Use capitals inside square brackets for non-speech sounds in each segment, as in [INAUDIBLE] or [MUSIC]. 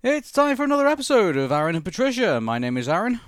It's time for another episode of Aaron and Patricia. My name is Aaron.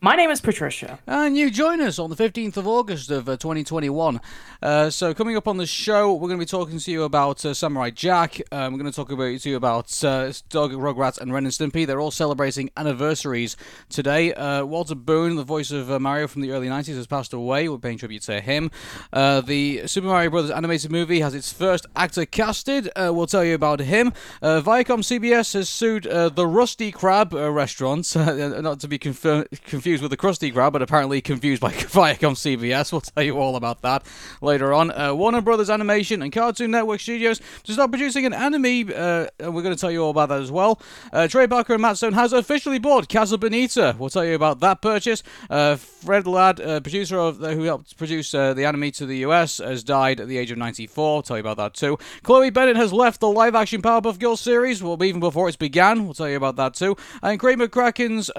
My name is Patricia. And you join us on the 15th of August of uh, 2021. Uh, so, coming up on the show, we're going to be talking to you about uh, Samurai Jack. Um, we're going to talk about, to you about uh, Doug Rugrats and Ren and Stimpy. They're all celebrating anniversaries today. Uh, Walker Boone, the voice of uh, Mario from the early 90s, has passed away. We're paying tribute to him. The Super Mario Brothers animated movie has its first actor casted. we'll tell you about him. Viacom CBS has sued the Rusty Krab restaurant, [LAUGHS] not to be confirmed confused with the Krusty Krab, but apparently confused by [LAUGHS] Viacom CBS. We'll tell you all about that later on. Uh, Warner Brothers Animation and Cartoon Network Studios to start producing an anime, uh, and we're going to tell you all about that as well. Uh, Trey Parker and Matt Stone has officially bought Casa Bonita. We'll tell you about that purchase. Uh, Fred Ladd, uh, producer of who helped produce uh, the anime to the US, has died at the age of 94. We'll tell you about that too. Chloe Bennet has left the live-action Powerpuff Girls series, well, even before it's began. We'll tell you about that too. And Craig McCracken's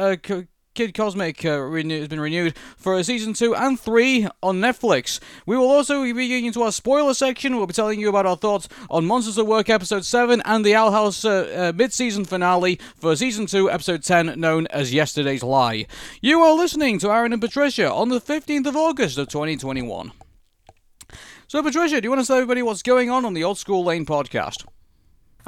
Kid Cosmic uh, renew- has been renewed for season two and three on Netflix. We will also be getting into our spoiler section. We'll be telling you about our thoughts on Monsters at Work episode seven and the Owl House uh, uh, mid-season finale for season two, episode ten, known as Yesterday's Lie. You are listening to Aaron and Patricia on the 15th of August of 2021. So, Patricia, do you want to tell everybody what's going on on the Old School Lane podcast?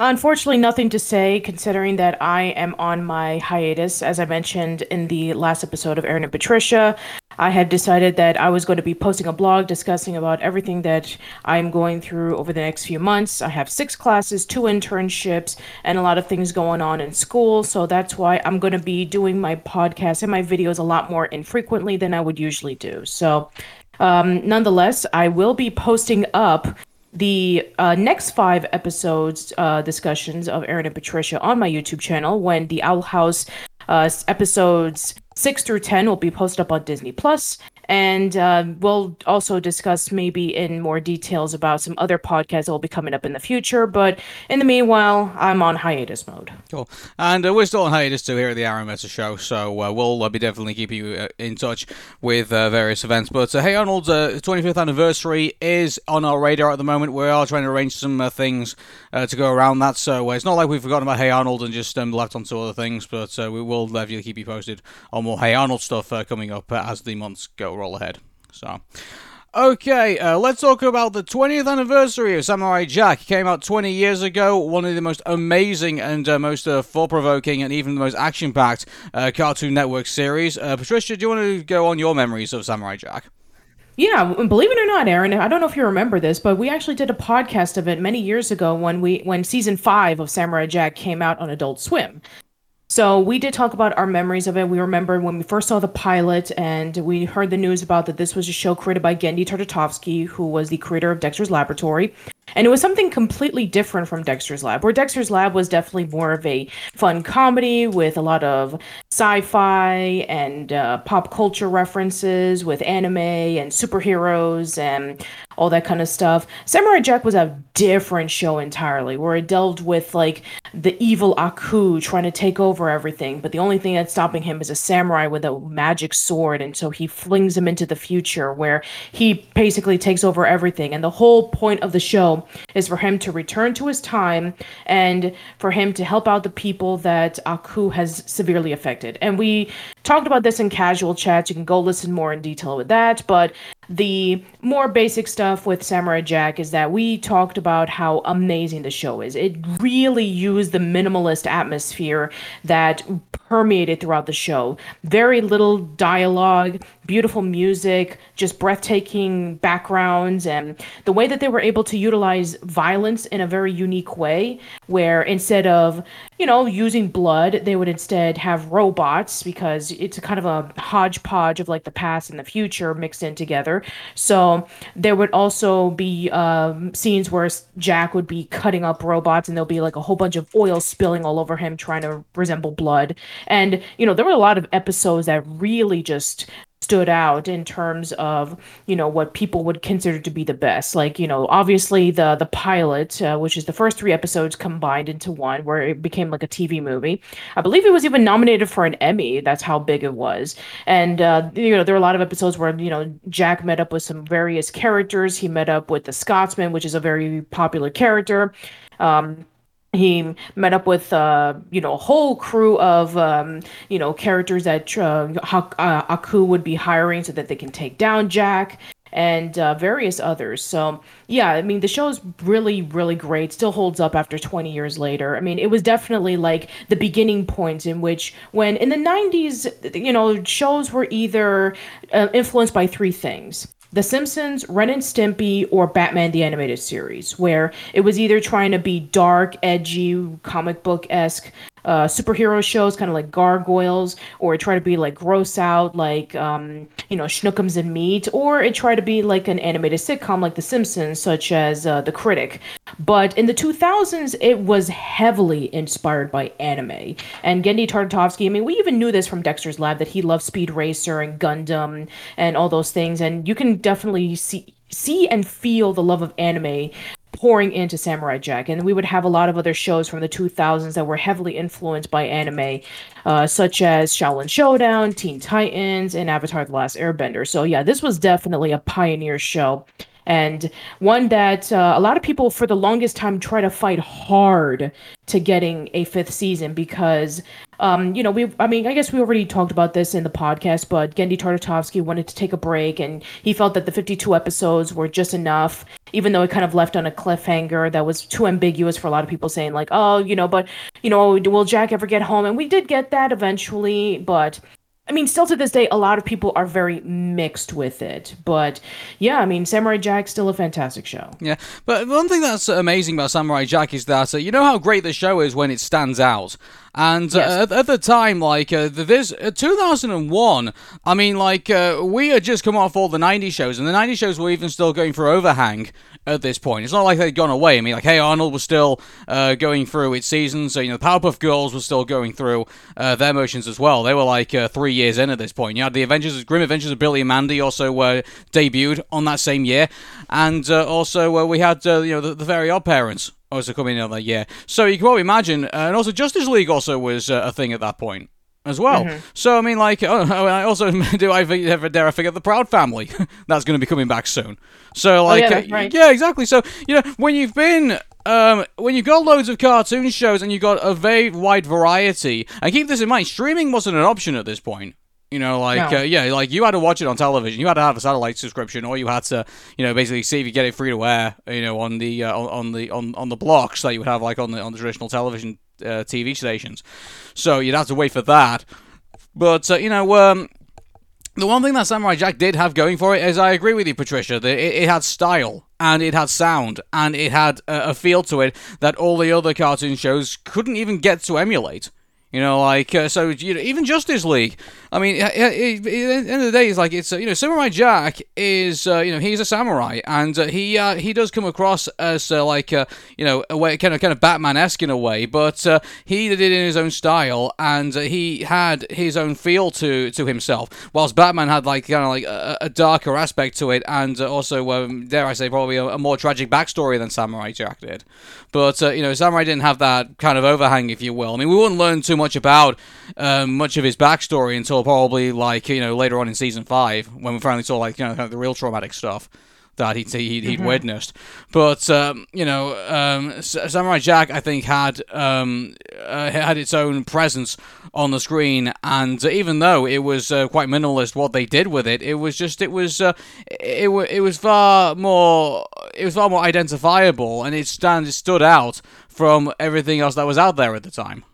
Unfortunately, nothing to say considering that I am on my hiatus. As I mentioned in the last episode of Aaron and Patricia, I had decided that I was going to be posting a blog discussing about everything that I'm going through over the next few months. I have six classes, two internships, and a lot of things going on in school. So that's why I'm going to be doing my podcast and my videos a lot more infrequently than I would usually do. So, um, nonetheless, I will be posting up the uh, next five episodes uh, discussions of Aaron and Patricia on my YouTube channel when the Owl House uh, episodes six through ten will be posted up on Disney Plus, and uh, we'll also discuss maybe in more details about some other podcasts that will be coming up in the future. But in the meanwhile, I'm on hiatus mode. Cool. And uh, we're still on hiatus too here at the Aaron Meta Show, so uh, we'll uh, be definitely keeping you uh, in touch with various events. But Hey Arnold's 25th anniversary is on our radar at the moment. We are trying to arrange some things to go around that, so it's not like we've forgotten about Hey Arnold and just um, left onto other things, but we will definitely keep you posted on more Hey Arnold stuff coming up as the months go roll ahead. So. Okay, uh, let's talk about the 20th anniversary of Samurai Jack. It came out 20 years ago, one of the most amazing and uh, most uh, thought-provoking and even the most action-packed uh, Cartoon Network series. Uh, Patricia, do you want to go on your memories of Samurai Jack? Yeah, believe it or not, Aaron, I don't know if you remember this, but we actually did a podcast of it many years ago when we when season five of Samurai Jack came out on Adult Swim. So we did talk about our memories of it. We remember when we first saw the pilot and we heard the news about that this was a show created by Genndy Tartakovsky, who was the creator of Dexter's Laboratory. And it was something completely different from Dexter's Lab, where Dexter's Lab was definitely more of a fun comedy with a lot of sci fi and uh, pop culture references with anime and superheroes and all that kind of stuff. Samurai Jack was a different show entirely, where it delved with like the evil Aku trying to take over everything, but the only thing that's stopping him is a samurai with a magic sword, and so he flings him into the future where he basically takes over everything. And the whole point of the show is for him to return to his time and for him to help out the people that Aku has severely affected. And we talked about this in casual chats. You can go listen more in detail with that, but the more basic stuff with Samurai Jack is that we talked about how amazing the show is. It really used the minimalist atmosphere that permeated throughout the show. Very little dialogue, beautiful music, just breathtaking backgrounds, and the way that they were able to utilize violence in a very unique way, where instead of, you know, using blood, they would instead have robots because it's kind of a hodgepodge of like the past and the future mixed in together. So there would also be um, scenes where Jack would be cutting up robots and there'll be like a whole bunch of oil spilling all over him, trying to resemble blood. And, you know, there were a lot of episodes that really just stood out in terms of you know what people would consider to be the best. Like you know obviously the the pilot uh, which is the first three episodes combined into one where it became like a tv movie. I believe it was even nominated for an emmy. That's how big it was. And uh, you know there were a lot of episodes where you know jack met up with some various characters. He met up with the scotsman which is a very popular character. Um, he met up with uh, you know a whole crew of um, you know characters that uh, uh, Aku would be hiring so that they can take down Jack and uh, various others. So yeah, I mean the show is really really great. Still holds up after 20 years later. I mean it was definitely like the beginning point in which when in the 90s you know shows were either uh, influenced by three things the Simpsons, Ren and Stimpy, or Batman the Animated Series, where it was either trying to be dark, edgy, comic book esque, uh, superhero shows, kind of like Gargoyles, or tried to be like gross out, like um, you know Schnookums and Meat, or it tried to be like an animated sitcom like The Simpsons, such as uh, The Critic. But in the 2000s, it was heavily inspired by anime. And Genndy Tartakovsky, I mean, we even knew this from Dexter's Lab that he loved Speed Racer and Gundam and all those things. And you can definitely see see and feel the love of anime pouring into Samurai Jack. And we would have a lot of other shows from the 2000s that were heavily influenced by anime, uh, such as Xiaolin Showdown, Teen Titans, and Avatar The Last Airbender. So, yeah, this was definitely a pioneer show and one that uh, a lot of people for the longest time try to fight hard to getting a fifth season because um, you know we i mean i guess we already talked about this in the podcast but Genndy Tartakovsky wanted to take a break and he felt that the 52 episodes were just enough even though it kind of left on a cliffhanger that was too ambiguous for a lot of people saying like oh you know but you know will jack ever get home? And we did get that eventually but I mean, still to this day, a lot of people are very mixed with it. But yeah, I mean, Samurai Jack's still a fantastic show. Yeah, but one thing that's amazing about Samurai Jack is that uh, you know how great the show is when it stands out. And uh, yes. uh, at, at, the time, like uh, this, uh, 2001. I mean, like uh, we had just come off all the '90s shows, and the '90s shows were even still going for overhang at this point. It's not like they'd gone away. I mean, like Hey Arnold was still uh, going through its seasons. So you know, the Powerpuff Girls was still going through their motions as well. They were like three years in at this point. You had the Adventures, Grim Adventures of Billy and Mandy also were debuted on that same year, and also we had you know the, the Very Odd Parents also coming in that year. So you can probably imagine, uh, and also Justice League also was uh, a thing at that point as well. Mm-hmm. So I mean, like, [LAUGHS] oh, I also [LAUGHS] do I ever dare I forget the Proud Family [LAUGHS] that's going to be coming back soon. So like, oh, yeah, uh, right. yeah, exactly. So you know, when you've been. Um, when you've got loads of cartoon shows and you've got a very wide variety, and keep this in mind, streaming wasn't an option at this point. You know, like no. uh, yeah, like you had to watch it on television. You had to have a satellite subscription, or you had to, you know, basically see if you get it free to air. You know, on the uh, on the on, on the blocks that you would have like on the on the traditional television uh, TV stations. So you'd have to wait for that. But uh, you know, um, the one thing that Samurai Jack did have going for it is I agree with you, Patricia. That it, it had style and it had sound and it had a feel to it that all the other cartoon shows couldn't even get to emulate. You know, like uh, so. You know, even Justice League. I mean, at the end of the day, it's like it's uh, you know, Samurai Jack is uh, you know he's a samurai, and uh, he uh, he does come across as uh, like you know a way kind of kind of Batman esque in a way, but he did it in his own style, and he had his own feel to to himself. Whilst Batman had like kind of like a, a, darker aspect to it, and also um, dare I say probably a, a, more tragic backstory than Samurai Jack did. But you know, Samurai didn't have that kind of overhang, if you will. I mean, we wouldn't learn too much much about um, much of his backstory until probably like you know later on in season five when we finally saw like you know kind of the real traumatic stuff that he'd he'd, he'd mm-hmm. witnessed. But um, you know, um, Samurai Jack I think had um, uh, had its own presence on the screen, and even though it was uh, quite minimalist what they did with it, it was just it was uh, it it was far more it was far more identifiable, and it stand it stood out from everything else that was out there at the time.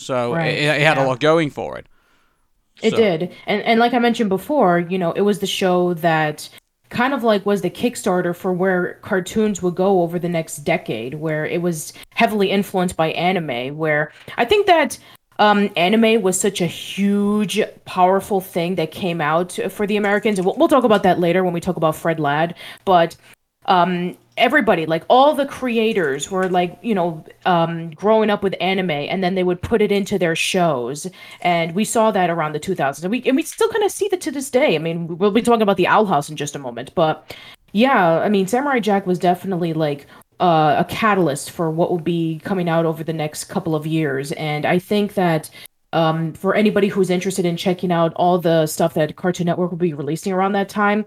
So right. it, it, had yeah. a lot going for it. It so. did. And and like I mentioned before, you know, it was the show that kind of like was the kickstarter for where cartoons would go over the next decade where it was heavily influenced by anime where I think that um, anime was such a huge, powerful thing that came out for the Americans. And we'll, we'll talk about that later when we talk about Fred Ladd. But um, everybody like all the creators were like you know um, growing up with anime and then they would put it into their shows. And we saw that around the 2000s and we and we still kind of see that to this day. I mean we'll be talking about the owl house in just a moment but yeah i mean samurai jack was definitely like uh, a catalyst for what will be coming out over the next couple of years. And i think that um, for anybody who's interested in checking out all the stuff that cartoon network will be releasing around that time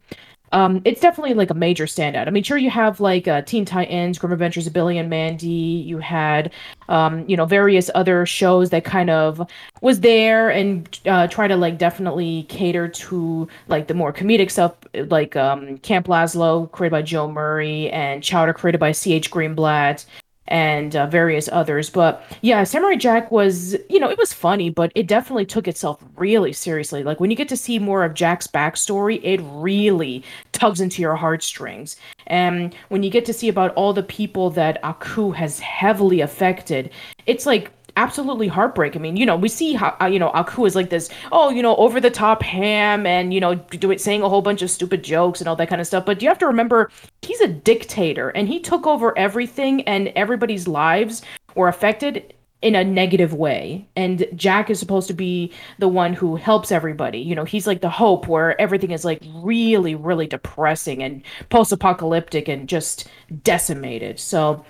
um, it's definitely like a major standout. I mean, sure, you have like uh, Teen Titans, Grim Adventures of Billy and Mandy. You had, um, you know, various other shows that kind of was there and uh, try to like definitely cater to like the more comedic stuff, like um, Camp Lazlo, created by Joe Murray, and Chowder, created by C.H. Greenblatt and uh, various others. But yeah, Samurai Jack was, you know, it was funny, but it definitely took itself really seriously. Like when you get to see more of Jack's backstory, it really tugs into your heartstrings. And when you get to see about all the people that Aku has heavily affected, it's like absolutely heartbreak. I mean, you know, we see how uh, you know Aku is like this, oh, you know, over the top ham and you know, do it saying a whole bunch of stupid jokes and all that kind of stuff. But you have to remember he's a dictator and he took over everything and everybody's lives were affected in a negative way. And Jack is supposed to be the one who helps everybody. You know, he's like the hope where everything is like really, really depressing and post apocalyptic and just decimated. So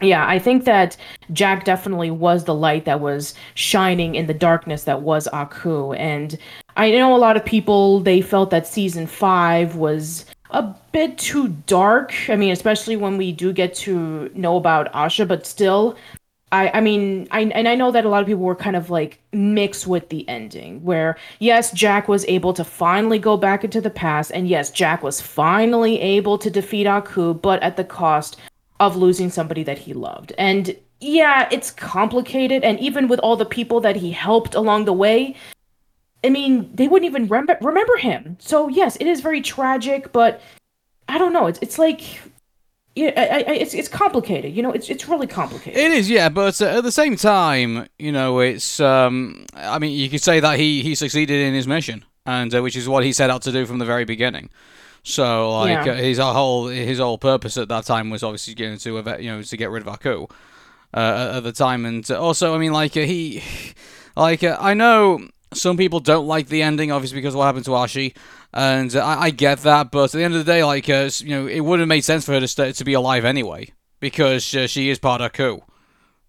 yeah, I think that Jack definitely was the light that was shining in the darkness that was Aku. And I know a lot of people, they felt that season five was a bit too dark. I mean, especially when we do get to know about Ashi, but still, I, I mean, I, and I know that a lot of people were kind of like mixed with the ending, where yes, Jack was able to finally go back into the past, and yes, Jack was finally able to defeat Aku, but at the cost of losing somebody that he loved. And yeah, it's complicated. And even with all the people that he helped along the way, I mean, they wouldn't even rem- remember him. So yes, it is very tragic, but I don't know. It's it's like yeah, I, I, it's it's complicated. You know, it's it's really complicated. It is, yeah. But uh, at the same time, you know, it's. Um, I mean, you could say that he he succeeded in his mission, and uh, which is what he set out to do from the very beginning. So like yeah. uh, his whole his whole purpose at that time was obviously going to you know to get rid of Aku uh, at the time, and also I mean like uh, he [SIGHS] like uh, I know some people don't like the ending obviously because of what happened to Ashi, and I, I, get that, but at the end of the day, like uh, you know, it would have made sense for her to stay, to be alive anyway because uh, she is part of Aku.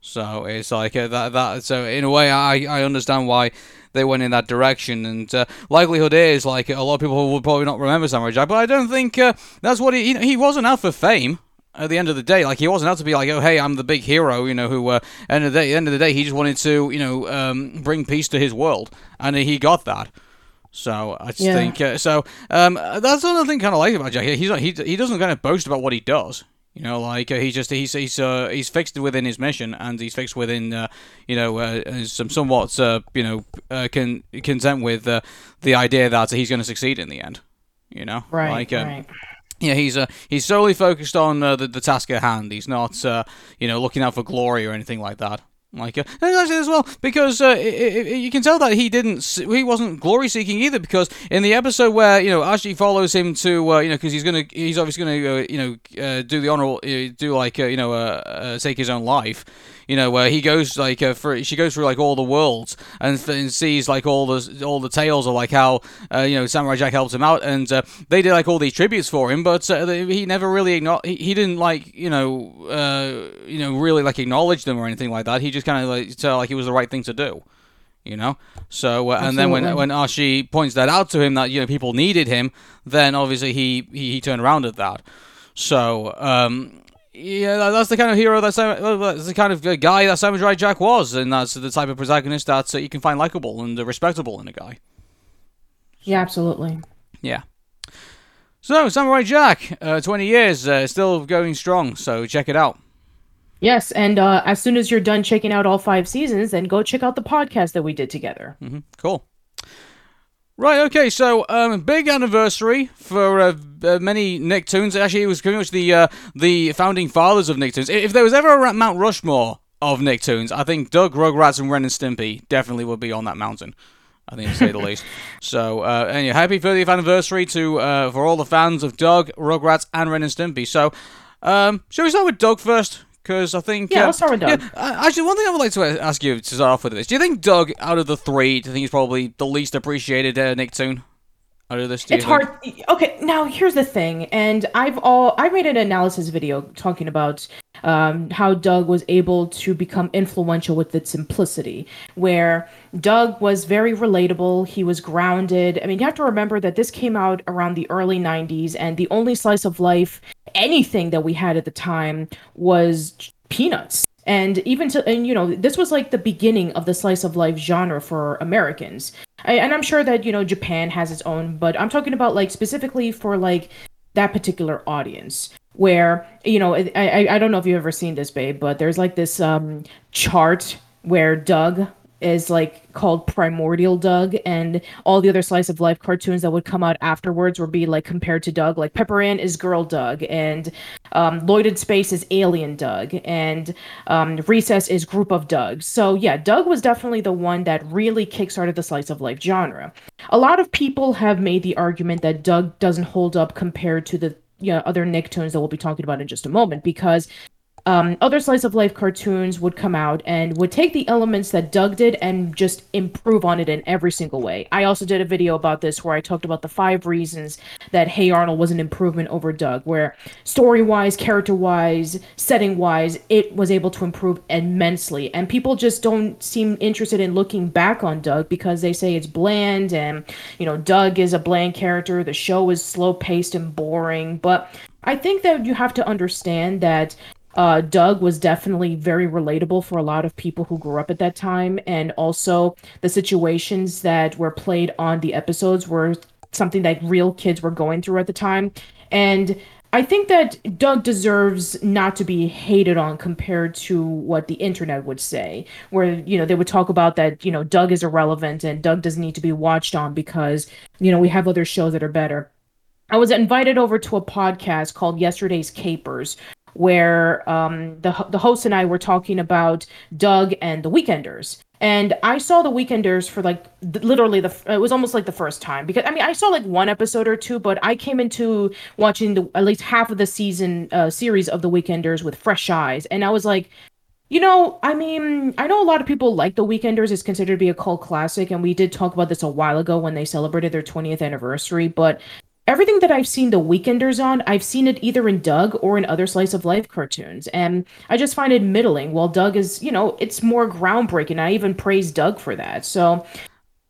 So it's like uh, that. That so in a way, I I understand why they went in that direction. And uh, likelihood is, like a lot of people will probably not remember Samurai Jack, but I don't think uh, that's what he. You know, he wasn't out for fame. At the end of the day, like he wasn't out to be like, oh hey, I'm the big hero, you know. Who, uh, end of the day, end of the day, he just wanted to, you know, um, bring peace to his world, and he got that. So I just yeah. think uh, so. Um, that's another thing kind of like about Jack. He's not, he he doesn't kind of boast about what he does. You know, like uh, he just he's he's uh, he's fixed within his mission, and he's fixed within uh, you know uh, some somewhat uh, you know uh, can content with the idea that he's going to succeed in the end. You know, right? Like, um, right. Yeah, he's uh, he's solely focused on the the task at hand. He's not you know looking out for glory or anything like that. Like uh, actually as well because uh, it, it, you can tell that he didn't he wasn't glory seeking either because in the episode where you know Ashi follows him to uh, you know because he's gonna he's obviously gonna uh, you know uh, do the honorable uh, do like you know take his own life you know, where he goes like uh, for she goes through like all the worlds and, and sees like all the all the tales of like how uh, you know Samurai Jack helps him out, and uh, they did like all these tributes for him, but uh, he never really he, he didn't like you know uh, you know really like acknowledge them or anything like that. He just kind of like felt like it was the right thing to do you know. So uh, and then when when Ashi points that out to him that you know people needed him, then obviously he he, he turned around at that. So um, yeah, that's the kind of hero that's, that's the kind of guy that Samurai Jack was, and that's the type of protagonist that uh, you can find likable and uh, respectable in a guy. Yeah, absolutely. Yeah. So, Samurai Jack, uh, 20 years, uh, still going strong, so check it out. Yes, and uh, as soon as you're done checking out all five seasons, then go check out the podcast that we did together. Mm-hmm. Cool. Right, okay, so um, big anniversary for uh, uh, many Nicktoons. Actually, it was pretty much the uh, the founding fathers of Nicktoons. If there was ever a Mount Rushmore of Nicktoons, I think Doug, Rugrats, and Ren and Stimpy definitely would be on that mountain. I think to say the least. [LAUGHS] So, uh, anyway, happy 30th anniversary to uh, for all the fans of Doug, Rugrats, and Ren and Stimpy. So, um, shall we start with Doug first? Because I think. Yeah, uh, let's start with Doug. Yeah, actually, one thing I would like to ask you to start off with this. Do you think Doug, out of the three, do you think he's probably the least appreciated uh, Nicktoon? Of this, it's hard. Okay, now here's the thing, and I've all I made an analysis video talking about um, how Doug was able to become influential with its simplicity, where Doug was very relatable. He was grounded. I mean, you have to remember that this came out around the early 90s, and the only slice of life, anything that we had at the time was Peanuts. And even to, and you know, this was like the beginning of the slice of life genre for Americans. I, and I'm sure that, you know, Japan has its own, but I'm talking about like specifically for like that particular audience where you know I, I i don't know if you've ever seen this babe but there's like this um chart where doug is like called primordial doug and all the other slice of life cartoons that would come out afterwards would be like compared to doug. Like pepper ann is girl doug and um, lloyd in space is alien doug and um, recess is group of doug. So yeah doug was definitely the one that really kickstarted the slice of life genre. A lot of people have made the argument that doug doesn't hold up compared to the you know, other Nicktoons that we'll be talking about in just a moment because um, other slice of life cartoons would come out and would take the elements that Doug did and just improve on it in every single way. I also did a video about this where I talked about the five reasons that Hey Arnold was an improvement over Doug, where story wise, character wise, setting wise, it was able to improve immensely. And people just don't seem interested in looking back on Doug because they say it's bland and, you know, Doug is a bland character, the show is slow paced and boring. But I think that you have to understand that uh, Doug was definitely very relatable for a lot of people who grew up at that time, and also the situations that were played on the episodes were something that real kids were going through at the time. And I think that Doug deserves not to be hated on compared to what the internet would say, where, you know, they would talk about that, you know, Doug is irrelevant and Doug doesn't need to be watched on because, you know, we have other shows that are better. I was invited over to a podcast called Yesterday's Capers, where um, the the host and I were talking about Doug and the Weekenders. And I saw the Weekenders for like literally the it was almost like the first time because I mean I saw like one episode or two, but I came into watching the at least half of the season uh, series of the Weekenders with fresh eyes, and I was like, you know, I mean, I know a lot of people like The Weekenders. It's considered to be a cult classic, and we did talk about this a while ago when they celebrated their 20th anniversary. But everything that I've seen the Weekenders on, I've seen it either in Doug or in other slice of life cartoons, and I just find it middling. While Doug is, you know, it's more groundbreaking. I even praise Doug for that. So.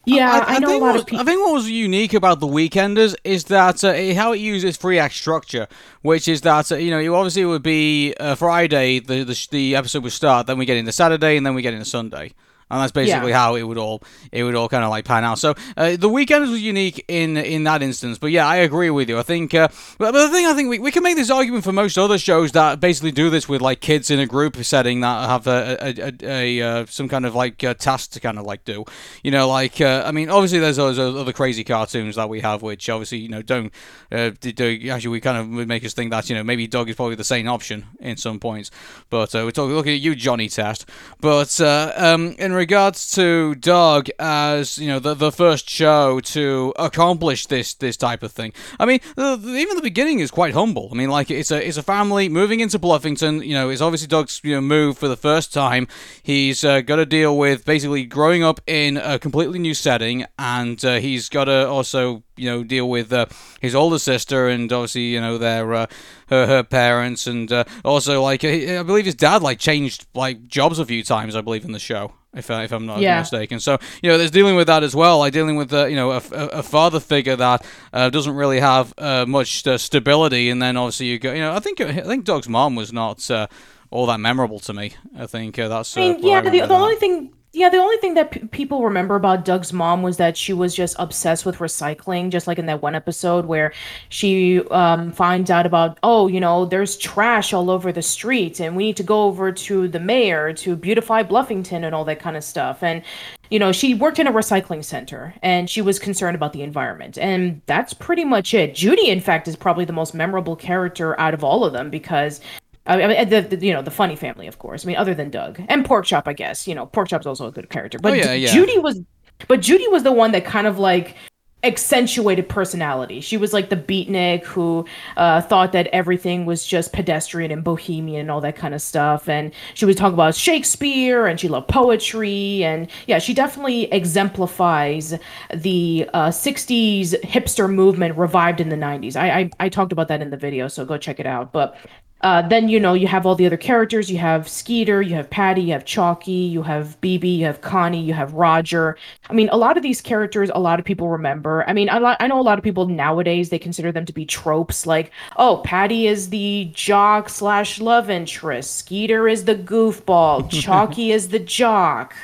Yeah, I, I, I know a lot of people. I think what was unique about the Weekenders is that uh, how it uses three act structure, which is that uh, you know it obviously it would be uh, Friday the, the the episode would start, then we get into Saturday, and then we get into Sunday and that's basically yeah. how it would all it would all kind of like pan out. So uh, the weekend was unique in in that instance, but yeah, I agree with you. I think, uh, but, the thing I think we, we can make this argument for most other shows that basically do this with like kids in a group setting that have a, a, a, a uh, some kind of like uh, task to kind of like do. You know, like uh, I mean, obviously there's those other crazy cartoons that we have, which obviously you know don't uh, do, actually we kind of make us think that you know maybe Doug is probably the same option in some points, but we're talking looking at you, Johnny Test, but um, in regards to Doug as you know the the first show to accomplish this this type of thing. I mean, the, the, even the beginning is quite humble. I mean, like it's a it's a family moving into Bluffington. You know, it's obviously Doug's you know move for the first time. He's uh, got to deal with basically growing up in a completely new setting, and uh, he's got to also you know deal with uh, his older sister and obviously you know their uh, her her parents and uh, also like I believe his dad like changed like jobs a few times I believe in the show if, I, if I'm not yeah. mistaken. So you know, there's dealing with that as well. Like dealing with uh, you know a, a, father figure that uh, doesn't really have uh, much uh, stability, and then obviously you go. You know, I think I think Doug's mom was not uh, all that memorable to me. I think uh, that's. I mean, yeah, I the, the only thing yeah, the only thing that p- people remember about Doug's mom was that she was just obsessed with recycling, just like in that one episode where she um, finds out about, oh, you know, there's trash all over the street and we need to go over to the mayor to beautify Bluffington and all that kind of stuff. And, you know, she worked in a recycling center and she was concerned about the environment. And that's pretty much it. Judy, in fact, is probably the most memorable character out of all of them because I mean, the, the, you know the funny family, of course. I mean, other than Doug and Porkchop, I guess. You know, Porkchop's also a good character, but oh, yeah, yeah. Judy was, but Judy was the one that kind of like accentuated personality. She was like the beatnik who uh, thought that everything was just pedestrian and bohemian and all that kind of stuff. And she would talk about Shakespeare and she loved poetry. And yeah, she definitely exemplifies the uh, 60s hipster movement revived in the 90s. I, I, I talked about that in the video, so go check it out. But Uh, then you know you have all the other characters. You have Skeeter, you have Patty, you have Chalky, you have BB, you have Connie, you have Roger. I mean, a lot of these characters, a lot of people remember. I mean, I, know a lot of people nowadays they consider them to be tropes. Like, oh, Patty is the jock slash love interest. Skeeter is the goofball. [LAUGHS] Chalky is the jock.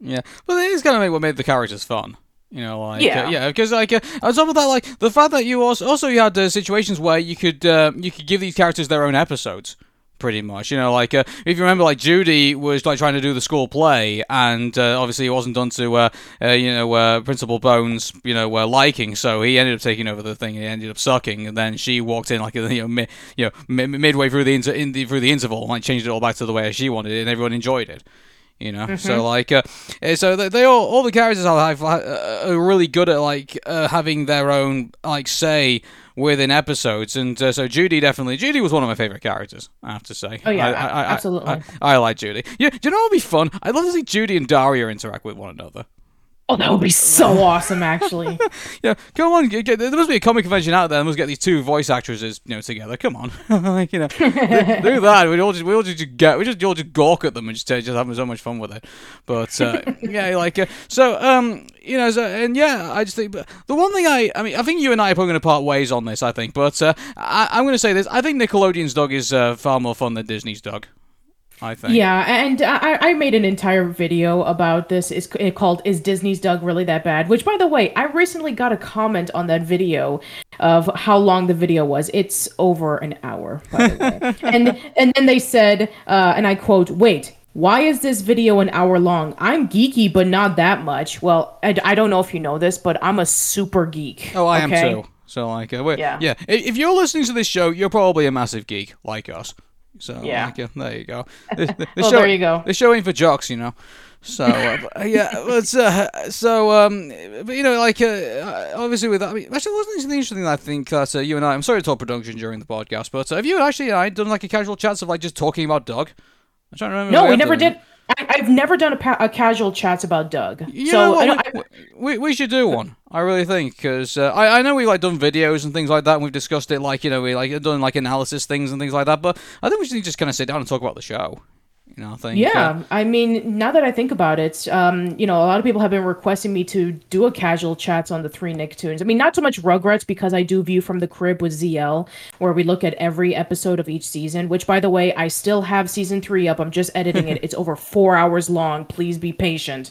Yeah, but it is kind of what made the characters fun. You know, like Yeah. uh, yeah, because like uh, on top of that, like the fact that you also also you had uh, situations where you could uh, you could give these characters their own episodes. Pretty much, you know, like uh, if you remember, like Judy was like trying to do the school play, and uh, obviously it wasn't done to, uh, uh, you know, uh, Principal Bones, you know, uh, liking. So he ended up taking over the thing. and He ended up sucking, and then she walked in like [LAUGHS] you know, mi- you know, mi- midway through the, inter- in the through the interval, and like changed it all back to the way she wanted it, and everyone enjoyed it you know. So like, uh, eh, so they, they all all the characters have, uh, are really good at like uh, having their own like say within episodes, and uh, so Judy definitely Judy was one of my favorite characters. I have to say. Oh, yeah, I, I, I, absolutely. I, I, like Judy. Yeah, do you know what would be fun? I'd love to see Judy and Daria interact with one another. Oh, that would be so [LAUGHS] awesome, actually. [LAUGHS] Yeah, come on. Get, get- there must be a comic convention out there. There must get these two voice actresses, you know, together. Come on, [LAUGHS] like you know, do, do that. We all just we all just get we just all just gawk at them and just just having so much fun with it. But uh, yeah, like uh, so um you know so and yeah, I just think but the one thing I I mean I think you and I are probably going to part ways on this. I think, but uh, I, I'm going to say this. I think Nickelodeon's Doug is uh, far more fun than Disney's Doug. I think. Yeah, and I, I made an entire video about this. It's called "Is Disney's Doug Really That Bad?" Which, by the way, I recently got a comment on that video of how long the video was. It's over an hour, by the way. [LAUGHS] and and then they said, uh, and I quote, "Wait." Why is this video an hour long? I'm geeky, but not that much. Well, I, I don't know if you know this, but I'm a super geek. Oh, I am too. So like, uh, Yeah. yeah. I- If you're listening to this show, you're probably a massive geek like us. So Yeah. like, uh, there you go. [LAUGHS] The, the, Well, show, there you go. The show ain't for jocks, you know. So uh, [LAUGHS] but, yeah, but uh, so um, but you know, like uh, obviously with that, I mean, actually, wasn't it interesting? I think that uh, you and I, I'm sorry to talk production during the podcast, but uh, have you actually I done like a casual chats of like just talking about Doug? I'm trying to remember. No, we never did. I, I've never done a, pa- a casual chats about Doug. You so know what? don't, I, we, we, we should do one. I really think because uh, I I know we've like done videos and things like that. and We've discussed it like you know we like done like analysis things and things like that. But I think we should just kind of sit down and talk about the show. You know, I think. uh, Yeah, I mean, now that I think about it, um, you know, a lot of people have been requesting me to do a casual chats on the three Nicktoons. I mean, not so much Rugrats because I do View from the Crib with ZL, where we look at every episode of each season. Which, by the way, I still have season three up. I'm just editing it. [LAUGHS] It's over four hours long. Please be patient.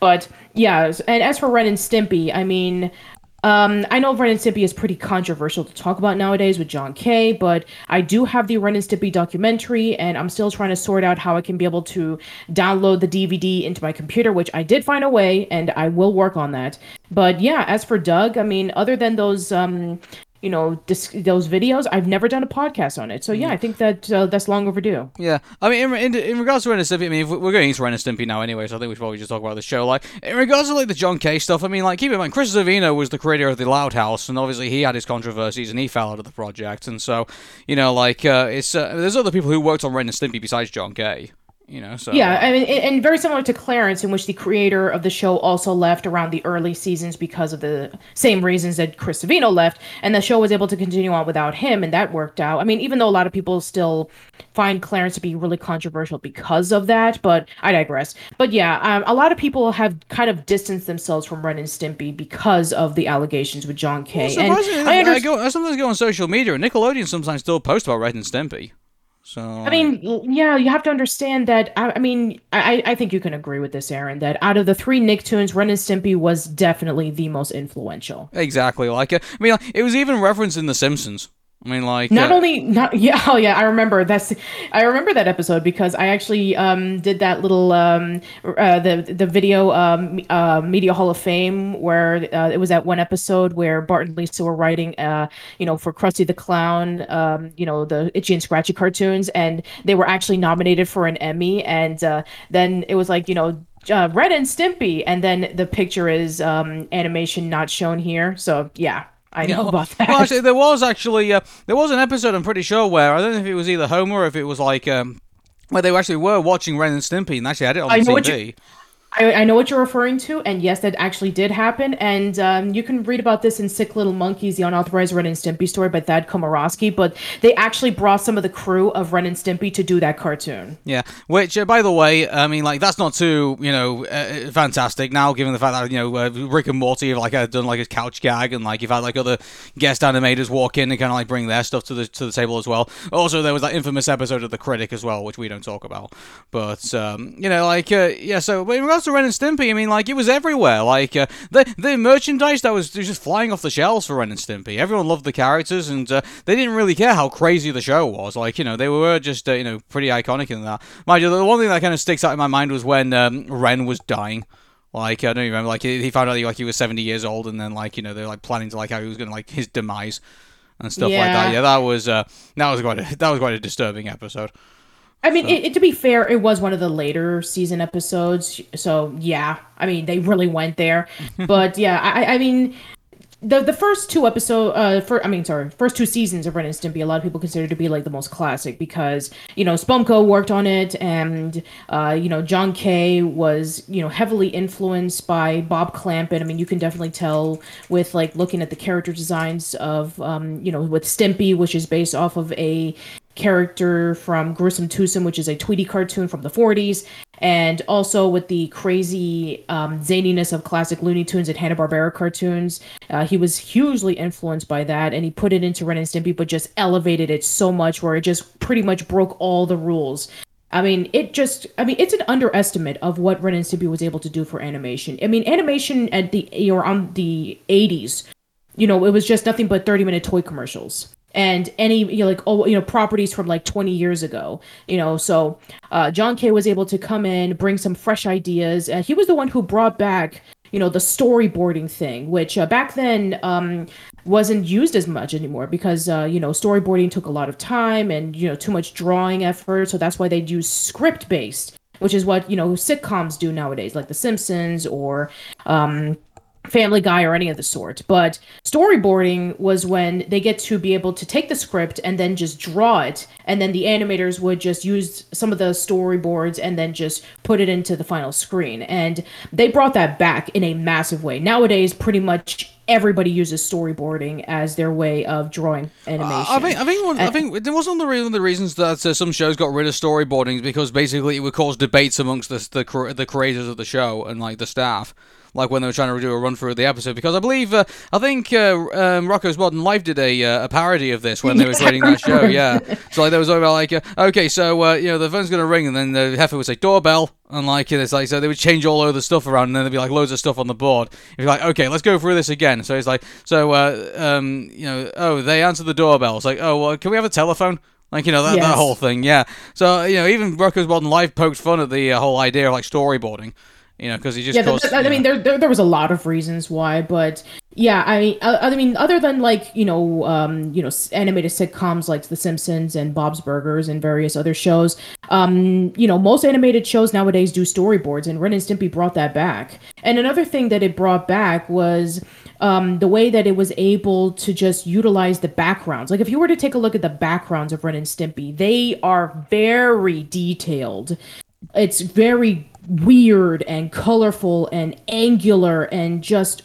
But yeah, and as for Ren and Stimpy, I mean, um, I know Ren and Stimpy is pretty controversial to talk about nowadays with John Kay, but I do have the Ren and Stimpy documentary, and I'm still trying to sort out how I can be able to download the DVD into my computer, which I did find a way, and I will work on that. But yeah, as for Doug, I mean, other than those, um, you know, dis- those videos, I've never done a podcast on it. So yeah, I think that uh, that's long overdue. Yeah, I mean, in, in, in regards to Ren and Stimpy, I mean, if we're going into Ren and Stimpy now anyway, so I think we should probably just talk about the show. Like, in regards to like the John Kay stuff, I mean, like, keep in mind, Chris Savino was the creator of the Loud House, and obviously he had his controversies and he fell out of the project, and so, you know, like, uh, it's uh, there's other people who worked on Ren and Stimpy besides John Kay, you know. So Yeah, I mean, and and very similar to Clarence, in which the creator of the show also left around the early seasons because of the same reasons that Chris Savino left, and the show was able to continue on without him, and that worked out. I mean, even though a lot of people still find Clarence to be really controversial because of that, but I digress. But yeah, um, a lot of people have kind of distanced themselves from Ren and Stimpy because of the allegations with John Kay. and Surprisingly, I I, understand. go, I sometimes go on social media, and Nickelodeon sometimes still post about Ren and Stimpy. So I mean, yeah, you have to understand that. I, I mean, I, I think you can agree with this, Aaron, that out of the three Nicktoons, Ren and Stimpy was definitely the most influential. exactly, like, uh, I mean, it was even referenced in The Simpsons. I mean, like, Not uh, only, not [LAUGHS] yeah, oh yeah, I remember. That's, I remember that episode because I actually um did that little um uh, the the video um uh Media Hall of Fame where uh, it was that one episode where Bart and Lisa were writing uh you know for Krusty the Clown um you know the Itchy and Scratchy cartoons and they were actually nominated for an Emmy and uh, then it was like you know uh, Ren and Stimpy and then the picture is um animation not shown here. So yeah I know about that. Well, actually, there was actually uh, there was an episode. I'm pretty sure where I don't know if it was either Homer or if it was like um, where they actually were watching Ren and Stimpy and actually had it on I the know what TV. I, I know what you're referring to, and yes, that actually did happen. And um, you can read about this in Sick Little Monkeys, the unauthorized Ren and Stimpy story by Thad Komorowski. But they actually brought some of the crew of Ren and Stimpy to do that cartoon. Yeah, which, uh, by the way, I mean, like that's not too, you know, uh, fantastic now, given the fact that you know uh, Rick and Morty have like uh, done like a couch gag, and like you've had like other guest animators walk in and kind of like bring their stuff to the to the table as well. Also, there was that infamous episode of The Critic as well, which we don't talk about. But um, you know, like uh, yeah, so regards to Ren and Stimpy, I mean, like it was everywhere. Like uh, the the merchandise that was just flying off the shelves for Ren and Stimpy. Everyone loved the characters, and uh, they didn't really care how crazy the show was. Like you know, they were just uh, you know pretty iconic in that. Mind you, the one thing that kind of sticks out in my mind was when um, Ren was dying. Like I don't even remember. Like he found out he, like he was seventy years old, and then like you know they're like planning to like how he was gonna like his demise and stuff like that. Yeah. Yeah, that was uh, that was quite a, that was quite a disturbing episode. I mean, it, it- to be fair, it was one of the later season episodes, so yeah. I mean, they really went there, [LAUGHS] but yeah, I, I mean, the the first two episode, uh, for I mean, sorry, first two seasons of Ren and Stimpy, a lot of people consider to be like the most classic because you know Spumco worked on it, and uh, you know John Kay was you know heavily influenced by Bob Clampett. I mean, you can definitely tell with like looking at the character designs of um, you know with Stimpy, which is based off of a character from Gruesome Twosome, which is a Tweety cartoon from the 40s, and also with the crazy um, zaniness of classic Looney Tunes and Hanna Barbera cartoons. Uh, he was hugely influenced by that, and he put it into Ren and Stimpy, but just elevated it so much where it just pretty much broke all the rules. I mean, it just, I mean, it's an underestimate of what Ren and Stimpy was able to do for animation. I mean, animation at the, or on the 80s, you know, it was just nothing but 30 minute toy commercials and any you know like oh you know properties from like 20 years ago you know so uh john kay was able to come in bring some fresh ideas. And he was the one who brought back you know the storyboarding thing which uh, back then um wasn't used as much anymore because uh you know storyboarding took a lot of time and you know too much drawing effort. So that's why they'd use script based which is what you know sitcoms do nowadays like the simpsons or um Family Guy or any of the sort. But storyboarding was when they get to be able to take the script and then just draw it, and then the animators would just use some of the storyboards and then just put it into the final screen. And they brought that back in a massive way. Nowadays, pretty much everybody uses storyboarding as their way of drawing animation. I think I think one, I think there was one of the, re- one of the reasons that uh, some shows got rid of storyboarding is because basically it would cause debates amongst the the, the creators of the show and like the staff. Like when they were trying to do a run through of the episode, because I believe uh, I think uh, um, Rocko's Modern Life did a, uh, a parody of this when they were Yes, creating that show. Yeah, [LAUGHS] so like there was about like uh, okay, so uh, you know the phone's gonna ring, and then the heifer would say doorbell, and like it's like so they would change all of the stuff around, and then there'd be like loads of stuff on the board. If you're like okay, let's go through this again. So it's like so uh, um, you know oh they answered the doorbell. It's like oh well can we have a telephone? Like you know that, that whole thing, yeah. So you know even Rocko's Modern Life poked fun at the uh, whole idea of like storyboarding, you know, because he just yeah, caused. I mean, there, there there was a lot of reasons why, but yeah, I mean, uh, I mean, other than like you know, um, you know, animated sitcoms like The Simpsons and Bob's Burgers and various other shows, um, you know, most animated shows nowadays do storyboards, and Ren and Stimpy brought that back. And another thing that it brought back was um, the way that it was able to just utilize the backgrounds. Like if you were to take a look at the backgrounds of Ren and Stimpy, they are very detailed it's very weird and colorful and angular and just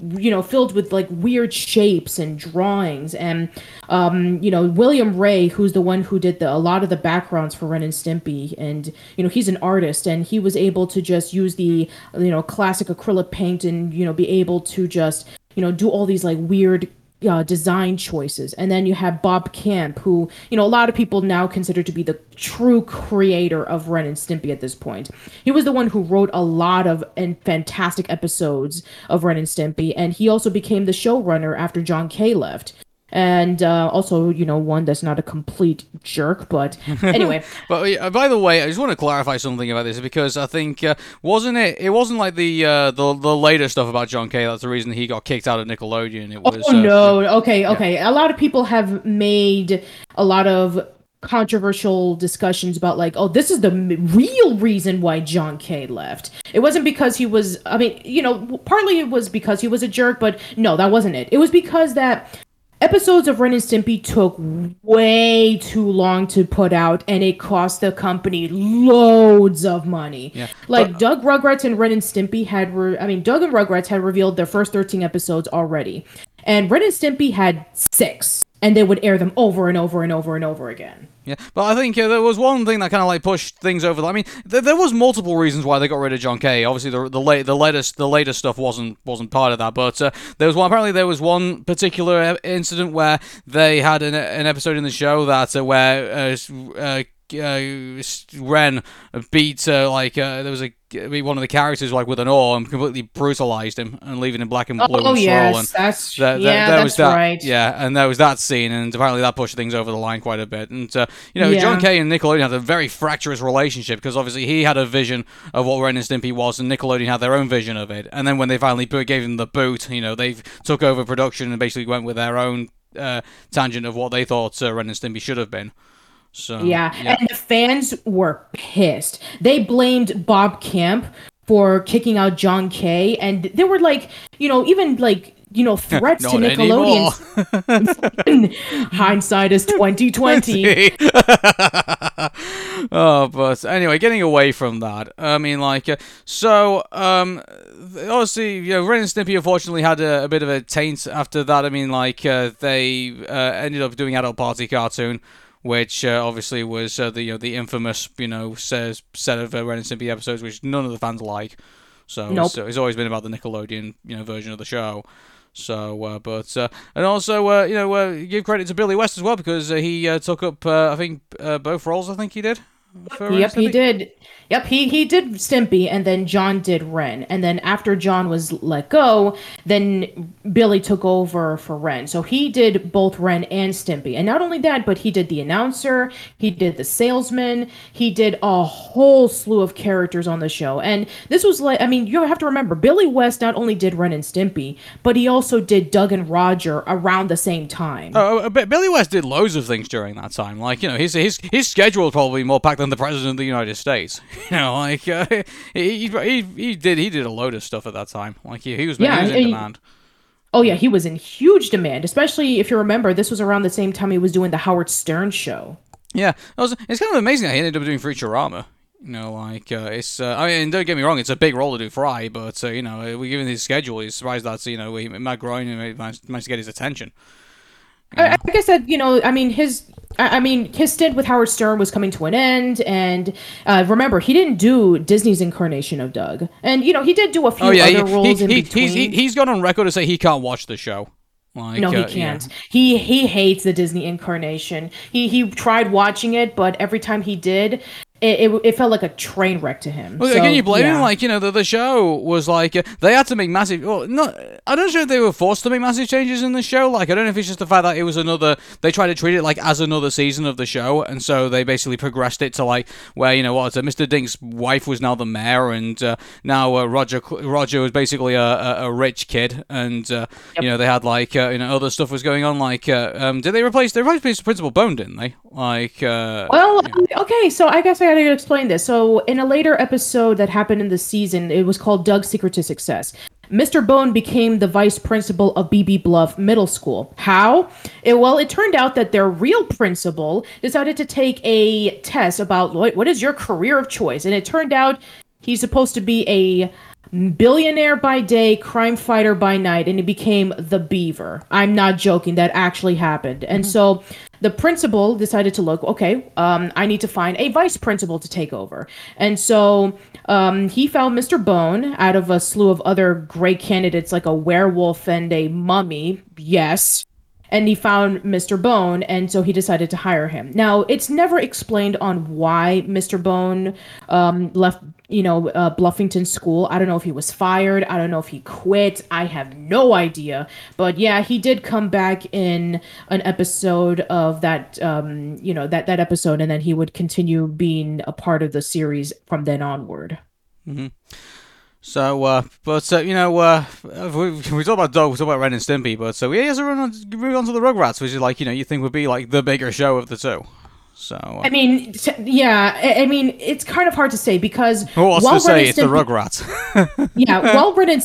you know filled with like weird shapes and drawings. And um you know William Wray who's the one who did the a lot of the backgrounds for Ren and Stimpy and you know he's an artist and he was able to just use the you know classic acrylic paint and you know be able to just you know do all these like weird uh, design choices. And then you have Bob Camp, who, you know, a lot of people now consider to be the true creator of Ren and Stimpy at this point. He was the one who wrote a lot of and fantastic episodes of Ren and Stimpy, and he also became the showrunner after John Kay left. And uh, also, you know, one that's not a complete jerk, but [LAUGHS] anyway. But uh, by the way, I just want to clarify something about this because I think uh, wasn't it? It wasn't like the uh, the the later stuff about John Kay. That's the reason he got kicked out of Nickelodeon. It was Oh uh, no. Okay, okay. A lot of people have made a lot of controversial discussions about like, oh, this is the m- real reason why John Kay left. It wasn't because he was. I mean, you know, partly it was because he was a jerk, but no, that wasn't it. It was because that episodes of Ren and Stimpy took way too long to put out, and it cost the company loads of money. Yeah, like but- Doug Rugrats and Ren and Stimpy had, re- I mean, Doug and Rugrats had revealed their first 13 episodes already, and Ren and Stimpy had six, and they would air them over and over and over and over again. Yeah, but I think uh, there was one thing that kind of like pushed things over. I mean, th- there was multiple reasons why they got rid of John Kay. Obviously, the the, late, the latest the latest stuff wasn't wasn't part of that. But uh, there was one. Apparently, there was one particular uh, incident where they had an, an episode in the show that uh, where uh, s- uh, uh, Ren beat uh, like uh, there was a one of the characters like with an oar and completely brutalized him and leaving him black and blue Oh and yes, swollen. that's That, that, yeah, that that's was that, right. Yeah, and there was that scene, and apparently that pushed things over the line quite a bit. And uh, you know, John Yeah. Kay and Nickelodeon had a very fractious relationship because obviously he had a vision of what Ren and Stimpy was, and Nickelodeon had their own vision of it. And then when they finally gave him the boot, you know, they took over production and basically went with their own uh, tangent of what they thought uh, Ren and Stimpy should have been. So Yeah, and the fans were pissed. They blamed Bob Camp for kicking out John K., and they were like, you know, even like, you know, [LAUGHS] threats to Nickelodeon. [LAUGHS] Hindsight is twenty twenty. [LAUGHS] oh, but anyway, getting away from that, I mean, like, uh, so, um, obviously, you know, Ren and Stimpy unfortunately had a, a bit of a taint after that. I mean, like, uh, they uh, ended up doing Adult Party cartoon, which uh, obviously was uh, the you know the infamous you know says set of uh, Ren and Stimpy episodes, which none of the fans like. So Nope. it's, it's always been about the Nickelodeon you know version of the show. So, uh, but uh, and also uh, you know uh, give credit to Billy West as well because uh, he uh, took up uh, I think uh, both roles. I think he did. For Yep, he Stimpy. did. Yep, he he did Stimpy, and then John did Ren, and then after John was let go, then Billy took over for Ren. So he did both Ren and Stimpy, and not only that, but he did the announcer, he did the salesman, he did a whole slew of characters on the show. And this was like, I mean, you have to remember, Billy West not only did Ren and Stimpy, but he also did Doug and Roger around the same time. Oh, uh, Billy West did loads of things during that time. Like you know, his his his schedule was probably more packed than the president of the United States. [LAUGHS] You know, like uh, he, he he did he did a load of stuff at that time. Like he, he was, Yeah, he was in he- demand. Oh yeah, he was in huge demand, especially if you remember this was around the same time he was doing the Howard Stern show. Yeah, it was, it's kind of amazing that he ended up doing Futurama. You know, like uh, it's. Uh, I mean, don't get me wrong, it's a big role to do Fry, but uh, you know, we given his schedule, he's surprised that you know he, Matt Groening managed, managed to get his attention. I, I guess that you know, I mean his, I I mean his stint with Howard Stern was coming to an end, and uh, remember he didn't do Disney's incarnation of Doug, and you know he did do a few Oh yeah, he, other roles he, in he, between. he's he, he's gone on record to say he can't watch the show. Like, no, he uh, can't. He he hates the Disney incarnation. He he tried watching it, but every time he did, it it, it felt like a train wreck to him. Well, So, can you blame him? Like, you know, the, the show was like uh, they had to make massive. Well, not. I don't know if they were forced to make massive changes in the show. Like, I don't know if it's just the fact that it was another. They tried to treat it like as another season of the show, and so they basically progressed it to like where you know what? Uh, Mr. Dink's wife was now the mayor, and uh, now uh, Roger Roger was basically a, a, a rich kid, and uh, you know they had like uh, you know other stuff was going on. Like, uh, um, did they replace? They replaced Principal Bone, didn't they? Like, uh, Well, okay, so I guess I gotta explain this. So, in a later episode that happened in the season, it was called Doug's Secret to Success. Mr. Bone became the vice principal of Beebe Bluff Middle School. How? It, well, it turned out that their real principal decided to take a test about what is your career of choice, and it turned out he's supposed to be a billionaire by day, crime fighter by night, and he became the Beaver. I'm not joking. That actually happened. And so the principal decided to look, okay, um, I need to find a vice principal to take over. And so um, he found Mr. Bone out of a slew of other great candidates like a werewolf and a mummy. Yes and he found Mr. Bone, and so he decided to hire him. Now, it's never explained on why Mr. Bone um, left, you know, uh, Bluffington School. I don't know if he was fired. I don't know if he quit. I have no idea. But yeah, he did come back in an episode of that, um, you know, that that episode, and then he would continue being a part of the series from then onward. So, uh, but uh, you know, uh, we, we talk about Doug, we talk about Ren and Stimpy, but so he has to run on, move on to the Rugrats, which is like you know you think would be like the bigger show of the two. So, uh, I mean, t- yeah, I, I mean, it's kind of hard to say because who wants to say it's the Rugrats? [LAUGHS] yeah, while Ren and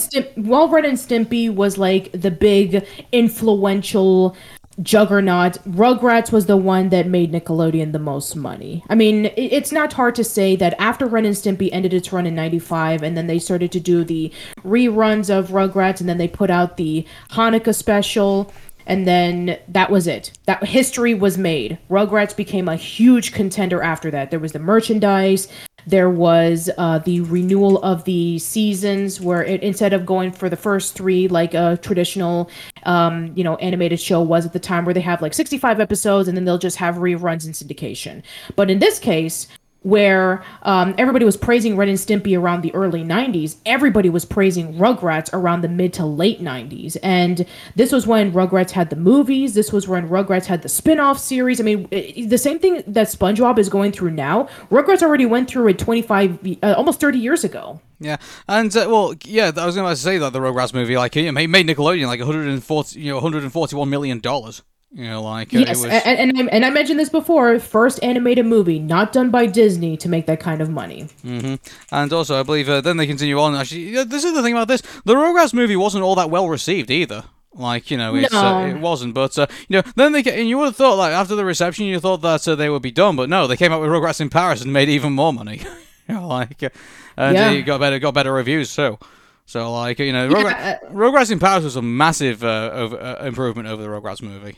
Ren and Stimpy was like the big influential juggernaut. Rugrats was the one that made Nickelodeon the most money. I mean, it, it's not hard to say that after Ren and Stimpy ended its run in 95 and then they started to do the reruns of Rugrats and then they put out the Hanukkah special and then that was it. That history was made. Rugrats became a huge contender after that. There was the merchandise, there was uh, the renewal of the seasons, where it, instead of going for the first three like a traditional, um, you know, animated show was at the time, where they have like 65 episodes and then they'll just have reruns in syndication. But in this case, where um, everybody was praising Ren and Stimpy around the early 90s, everybody was praising Rugrats around the mid to late 90s. And this was when Rugrats had the movies, this was when Rugrats had the spin off series. I mean, it, the same thing that SpongeBob is going through now, Rugrats already went through it 25, uh, almost 30 years ago. Yeah, and uh, well, yeah, I was going to say that the Rugrats movie, like, it made Nickelodeon like 140, you know, 141 million dollars. You know, like uh, yes, was... and, and, I, and I mentioned this before. First animated movie not done by Disney to make that kind of money. Mm-hmm. And also, I believe uh, then they continue on. Actually, this is the thing about this: the Rugrats movie wasn't all that well received either. Like you know, it's, uh, no. uh, it wasn't. But uh, you know, then they and you would have thought like after the reception, you thought that uh, they would be done, but no, they came out with Rugrats in Paris and made even more money. [LAUGHS] you know, like and yeah. you got better got better reviews too. So like you know, Rugrats, yeah. Rugrats in Paris was a massive over, improvement over the Rugrats movie.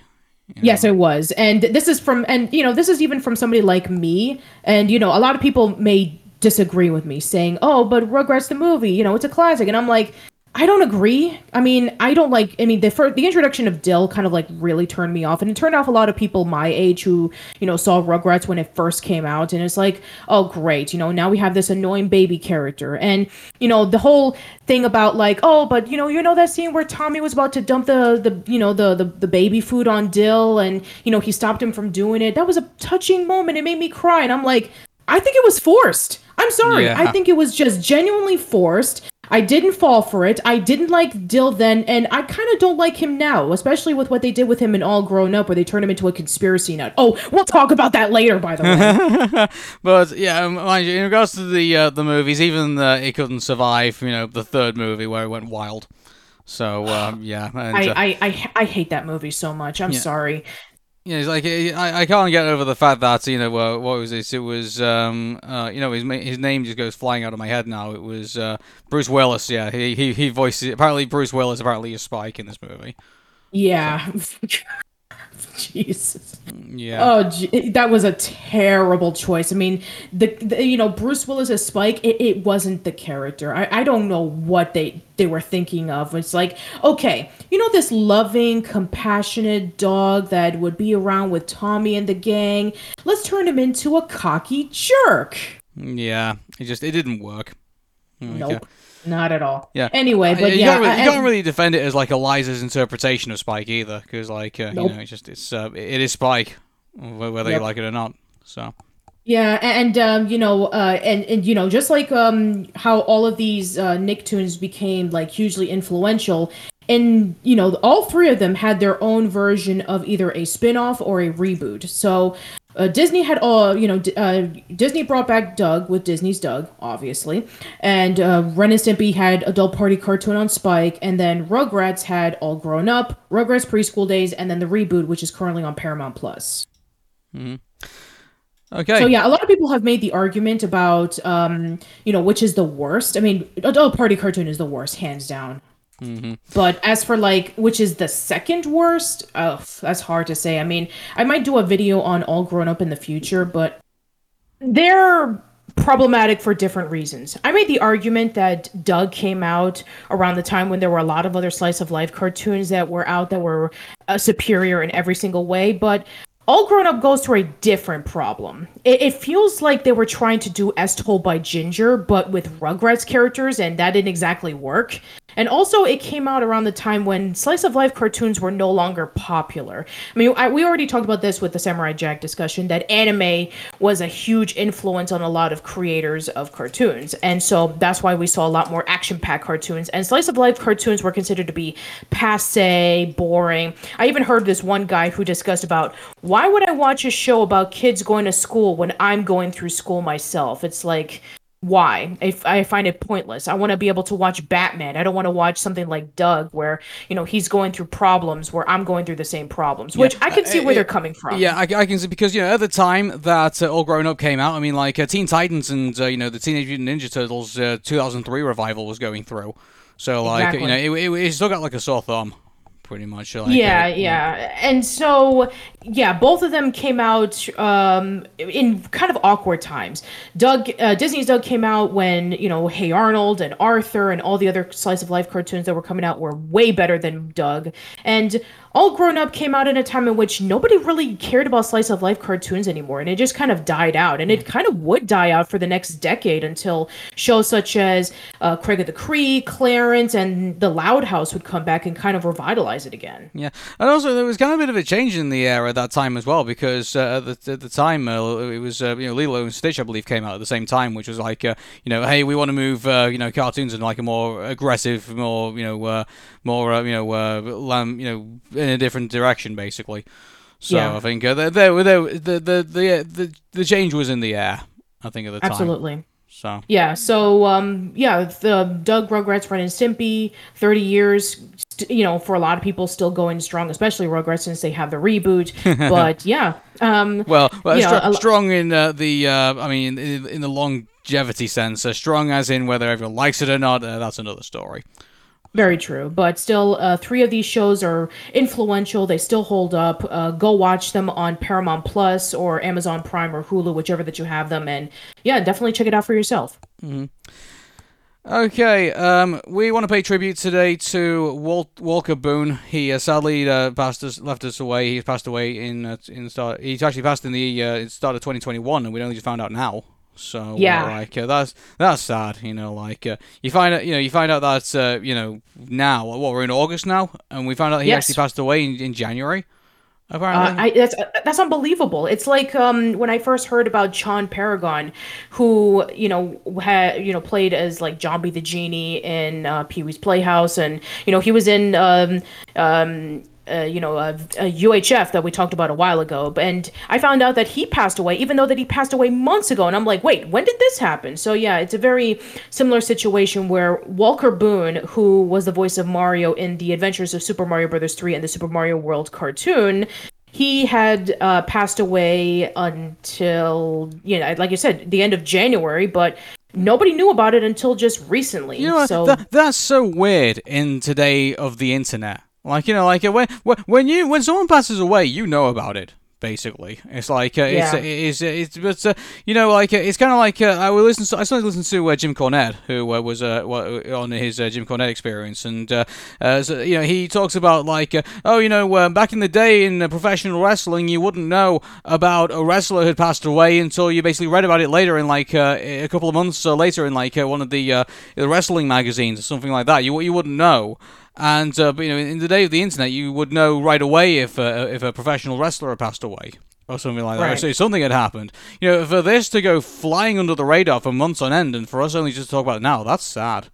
You know? Yes, it was. And this is from, and you know, this is even from somebody like me. And, you know, a lot of people may disagree with me saying, oh, but Rugrats the movie, you know, it's a classic. And I'm like, I don't agree. I mean, I don't like. I mean, the first, the introduction of Dill kind of like really turned me off, and it turned off a lot of people my age who you know saw Rugrats when it first came out, and it's like, oh great, you know, now we have this annoying baby character, and you know the whole thing about like, oh, but you know, you know that scene where Tommy was about to dump the the you know the the, the baby food on Dill, and you know he stopped him from doing it. That was a touching moment. It made me cry, and I'm like, I think it was forced. I'm sorry. Yeah. I think it was just genuinely forced. I didn't fall for it. I didn't like Dill then, and I kind of don't like him now, especially with what they did with him in All Grown Up, where they turned him into a conspiracy nut. Oh, we'll talk about that later, by the way. [LAUGHS] but yeah, um, mind you, in regards to the uh, the movies, even uh, it couldn't survive. You know, the third movie where it went wild. So um, yeah, and, I, uh, I, I I hate that movie so much. I'm yeah. sorry. Yeah, it's like I, I can't get over the fact that you know uh, what was this? It was um uh you know his his name just goes flying out of my head now. It was uh Bruce Willis. Yeah, he he he voices apparently Bruce Willis apparently is Spike in this movie. Yeah. [LAUGHS] [LAUGHS] Jesus. Yeah. Oh, gee, that was a terrible choice. I mean, the, the you know Bruce Willis as Spike, it, it wasn't the character. I, I don't know what they they were thinking of. It's like, okay, you know this loving, compassionate dog that would be around with Tommy and the gang. Let's turn him into a cocky jerk. Yeah, it just it didn't work. Nope. Uh, Not at all. Yeah. Anyway, but you yeah, can't really, you can't really defend it as like Eliza's interpretation of Spike either, because like uh, nope. you know, it's just it's uh, it is Spike, whether yep. you like it or not. So. Yeah, and um, you know, uh, and and you know, just like um, how all of these uh, Nicktoons became like hugely influential, and you know, all three of them had their own version of either a spin-off or a reboot. So uh, Disney had all, you know, uh, Disney brought back Doug with Disney's Doug, obviously, and uh, Ren and Stimpy had Adult Party Cartoon on Spike, and then Rugrats had All Grown Up, Rugrats Preschool Days, and then the reboot, which is currently on Paramount Plus. Mm-hmm. Okay. So yeah, a lot of people have made the argument about, um, you know, which is the worst. I mean, Adult Party Cartoon is the worst, hands down. Mm-hmm. But as for like which is the second worst, oh, that's hard to say. I mean, I might do a video on All Grown Up in the future, but they're problematic for different reasons. I made the argument that Doug came out around the time when there were a lot of other slice of life cartoons that were out that were uh, superior in every single way, but all Grown Up goes through a different problem. It, it, feels like they were trying to do As Told by Ginger, but with Rugrats characters, and that didn't exactly work. And also, it came out around the time when slice of life cartoons were no longer popular. I mean, I, we already talked about this with the Samurai Jack discussion that anime was a huge influence on a lot of creators of cartoons. And so that's why we saw a lot more action packed cartoons. And slice of life cartoons were considered to be passe, boring. I even heard this one guy who discussed about why would I watch a show about kids going to school when I'm going through school myself? It's like, why if I find it pointless. I want to be able to watch Batman. I don't want to watch something like Doug where you know he's going through problems where I'm going through the same problems, which I can see Uh, where uh, they're coming from. Yeah, I, I can see because you know at the time that uh, All Grown Up came out, I mean like uh, Teen Titans and uh, you know the Teenage Mutant Ninja Turtles uh, 2003 revival was going through, so like you know Exactly. it, it, it still got like a sore thumb, pretty much. Like, yeah, uh, yeah. And so, yeah, both of them came out um, in kind of awkward times. Doug, uh, Disney's Doug came out when, you know, Hey Arnold and Arthur and all the other slice of life cartoons that were coming out were way better than Doug. And All Grown Up came out in a time in which nobody really cared about slice of life cartoons anymore. And it just kind of died out. And it kind of would die out for the next decade until shows such as uh, Craig of the Creek, Clarence, and The Loud House would come back and kind of revitalize it again. Yeah, and also there was kind of a bit of a change in the air at that time as well because uh, at, the, at the time uh, it was uh, you know Lilo and Stitch I believe came out at the same time, which was like uh, you know hey we want to move uh, you know cartoons in like a more aggressive, more you know uh, more uh, you know uh, lam- you know in a different direction basically. So Yeah. I think uh, there, the the the the the change was in the air. I think at the time. Absolutely. So Yeah. So, um, yeah, the Doug Rugrats, Ren and Stimpy, thirty years. St- you know, for a lot of people, still going strong, especially Rugrats since they have the reboot. [LAUGHS] but yeah, um, well, well you know, str- lo- strong in uh, the uh, I mean in, in the longevity sense, uh, strong as in whether everyone likes it or not. Uh, that's another story. Very true. But still, uh, three of these shows are influential. They still hold up. Uh, go watch them on Paramount Plus or Amazon Prime or Hulu, whichever that you have them. And yeah, definitely check it out for yourself. Okay, um, we want to pay tribute today to Walt Walker Boone. He uh, sadly uh, passed us, left us away. He passed away in uh, in start. He actually passed in the uh, start of 2021, and we only just found out now. So uh, Yeah. like uh, that's that's sad. You know, like uh, you find out, you know, you find out that uh, you know now. What we're in August now, and we found out he Yes. actually passed away in, in January. Uh, Apparently, I, that's that's unbelievable. It's like um, when I first heard about John Paragon, who you know had you know played as like Jambi the genie in uh, Pee Wee's Playhouse, and you know he was in um, um, uh, you know uh, uh, UHF that we talked about a while ago. And I found out that he passed away, even though that he passed away months ago. And I'm like, wait, when did this happen? So yeah, it's a very similar situation where Walker Boone, who was the voice of Mario in the Adventures of Super Mario Brothers 3 and the Super Mario World cartoon, he had uh, passed away until you know like you said the end of january but nobody knew about it until just recently You know, so that, that's so weird in today of the internet. Like you know, like uh, when when you when someone passes away, you know about it. Basically, it's like uh, it's, Yeah. it's it's but uh, you know like uh, it's kind of like uh, I will listen. To, I started listening to uh, Jim Cornette, who uh, was uh, on his uh, Jim Cornette experience, and uh, uh, so, you know he talks about like uh, oh you know uh, back in the day in uh, professional wrestling, you wouldn't know about a wrestler who had passed away until you basically read about it later in like uh, a couple of months uh, later in like uh, one of the uh, the wrestling magazines or something like that. You you wouldn't know. And uh, but, you know, in the day of the internet, you would know right away if uh, if a professional wrestler had passed away or something like that. Right. So something had happened. You know, for this to go flying under the radar for months on end, and for us only just to talk about it now, that's sad.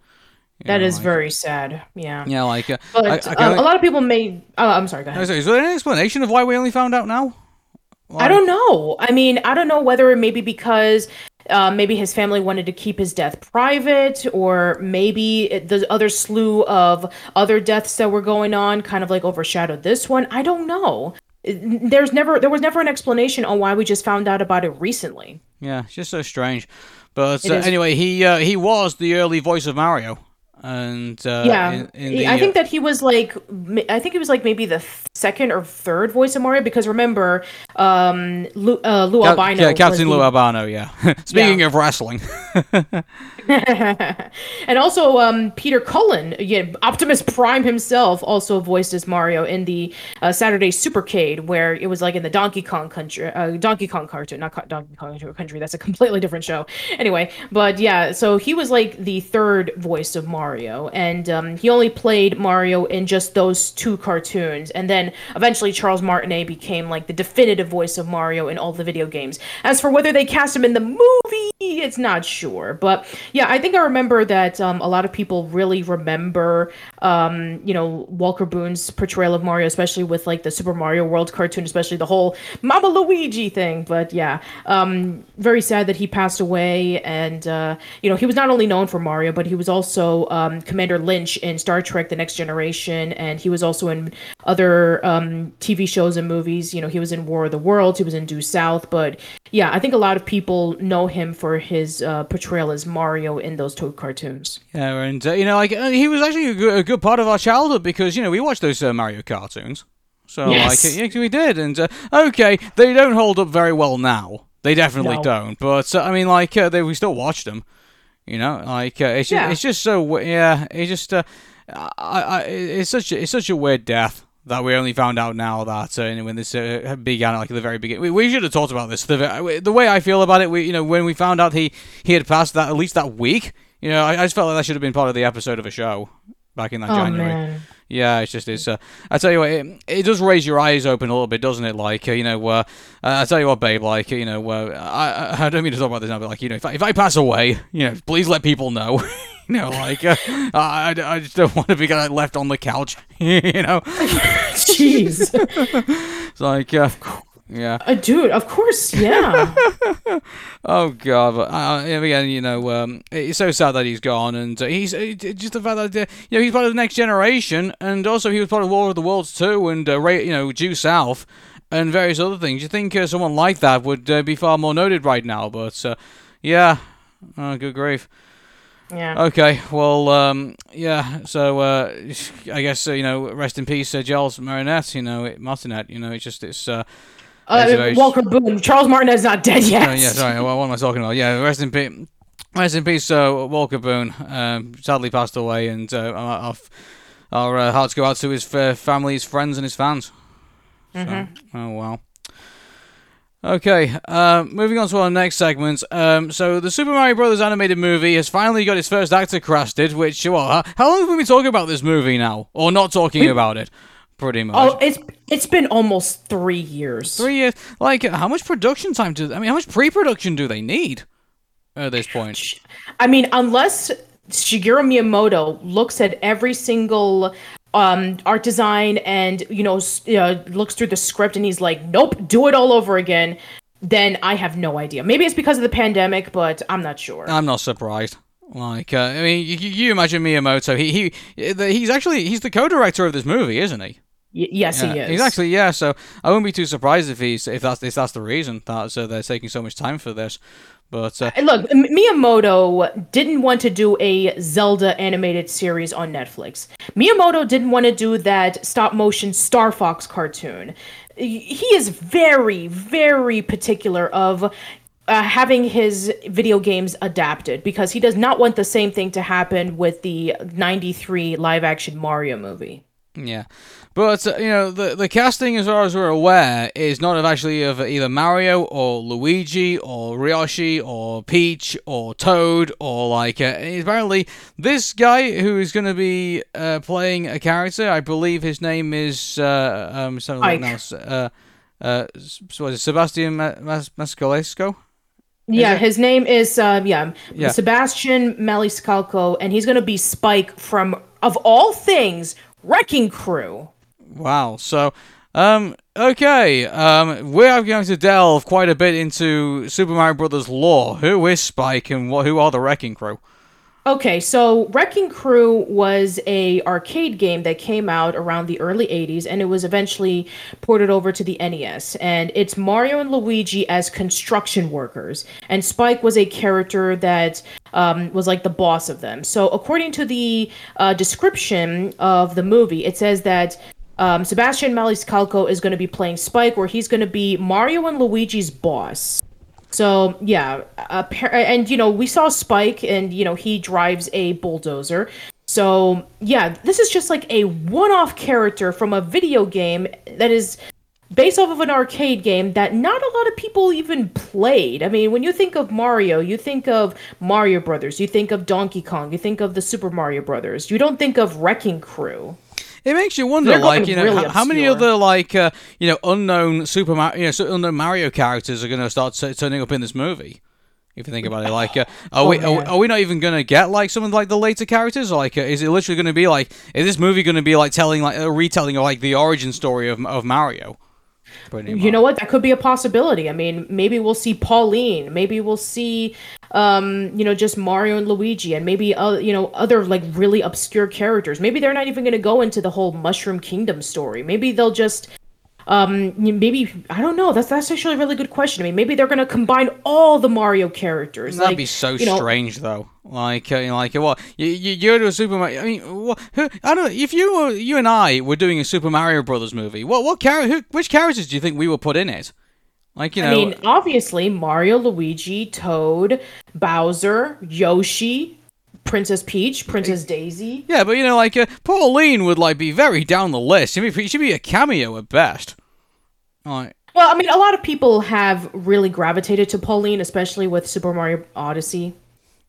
You that know, is like- very sad yeah Yeah, like. Uh, but I, I uh, only- a lot of people may oh i'm sorry go ahead is there any explanation of why we only found out now? I don't know. I mean, I don't know whether it may be because uh, maybe his family wanted to keep his death private, or maybe it, the other slew of other deaths that were going on kind of like overshadowed this one. I don't know. There's never there was never an explanation on why we just found out about it recently. Yeah, it's just so strange. But uh, anyway, he uh, he was the early voice of Mario, and uh, yeah, in, in the, I think uh, that he was like, I think he was like maybe the th- second or third voice of Mario because remember, um, Lou, uh, Lou Ca- Albano, yeah, Captain the- Lou Albano. Yeah. [LAUGHS] Speaking of wrestling, [LAUGHS] and also um, Peter Cullen, yeah, Optimus Prime himself, also voiced as Mario in the uh, Saturday Supercade, where it was like in the Donkey Kong country, uh, Donkey Kong cartoon, not Co- Donkey Kong Country. That's a completely different show. Anyway, but yeah, so he was like the third voice of Mario, and um, he only played Mario in just those two cartoons, and then eventually Charles Martinet became like the definitive voice of Mario in all the video games. As for whether they cast him in the movie, it's not sure. But yeah, I think I remember that um, a lot of people really remember, um, you know, Walker Boone's portrayal of Mario, especially with like the Super Mario World cartoon, especially the whole Mama Luigi thing. But yeah, um, very sad that he passed away. And, uh, you know, he was not only known for Mario, but he was also um, Commander Lynch in Star Trek The Next Generation. And he was also in other um, TV shows and movies. You know, he was in War of the Worlds, he was in Due South. But yeah, I think a lot of people know him for his uh, portrayal as Mario in those two cartoons. Yeah, and uh, you know, like uh, he was actually a good, a good, part of our childhood because you know we watched those uh, Mario cartoons. So yes. like, yeah, we did, and uh, okay, they don't hold up very well now. They definitely no. don't. But uh, I mean, like, they, we still watched them. You know, like it's just, it's just so yeah. It's just I, I, it's such a, it's such a weird death that we only found out now that uh, when this uh, began like at the very beginning. We, we, should have talked about this. The, the way I feel about it, we you know when we found out he he had passed that at least that week, you know, I, I just felt like that should have been part of the episode of a show back in that oh, January. Man. Yeah, it's just it's. Uh, I tell you what, it, it does raise your eyes open a little bit, doesn't it? Like uh, you know, uh, I tell you what, babe. Like you know, uh, I [LAUGHS] I don't mean to talk about this now, but like you know, if I, if I pass away, you know, please let people know. [LAUGHS] you know, like uh, I, I just don't want to be left on the couch. [LAUGHS] you know, jeez. it's like uh, yeah. Uh, dude, of course, yeah. [LAUGHS] oh god, but uh, again, you know, um, it's so sad that he's gone, and uh, he's uh, just the fact that uh, you know he's part of the next generation, and also he was part of War of the Worlds too, and uh, you know, Due South, and various other things. You think someone like that would be far more noted right now, but yeah, oh, good grief. Yeah. Okay. Well, um, yeah. So uh, I guess uh, you know, rest in peace, uh, Giles Marinette. You know, Martinet. You know, it's just it's uh, uh, Walker Boone. Charles Martinet is not dead yet. Oh, yeah, sorry. What, what, am I talking about? Yeah, rest in peace. Rest in peace, uh, Walker Boone. Um, sadly passed away, and uh, our, our uh, hearts go out to his family, his friends, and his fans. Mm-hmm. oh wow. Okay, uh, moving on to our next segment. Um, so the Super Mario Brothers animated movie has finally got its first actor casted. Which, well, how long have we been talking about this movie now, or not talking we- about it? Pretty much. Oh, it's it's been almost three years. Three years. Like, how much production time do? I mean, how much pre-production do they need at this point? I mean, unless Shigeru Miyamoto looks at every single um, art design and you know uh, looks through the script and he's like, "Nope, do it all over again." Then I have no idea. Maybe it's because of the pandemic, but I'm not sure. I'm not surprised. Like, uh, I mean, you, you imagine Miyamoto. He he he's actually he's the co-director of this movie, isn't he? Y- yes, yeah, he is. Exactly. Yeah. So I wouldn't be too surprised if he's if that's if that's the reason that so they're taking so much time for this. But uh, look, Miyamoto didn't want to do a Zelda animated series on Netflix. Miyamoto didn't want to do that stop motion Star Fox cartoon. He is very, very particular of uh, having his video games adapted because he does not want the same thing to happen with the 93 live action Mario movie. Yeah. But uh, you know, the the casting, as far as we're aware, is not of actually of either Mario or Luigi or Yoshi or Peach or Toad or like. Uh, apparently, this guy who is going to be uh, playing a character, I believe his name is uh, um something else. Uh, uh, what is it, Sebastian Mas- Mascalesco? Yeah, his name is uh, yeah, yeah. Sebastian Maniscalco, and he's gonna be Spike from of all things, Wrecking Crew. Wow. So, um, okay, um, we are going to delve quite a bit into Super Mario Brothers lore. Who is Spike, and what, who are the Wrecking Crew? Okay, so Wrecking Crew was a arcade game that came out around the early 80s and it was eventually ported over to the NES and it's Mario and Luigi as construction workers and Spike was a character that um, was like the boss of them. So according to the uh, description of the movie, it says that um, Sebastian Maniscalco is going to be playing Spike, where he's going to be Mario and Luigi's boss. So yeah, uh, and you know we saw Spike, and you know he drives a bulldozer. So yeah, this is just like a one-off character from a video game that is based off of an arcade game that not a lot of people even played. I mean, when you think of Mario, you think of Mario Brothers, you think of Donkey Kong, you think of the Super Mario Brothers. You don't think of Wrecking Crew. It makes you wonder, They're like you know, really how, how many other like uh, you know unknown Super Mario, you know, unknown Mario characters are going to start t- turning up in this movie. If you think about it, like, uh, are Oh, we are, we- are we not even going to get like some of like the later characters? Like, uh, is it literally going to be like, is this movie going to be like telling like a retelling of like the origin story of of Mario? You know what? That could be a possibility. I mean, maybe we'll see Pauline. Maybe we'll see, um, you know, just Mario and Luigi, and maybe uh, you know, other like really obscure characters. Maybe they're not even going to go into the whole Mushroom Kingdom story. Maybe they'll just, um, maybe I don't know. That's that's actually a really good question. I mean, maybe they're going to combine all the Mario characters. That'd like, be so you know, strange, though. Like, uh, like what? You, you go to a Super Mario. I mean, what, who, I don't. If you were, you and I were doing a Super Mario Brothers movie, what what char- who, which characters do you think we would put in it? Like, you know, I mean, obviously Mario, Luigi, Toad, Bowser, Yoshi, Princess Peach, Princess Daisy. yeah, but you know, like uh, Pauline would like be very down the list. I mean, she should be a cameo at best. Well, I mean, a lot of people have really gravitated to Pauline, especially with Super Mario Odyssey.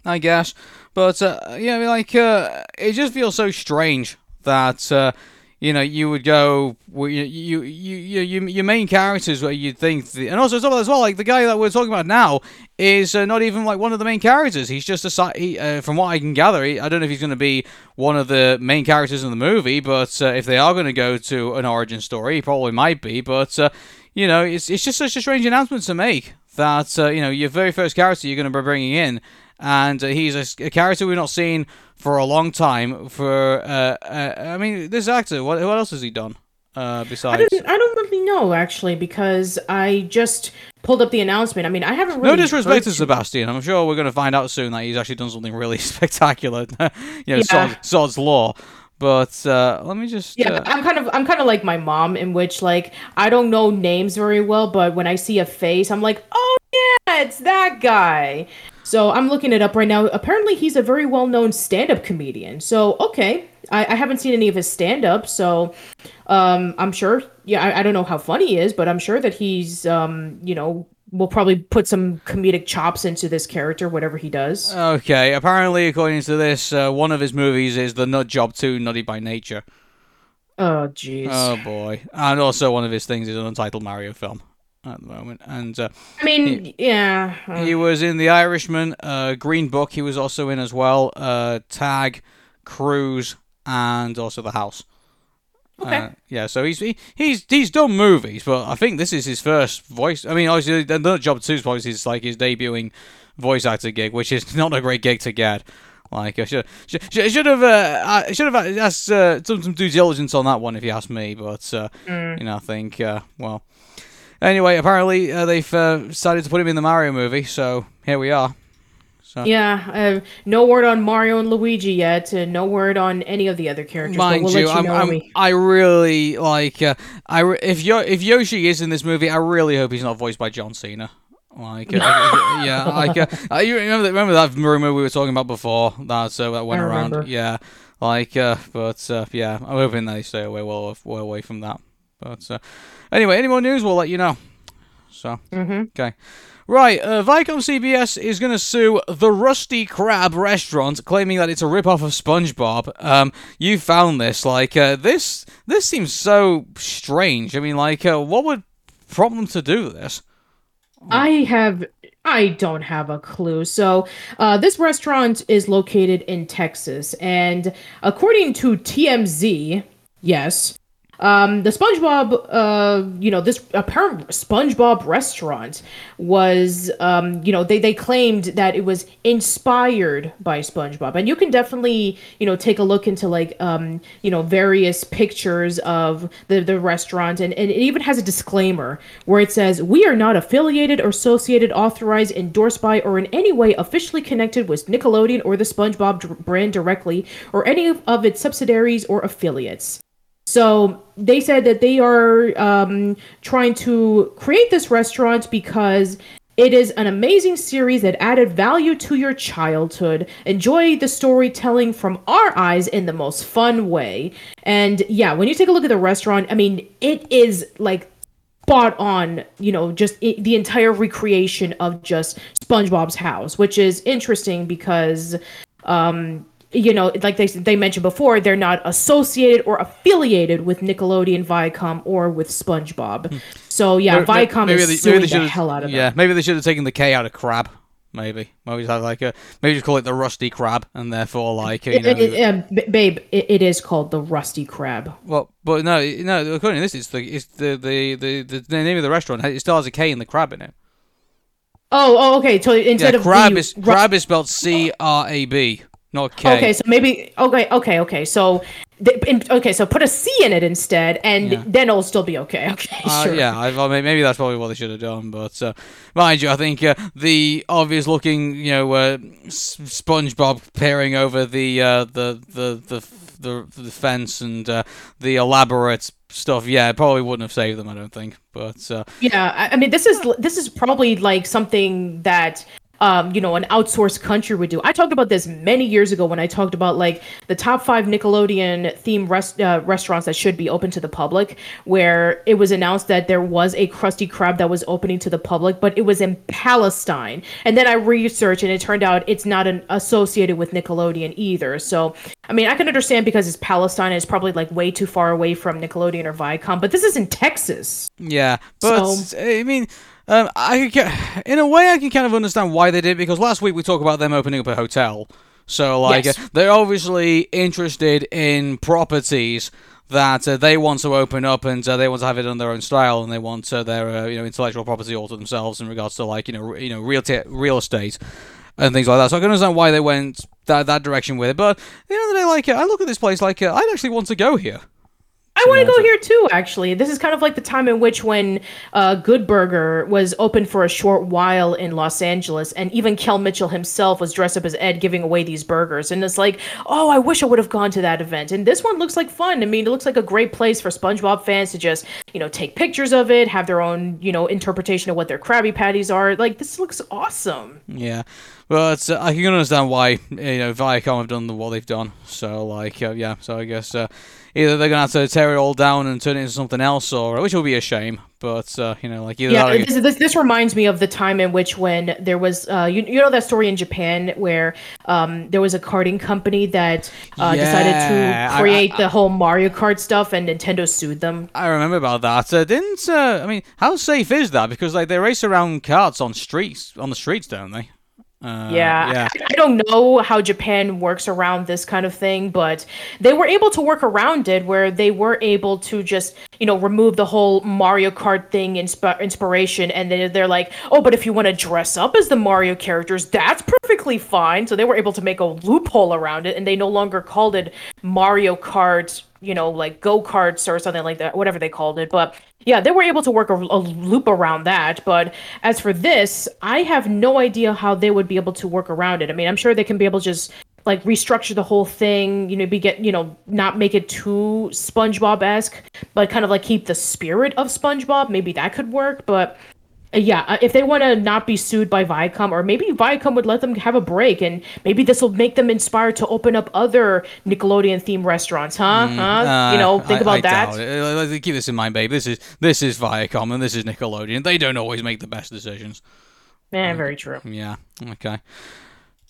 I guess. But uh, yeah, I mean, like uh, it just feels so strange that uh, you know you would go well, you you you you you- your main characters where you'd think the, and also as well like the guy that we're talking about now is uh, not even like one of the main characters. He's just a. He, uh, from what I can gather, he, I don't know if he's going to be one of the main characters in the movie, but uh, if they are going to go to an origin story, he probably might be. But uh, you know, it's it's just such a strange announcement to make that uh, you know your very first character you're going to be bringing in and uh, he's a, a character we've not seen for a long time. For uh, uh, I mean, this actor, what what else has he done uh, I besides? don't, I don't really know actually because I just pulled up the announcement. I mean, I haven't really No disrespect to Sebastian. I'm sure we're going to find out soon that he's actually done something really [LAUGHS] spectacular. [LAUGHS] you know, Yeah. Sod, Sod's Law. But uh, let me just. Yeah, uh, I'm kind of I'm kind of like my mom in which like I don't know names very well, but when I see a face, I'm like, "Oh yeah, it's that guy." So I'm looking it up right now. Apparently, he's a very well-known stand-up comedian. So okay, I, I haven't seen any of his stand-up, so um, I'm sure. Yeah, I, I don't know how funny he is, but I'm sure that he's um, you know, will probably put some comedic chops into this character, whatever he does. Okay, apparently, according to this, uh, one of his movies is The Nut Job 2, Nutty by Nature. Oh jeez. Oh boy. And also, one of his things is an untitled Mario film at the moment. And uh, I mean, yeah. uh, He was in The Irishman, uh, Green Book. He was also in as well. Uh, Tag, Cruise, and also The House. Okay. Uh, yeah, so he's he, he's he's done movies, but I think this is his first voice. I mean, obviously, another job two is like his debuting voice actor gig, which is [LAUGHS] not a great gig to get. Like I should should, should have uh, I should have asked uh, done some due diligence on that one if you ask me, but uh, you know I think uh, well. Anyway, apparently uh, they've uh, decided to put him in the Mario movie, so here we are. Yeah, uh, no word on Mario and Luigi yet, and no word on any of the other characters. Mind we'll you, you I'm, I'm, I really like. Uh, I re- if Yo- if Yoshi is in this movie, I really hope he's not voiced by John Cena. Like, uh, [LAUGHS] yeah, like uh, uh, you remember that, remember that rumor we were talking about before that uh, that went around. Yeah, like, uh, but uh, yeah, I'm hoping they stay away well, well away from that. But uh, anyway, any more news, we'll let you know. So Mhm. okay. Right, uh, Viacom CBS is going to sue the Rusty Crab restaurant, claiming that it's a rip-off of SpongeBob. Um, you found this, like, uh, this this seems so strange. I mean, like, uh, what would prompt them to do this? I have. I don't have a clue. So, uh, this restaurant is located in Texas, and according to TMZ, yes, um, the SpongeBob, uh, you know, this apparent SpongeBob restaurant was, um, you know, they they claimed that it was inspired by SpongeBob, and you can definitely, you know, take a look into like, um, you know, various pictures of the the restaurant, and, and it even has a disclaimer where it says, "We are not affiliated or associated, authorized, endorsed by, or in any way officially connected with Nickelodeon or the SpongeBob brand directly, or any of its subsidiaries or affiliates." So they said that they are um, trying to create this restaurant because it is an amazing series that added value to your childhood. Enjoy the storytelling from our eyes in the most fun way. And yeah, when you take a look at the restaurant, I mean, it is like spot on, you know, just i the entire recreation of just SpongeBob's house, which is interesting because um you know, like they they mentioned before, they're not associated or affiliated with Nickelodeon, Viacom, or with SpongeBob. So yeah, Maybe- Viacom maybe is they- maybe they the hell out of Yeah, them. maybe they should have taken the K out of crab. Maybe, maybe just have like a maybe just call it the rusty crab, and therefore like you It- know. it- it- um, b- babe, it, it is called the Rusty Crab. well, but no, no. According to this, it's the it's the the, the the name of the restaurant. It still has a K in the crab in it. Oh, oh, okay. So instead Yeah, of crab is crab is spelled C R A B, K. Okay, so maybe okay, okay, okay. So th- in, okay, so put a C in it instead, and Yeah. then it'll still be okay. Okay, Uh, [LAUGHS] sure. yeah, I, well, maybe that's probably what they should have done. But uh, mind you, I think uh, the obvious looking, you know, uh, S- SpongeBob peering over the uh, the, the the the the fence and uh, the elaborate stuff. Yeah, it probably wouldn't have saved them. I don't think. But uh, Yeah, I, I mean, this is this is probably like something that um, you know an outsourced country would do. I talked about this many years ago when I talked about like the top five Nickelodeon themed rest, uh, restaurants that should be open to the public. Where it was announced that there was a Krusty Krab that was opening to the public, but it was in Palestine. And then I researched, and it turned out it's not an, associated with Nickelodeon either. So I mean, I can understand because it's Palestine, it's probably like way too far away from Nickelodeon or Viacom. But this is in Texas. Yeah, but So- I mean, um, I can, [SIGHS] in a way I can kind of understand why they did because last week we talked about them opening up a hotel. So like Yes. uh, they're obviously interested in properties that uh, they want to open up and uh, they want to have it on their own style and they want uh, their uh, you know intellectual property all to themselves in regards to like you know re- you know real ta real estate and things like that. So I can understand why they went that that direction with it. But at the end of the day, like uh, I look at this place like uh, I'd actually want to go here. I want to go here too. Actually, this is kind of like the time in which when uh, Good Burger was open for a short while in Los Angeles, and even Kel Mitchell himself was dressed up as Ed, giving away these burgers. And it's like, oh, I wish I would have gone to that event. And this one looks like fun. I mean, it looks like a great place for SpongeBob fans to just, you know, take pictures of it, have their own, you know, interpretation of what their Krabby Patties are. Like, this looks awesome. Yeah, but uh, I can understand why you know Viacom have done the, what they've done. So like, uh, yeah, so I guess uh, either they're gonna have to tear it all down and turn it into something else, or which will be a shame. But uh, you know, like either Yeah, this, this this reminds me of the time in which when there was uh, you, you know that story in Japan where um, there was a karting company that uh, decided Yeah, I- to create I- the whole Mario Kart stuff and Nintendo sued them. I remember about that. Uh, didn't uh, I mean how safe is that? Because like they race around carts on streets on the streets, don't they? Uh, Yeah, yeah. I, I don't know how Japan works around this kind of thing, but they were able to work around it where they were able to just, you know, remove the whole Mario Kart thing insp- inspiration. And then they're like, oh, but if you want to dress up as the Mario characters, that's perfectly fine. So they were able to make a loophole around it, and they no longer called it Mario Kart, you know, like go karts or something like that, whatever they called it. But yeah, they were able to work a, a loop around that. But as for this, I have no idea how they would be able to work around it. I mean, I'm sure they can be able to just like restructure the whole thing, you know, be get, you know, not make it too SpongeBob esque, but kind of like keep the spirit of SpongeBob. Maybe that could work. But yeah, uh, if they want to not be sued by Viacom, or maybe Viacom would let them have a break, and maybe this will make them inspired to open up other Nickelodeon themed restaurants, huh? huh? Uh, you know, think I- about I that. doubt. Uh, Keep this in mind, babe. This is this is Viacom and this is Nickelodeon. They don't always make the best decisions. Yeah, very true. Yeah. Okay.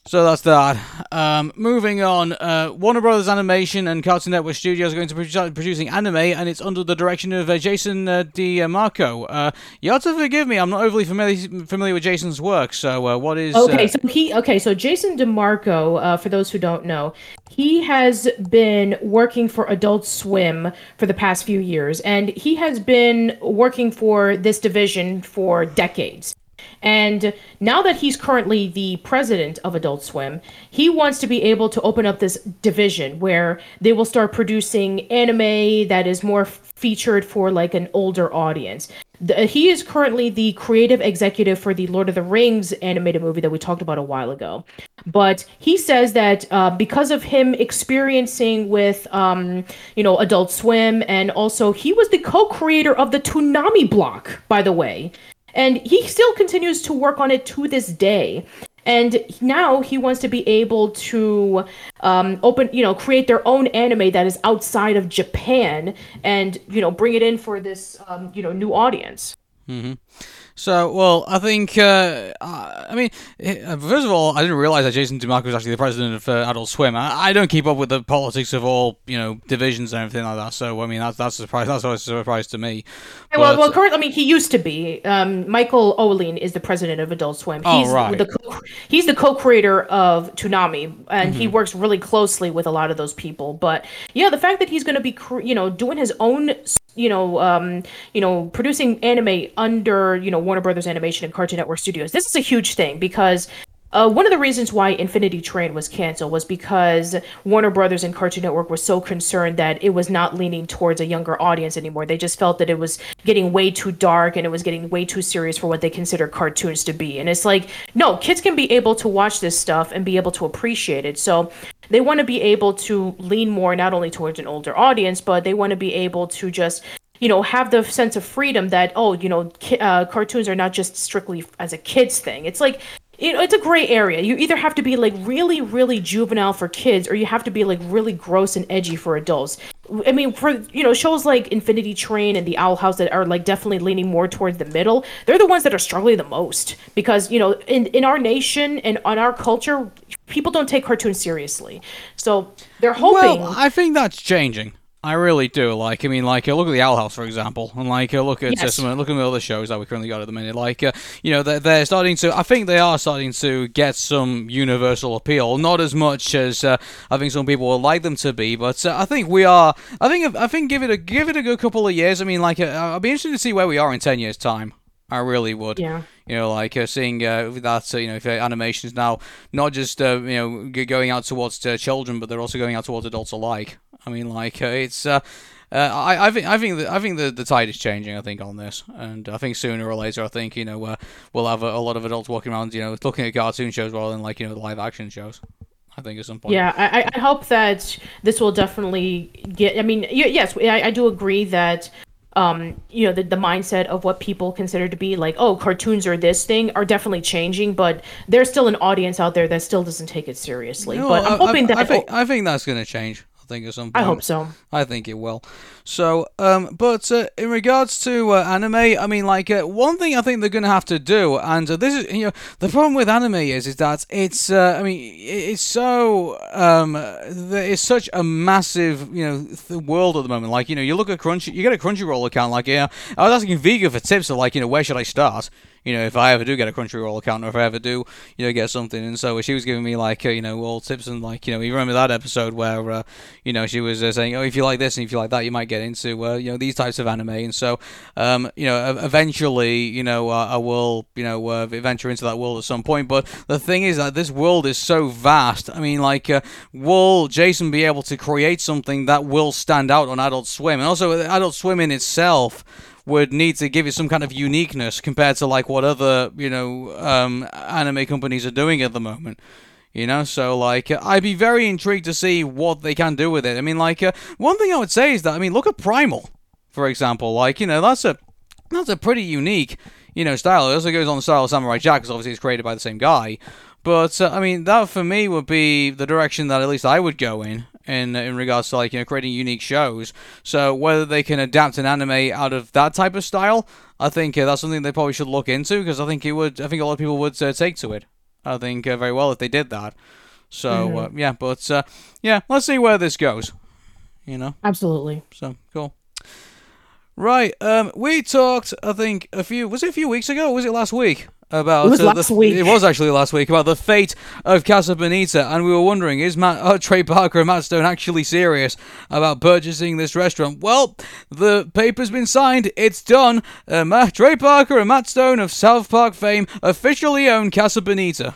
So that's that. Um, moving on, uh, Warner Brothers Animation and Cartoon Network Studios are going to be produ- producing anime, and it's under the direction of uh, Jason uh, DeMarco. Uh, you have to forgive me; I'm not overly familiar familiar with Jason's work. So, uh, what is? Okay, uh, so he okay, so Jason DeMarco, uh, for those who don't know, he has been working for Adult Swim for the past few years, and he has been working for this division for decades. And now that he's currently the president of Adult Swim, he wants to be able to open up this division where they will start producing anime that is more featured for like an older audience. The, he is currently the creative executive for the Lord of the Rings animated movie that we talked about a while ago. But he says that uh, because of him experiencing with, um, you know, Adult Swim, and also he was the co-creator of the Toonami block, by the way, and he still continues to work on it to this day. And now he wants to be able to um, open, you know, create their own anime that is outside of Japan, and you know, bring it in for this, um, you know, new audience. Mm-hmm. So, well, I think, uh, I mean, eh, first of all, I didn't realize that Jason DeMarco was actually the president of uh, Adult Swim. I, I, don't keep up with the politics of all, you know, divisions and everything like that. So, I mean, that's that's a surprise. That's always a surprise to me. But, well, well, currently, I mean, he used to be. Um, Michael Ouweleen is the president of Adult Swim. Oh, he's oh, right. The co- he's the co-creator of Toonami, and mm-hmm. he works really closely with a lot of those people. But yeah, the fact that he's going to be, you know, doing his own you know, um, you know, producing anime under, you know, Warner Brothers Animation and Cartoon Network Studios. This is a huge thing because uh, one of the reasons why Infinity Train was canceled was because Warner Brothers and Cartoon Network were so concerned that it was not leaning towards a younger audience anymore. They just felt that it was getting way too dark and it was getting way too serious for what they consider cartoons to be. And it's like, no, kids can be able to watch this stuff and be able to appreciate it. So they want to be able to lean more not only towards an older audience, but they want to be able to just you know have the sense of freedom that oh you know ki- uh, cartoons are not just strictly as a kids thing it's like you know it's a gray area. You either have to be like really really juvenile for kids or you have to be like really gross and edgy for adults. I mean for you know shows like infinity train and the owl house that are like definitely leaning more towards the middle they're the ones that are struggling the most because you know in in our nation and on our culture people don't take cartoons seriously. So they're hoping well i think that's changing I really do. Like, I mean, like, uh, look at the Owl House, for example, and like, uh, look at yes. uh, some, look at the other shows that we currently got at the minute. Like, uh, you know, they're, they're starting to. I think they are starting to get some universal appeal. Not as much as uh, I think some people would like them to be, but uh, I think we are. I think. I think give it a give it a good couple of years. I mean, like, I'll be interested to see where we are in ten years' time. I really would. Yeah. You know, like uh, seeing uh, that, uh, you know, if animations now not just uh, you know g- going out towards uh, children, but they're also going out towards adults alike. I mean, like it's. Uh, I, I think I think the, I think the, the tide is changing. I think on this, and I think sooner or later, I think you know uh, we'll have a, a, lot of adults walking around, you know, looking at cartoon shows rather than like you know the live action shows. I think at some point. Yeah, I, I hope that this will definitely get. I mean, yes, I, I do agree that um, you know, the, the mindset of what people consider to be like, oh, cartoons are this thing are definitely changing, but there's still an audience out there that still doesn't take it seriously. No, but I'm hoping I, that I think, I think that's going to change think at some point. I hope so. I think it will. So, um, but uh, in regards to uh, anime, I mean, like uh, one thing I think they're going to have to do, and uh, this is, you know, the problem with anime is, is that it's, uh, I mean, it's so, um, it's such a massive, you know, th- world at the moment. Like, you know, you look at Crunchy, you get a Crunchyroll account. Like, yeah, I was asking Vega for tips of like, you know, where should I start? You know, if I ever do get a Crunchyroll account or if I ever do, you know, get something. And so she was giving me like, uh, you know, all tips and like, you know, you remember that episode where, uh, you know, she was uh, saying, oh, if you like this and if you like that, you might get into, uh, you know, these types of anime. And so, um, you know, eventually, you know, uh, I will, you know, uh, venture into that world at some point. But the thing is that this world is so vast. I mean, like, will Jason be able to create something that will stand out on Adult Swim? And also, Adult Swim in itself would need to give it some kind of uniqueness compared to like what other you know um, anime companies are doing at the moment. You know, so like I'd be very intrigued to see what they can do with it. I mean, like uh, one thing I would say is that I mean, look at Primal, for example. Like you know, that's a that's a pretty unique you know style. It also goes on the style of Samurai Jack, because obviously it's created by the same guy. But uh, I mean, that for me would be the direction that at least I would go in in in regards to like you know creating unique shows. So whether they can adapt an anime out of that type of style, I think uh, that's something they probably should look into because I think it would. I think a lot of people would uh, take to it. I think uh, very well if they did that. So uh, mm-hmm. yeah, but uh, yeah, let's see where this goes. You know, absolutely. So cool. Right, um, we talked. I think a few was it a few weeks ago? was it last week? about it was uh, last the, week. It was actually last week about the fate of Casa Bonita, and we were wondering: Is Matt, uh, Trey Parker and Matt Stone actually serious about purchasing this restaurant? Well, the paper's been signed. It's done. Uh, Matt, Trey Parker and Matt Stone of South Park fame officially own Casa Bonita.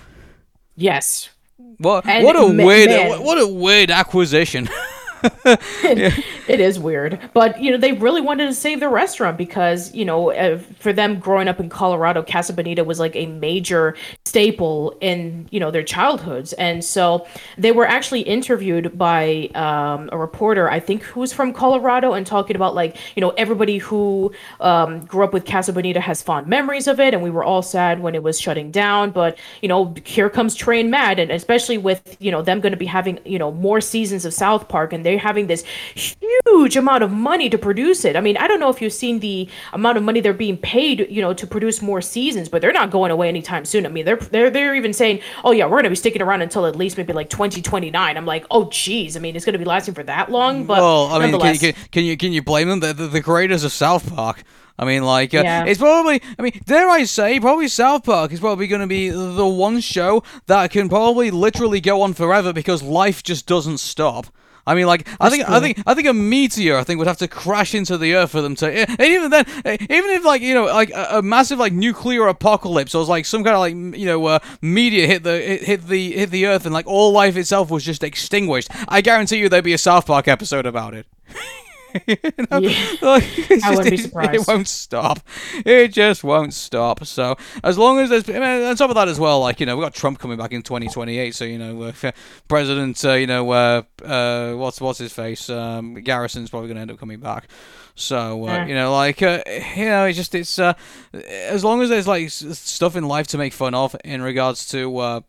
Yes. What? And what a weird! What a weird acquisition. [LAUGHS] [LAUGHS] it, is weird, but you know they really wanted to save the restaurant because you know uh, for them growing up in Colorado, Casa Bonita was like a major staple in you know their childhoods, and so they were actually interviewed by um, a reporter, I think, who's from Colorado, and talking about like you know everybody who um, grew up with Casa Bonita has fond memories of it, and we were all sad when it was shutting down, but you know here comes Train Mad, and especially with you know them going to be having you know more seasons of South Park, and they they're having this huge amount of money to produce it. I mean, I don't know if you've seen the amount of money they're being paid, you know, to produce more seasons, but they're not going away anytime soon. I mean, they're they're they're even saying, "Oh yeah, we're going to be sticking around until at least maybe like 2029." I'm like, "Oh geez, I mean, it's going to be lasting for that long." But well, I mean, can, can, can you can you blame them? The, the, the creators of South Park. I mean, like, uh, Yeah. it's probably, I mean, dare I say, probably South Park is probably going to be the one show that can probably literally go on forever because life just doesn't stop. I mean, like, I think, I think, I think a meteor, I think, would have to crash into the Earth for them to. And even then, eh, even if like you know, like a, a massive like nuclear apocalypse or like some kind of like you know, uh, meteor hit the hit, hit the hit the Earth and like all life itself was just extinguished, I guarantee you there'd be a South Park episode about it. [LAUGHS] [LAUGHS] you know? Yeah. [LAUGHS] Like, [LAUGHS] I wouldn't be surprised. It won't stop. It just won't stop. So as long as there's, I mean, on top of that as well, like you know, we have got Trump coming back in 2028. So you know, uh, President, uh, you know, uh, uh, what's what's his face, um, Garrison's probably going to end up coming back. So uh, Yeah. you know, like uh, you know, it's just it's uh, as long as there's like stuff in life to make fun of in regards to.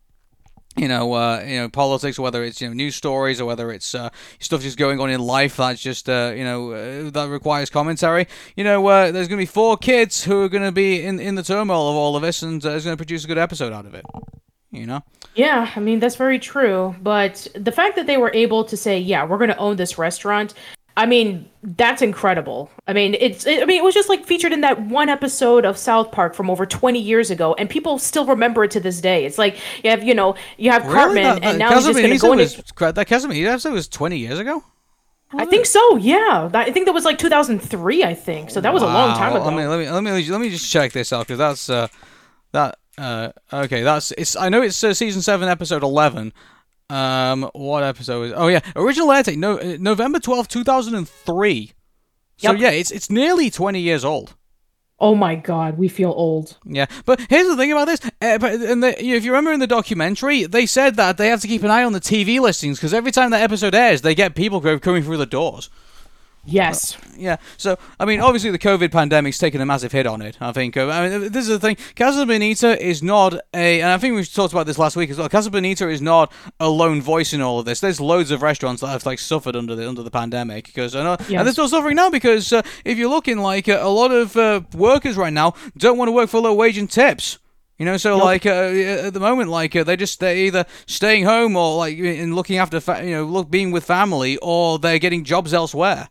You know, uh, you know, politics, whether it's you know news stories or whether it's uh, stuff just going on in life that's just uh, you know uh, that requires commentary. You know, uh, there's going to be four kids who are going to be in in the turmoil of all of this, and uh, is going to produce a good episode out of it. You know, Yeah, I mean, that's very true. But the fact that they were able to say, yeah, we're going to own this restaurant, I mean, that's incredible. I mean, it's, it, I mean, it was just like featured in that one episode of South Park from over 20 years ago, and people still remember it to this day. It's like, you have, you know, you have Cartman, That- and that now he's just going to go in. was, that Casa Bonita episode was 20 years ago. I think so, yeah. I think that was like 2003, I think. So that was a long time Wow. ago. Let me let me let me let me just check this out because that's uh that uh okay that's it's I know it's uh, season seven episode eleven. Um, what episode is? Oh yeah, original air date no uh, November twelfth two thousand and three. So Yep. yeah, it's it's nearly twenty years old. Oh my god, we feel old. Yeah, but here's the thing about this. Uh, but and the, you know, if you remember in the documentary, they said that they have to keep an eye on the TV listings because every time that episode airs, they get people coming through the doors. Yes. Yeah, so I mean, obviously the COVID pandemic's taken a massive hit on it. I think. Uh, I mean, this is the thing. Casa Bonita is not a, and I think we talked about this last week as well. Casa Bonita is not a lone voice in all of this. There's loads of restaurants that have like suffered under the under the pandemic because I know, and they're still suffering now because uh, if you're looking like uh, a lot of uh, workers right now don't want to work for low wage and tips. You know, so like uh, at the moment, like uh, they just they're either staying home or like in looking after, fa- you know, look being with family, or they're getting jobs elsewhere.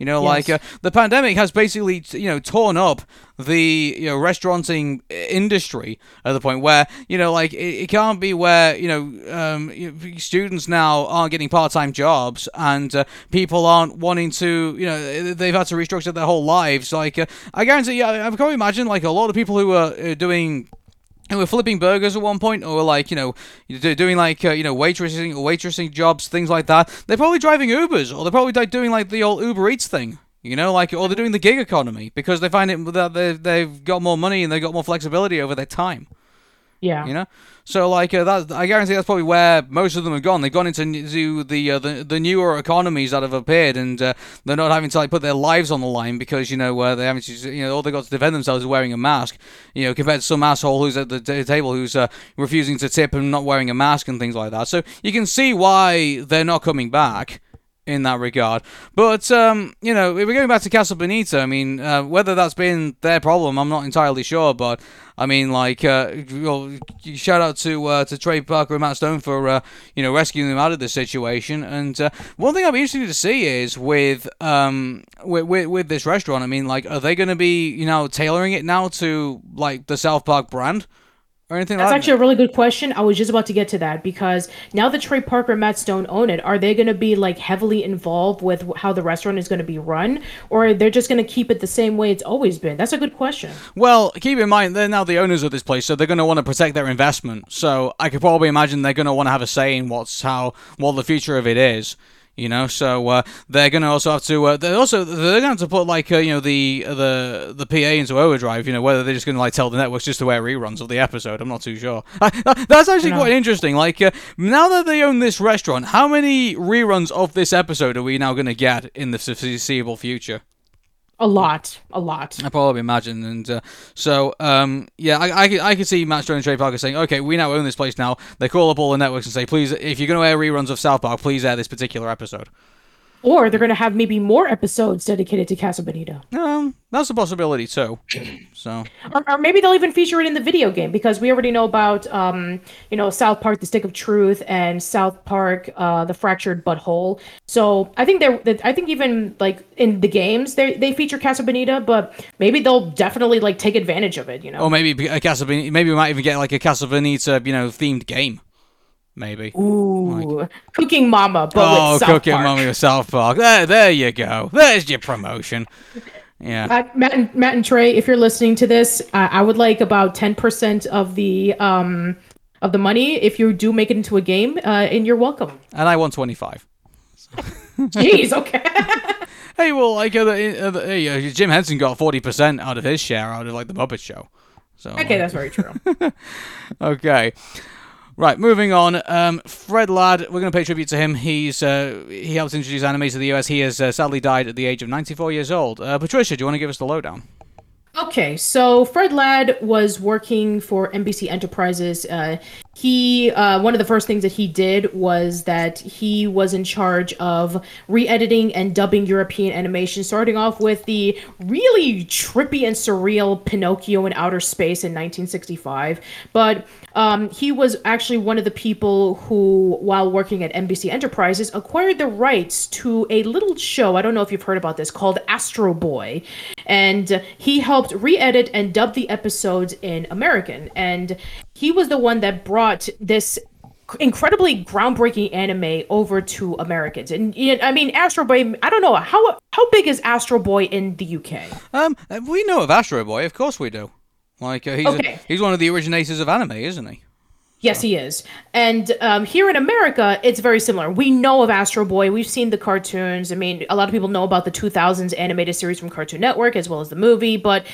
You know, like uh, the pandemic has basically, you know, torn up the you know restauranting industry at the point where you know, like it, it can't be where you know um, you know, students now aren't getting part-time jobs and uh, people aren't wanting to, you know, they've had to restructure their whole lives. Like uh, I guarantee, yeah, I can imagine like a lot of people who are uh, doing who were flipping burgers at one point, or like you know, doing like uh, you know waitressing or waitressing jobs, things like that. They're probably driving Ubers, or they're probably like doing like the old Uber Eats thing. You know, like or they're doing the gig economy because they find it that they they've got more money and they've got more flexibility over their time. Yeah. You know, so like uh, that, I guarantee that's probably where most of them have gone. They've gone into the uh, the, the newer economies that have appeared, and uh, they're not having to like put their lives on the line because you know uh, they haven't. you know all they got to defend themselves is wearing a mask. You know, compared to some asshole who's at the t- table who's uh, refusing to tip and not wearing a mask and things like that. So you can see why they're not coming back in that regard. But um, you know, if we're going back to Casa Bonita, I mean, uh, whether that's been their problem, I'm not entirely sure. But I mean, like, uh, shout out to uh, to Trey Parker and Matt Stone for uh, you know rescuing them out of this situation. And uh, one thing be interested to see is with um with, with with this restaurant. I mean, like, are they going to be you know tailoring it now to like the South Park brand? Or anything That's like actually a really good question. I was just about to get to that because now that Trey Parker and Matt Stone own it, are they going to be like heavily involved with how the restaurant is going to be run, or they're just going to keep it the same way it's always been? That's a good question. Well, keep in mind they're now the owners of this place, so they're going to want to protect their investment. So I could probably imagine they're going to want to have a say in what's how what the future of it is. You know, so uh, they're going to also have to. Uh, they're also they're going to have to put like uh, you know the the the PA into overdrive. You know, whether they're just going to like tell the networks just to air reruns of the episode. I'm not too sure. Uh, that's actually No. quite interesting. Like uh, now that they own this restaurant, how many reruns of this episode are we now going to get in the foreseeable future? A lot, a lot. I probably imagine, and uh, so um, yeah, I, I, could, I could see Matt Stone and Trey Parker saying, "Okay, we now own this place now." They call up all the networks and say, "Please, if you're going to air reruns of South Park, please air this particular episode." Or they're going to have maybe more episodes dedicated to Casa Bonita. Um, that's a possibility too. [CLEARS THROAT] So, or, or, maybe they'll even feature it in the video game because we already know about, um, you know, South Park: The Stick of Truth and South Park: uh, The Fractured But Whole. So I think they're, I think even like in the games they they feature Casa Bonita, but maybe they'll definitely like take advantage of it. You know, or maybe a Casa Bonita, maybe we might even get like a Casa Bonita, you know, themed game maybe. Ooh, like, Cooking Mama, but oh, with South Cooking Park. Mama with South Park. There, there you go. There's your promotion. Yeah. Uh, Matt and Matt and Trey, if you're listening to this, uh, I would like about ten percent of the um of the money if you do make it into a game, uh, and you're welcome. And I want twenty five. [LAUGHS] Jeez, okay. [LAUGHS] hey, well, like uh, uh, hey, uh, Jim Henson got forty percent out of his share out of like the Muppet Show. So okay, that's very true. [LAUGHS] okay. Right, moving on. Um, Fred Ladd, we're going to pay tribute to him. He's uh, he helped introduce anime to the US. He has uh, sadly died at the age of 94 years old. Uh, Patricia, do you want to give us the lowdown? Okay, so Fred Ladd was working for NBC Enterprises. He uh, one of the first things that he did was that he was in charge of re-editing and dubbing European animation, starting off with the really trippy and surreal Pinocchio in Outer Space in 1965. But um, he was actually one of the people who, while working at NBC Enterprises, acquired the rights to a little show. I don't know if you've heard about this called Astro Boy, and he helped re-edit and dub the episodes in American. And he was the one that brought this incredibly groundbreaking anime over to Americans. And I mean, Astro Boy. I don't know how how big is Astro Boy in the UK. Um, we know of Astro Boy, of course we do. Like uh, he's okay. a, he's one of the originators of anime, isn't he? Yes, he is. And um, here in America, it's very similar. We know of Astro Boy. We've seen the cartoons. I mean, a lot of people know about the 2000s animated series from Cartoon Network as well as the movie. But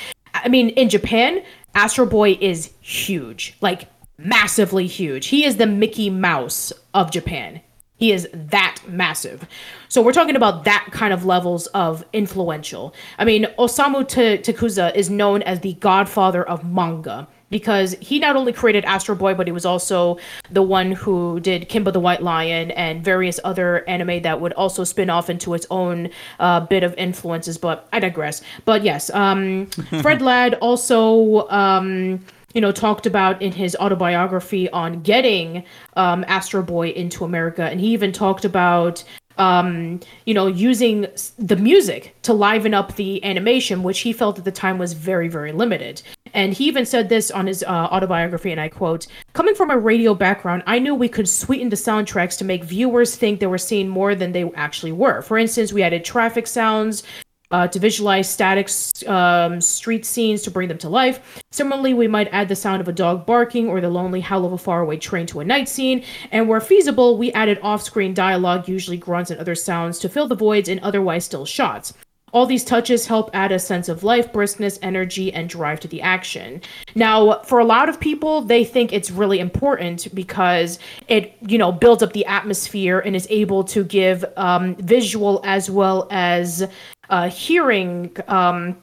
I mean, in Japan, Astro Boy is huge, like massively huge. He is the Mickey Mouse of Japan. He is that massive. So we're talking about that kind of levels of influential. I mean, Osamu T- is known as the godfather of manga because he not only created Astro Boy, but he was also the one who did Kimba the White Lion and various other anime that would also spin off into its own uh, bit of influences. But I digress. But yes, um, [LAUGHS] Fred Ladd also. Um, you know, talked about in his autobiography on getting um, Astro Boy into America, and he even talked about um, you know, using the music to liven up the animation, which he felt at the time was very, very limited. And he even said this on his uh, autobiography, and I quote Coming from a radio background, I knew we could sweeten the soundtracks to make viewers think they were seeing more than they actually were. For instance, we added traffic sounds, uh, to visualize static um, street scenes to bring them to life. Similarly, we might add the sound of a dog barking or the lonely howl of a faraway train to a night scene. And where feasible, we added off screen dialogue, usually grunts and other sounds, to fill the voids in otherwise still shots. All these touches help add a sense of life, briskness, energy, and drive to the action. Now, for a lot of people, they think it's really important because it, you know, builds up the atmosphere and is able to give um, visual as well as uh, hearing um,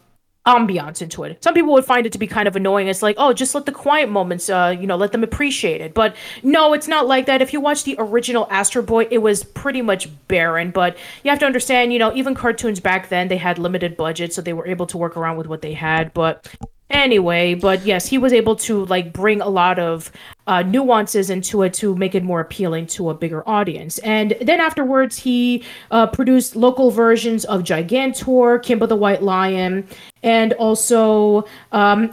ambiance into it. Some people would find it to be kind of annoying. It's like, oh, just let the quiet moments, uh, you know, let them appreciate it. But no, it's not like that. If you watch the original Astro Boy, it was pretty much barren. But you have to understand, you know, even cartoons back then, they had limited budget, so they were able to work around with what they had. But anyway but yes he was able to like bring a lot of uh, nuances into it to make it more appealing to a bigger audience and then afterwards he uh, produced local versions of gigantor kimba the white lion and also um,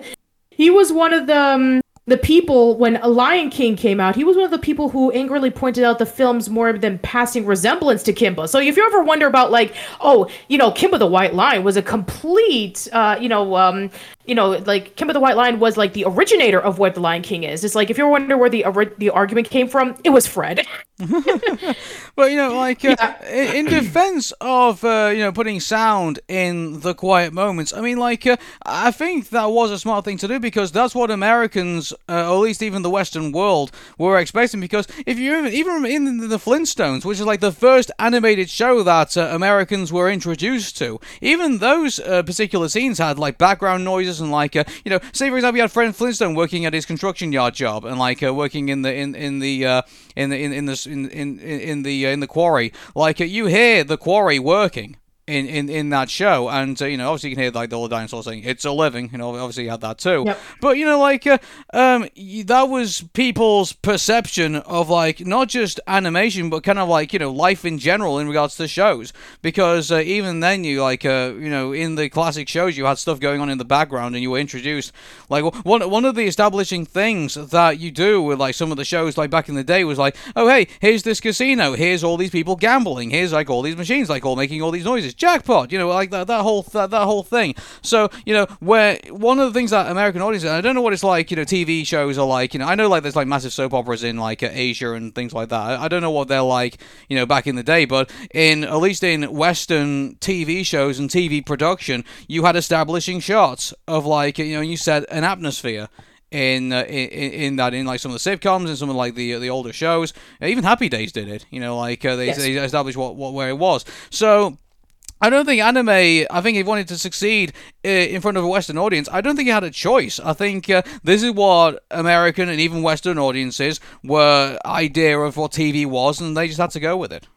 [LAUGHS] he was one of the um, the people when a Lion King came out, he was one of the people who angrily pointed out the film's more than passing resemblance to Kimba. So if you ever wonder about like, oh, you know, Kimba the White Lion was a complete, uh, you know, um, you know, like Kimba the White Lion was like the originator of what the Lion King is. It's like if you're wondering where the the argument came from, it was Fred. [LAUGHS] well, you know, like uh, yeah. in, defense of uh, you know putting sound in the quiet moments, I mean, like uh, I think that was a smart thing to do because that's what Americans, uh, or at least even the Western world, were expecting. Because if you even even in the Flintstones, which is like the first animated show that uh, Americans were introduced to, even those uh, particular scenes had like background noises and like uh, you know, say for example, you had Fred Flintstone working at his construction yard job and like uh, working in the in in the uh, in the in in the in in, in the uh, in the quarry. Like uh, you hear the quarry working in, in, in that show, and uh, you know, obviously you can hear like the old dinosaur saying "It's a living," you know, obviously you had that too. Yep. But you know, like uh, um, that was people's perception of like not just animation, but kind of like you know life in general in regards to shows. Because uh, even then, you like uh, you know in the classic shows, you had stuff going on in the background, and you were introduced like one one of the establishing things that you do with like some of the shows like back in the day was like, oh hey, here's this casino, here's all these people gambling, here's like all these machines like all making all these noises, jackpot, you know, like that that whole that, that whole thing. So you know where one of the things that American audiences, I don't know what it's like, you know, TV shows are like, you know, I know like there's like massive soap operas in like uh, Asia and things like that. I, I don't know what they're like, you know, back in the day, but in at least in Western TV shows and TV production, you had establishing shots of like you know you set an atmosphere in, uh, in in that in like some of the sitcoms and some of like the the older shows. Even Happy Days did it. You know, like uh, they, Yes. they established what, what where it was. So. I don't think anime. I think he wanted to succeed uh, in front of a Western audience. I don't think he had a choice. I think uh, this is what American and even Western audiences were idea of what TV was, and they just had to go with it.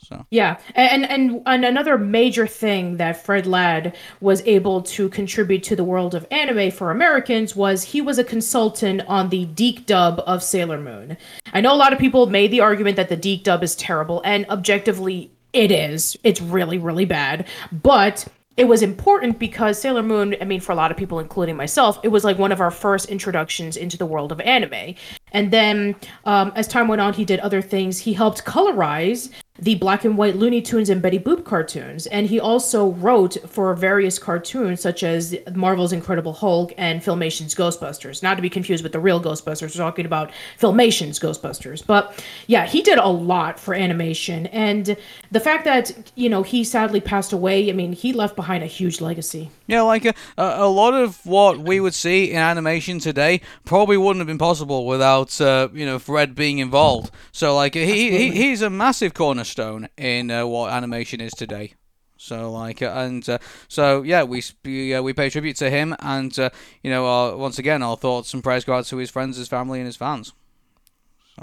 So. Yeah, and, and and another major thing that Fred Ladd was able to contribute to the world of anime for Americans was he was a consultant on the DiC dub of Sailor Moon. I know a lot of people made the argument that the DiC dub is terrible, and objectively, it is. It's really, really bad. But it was important because Sailor Moon, I mean, for a lot of people, including myself, it was like one of our first introductions into the world of anime. And then um, as time went on, he did other things. He helped colorize the black and white Looney Tunes and Betty Boop cartoons. And he also wrote for various cartoons such as Marvel's Incredible Hulk and Filmation's Ghostbusters. Not to be confused with the real Ghostbusters, we're talking about Filmation's Ghostbusters. But yeah, he did a lot for animation. And the fact that, you know, he sadly passed away, I mean, he left behind a huge legacy. Yeah, like a, a, a lot of what we would see in animation today probably wouldn't have been possible without uh, you know Fred being involved. So like he, he he's a massive cornerstone in uh, what animation is today. So like uh, and uh, so yeah, we we, uh, we pay tribute to him, and uh, you know our, once again our thoughts and prayers go out to his friends, his family, and his fans.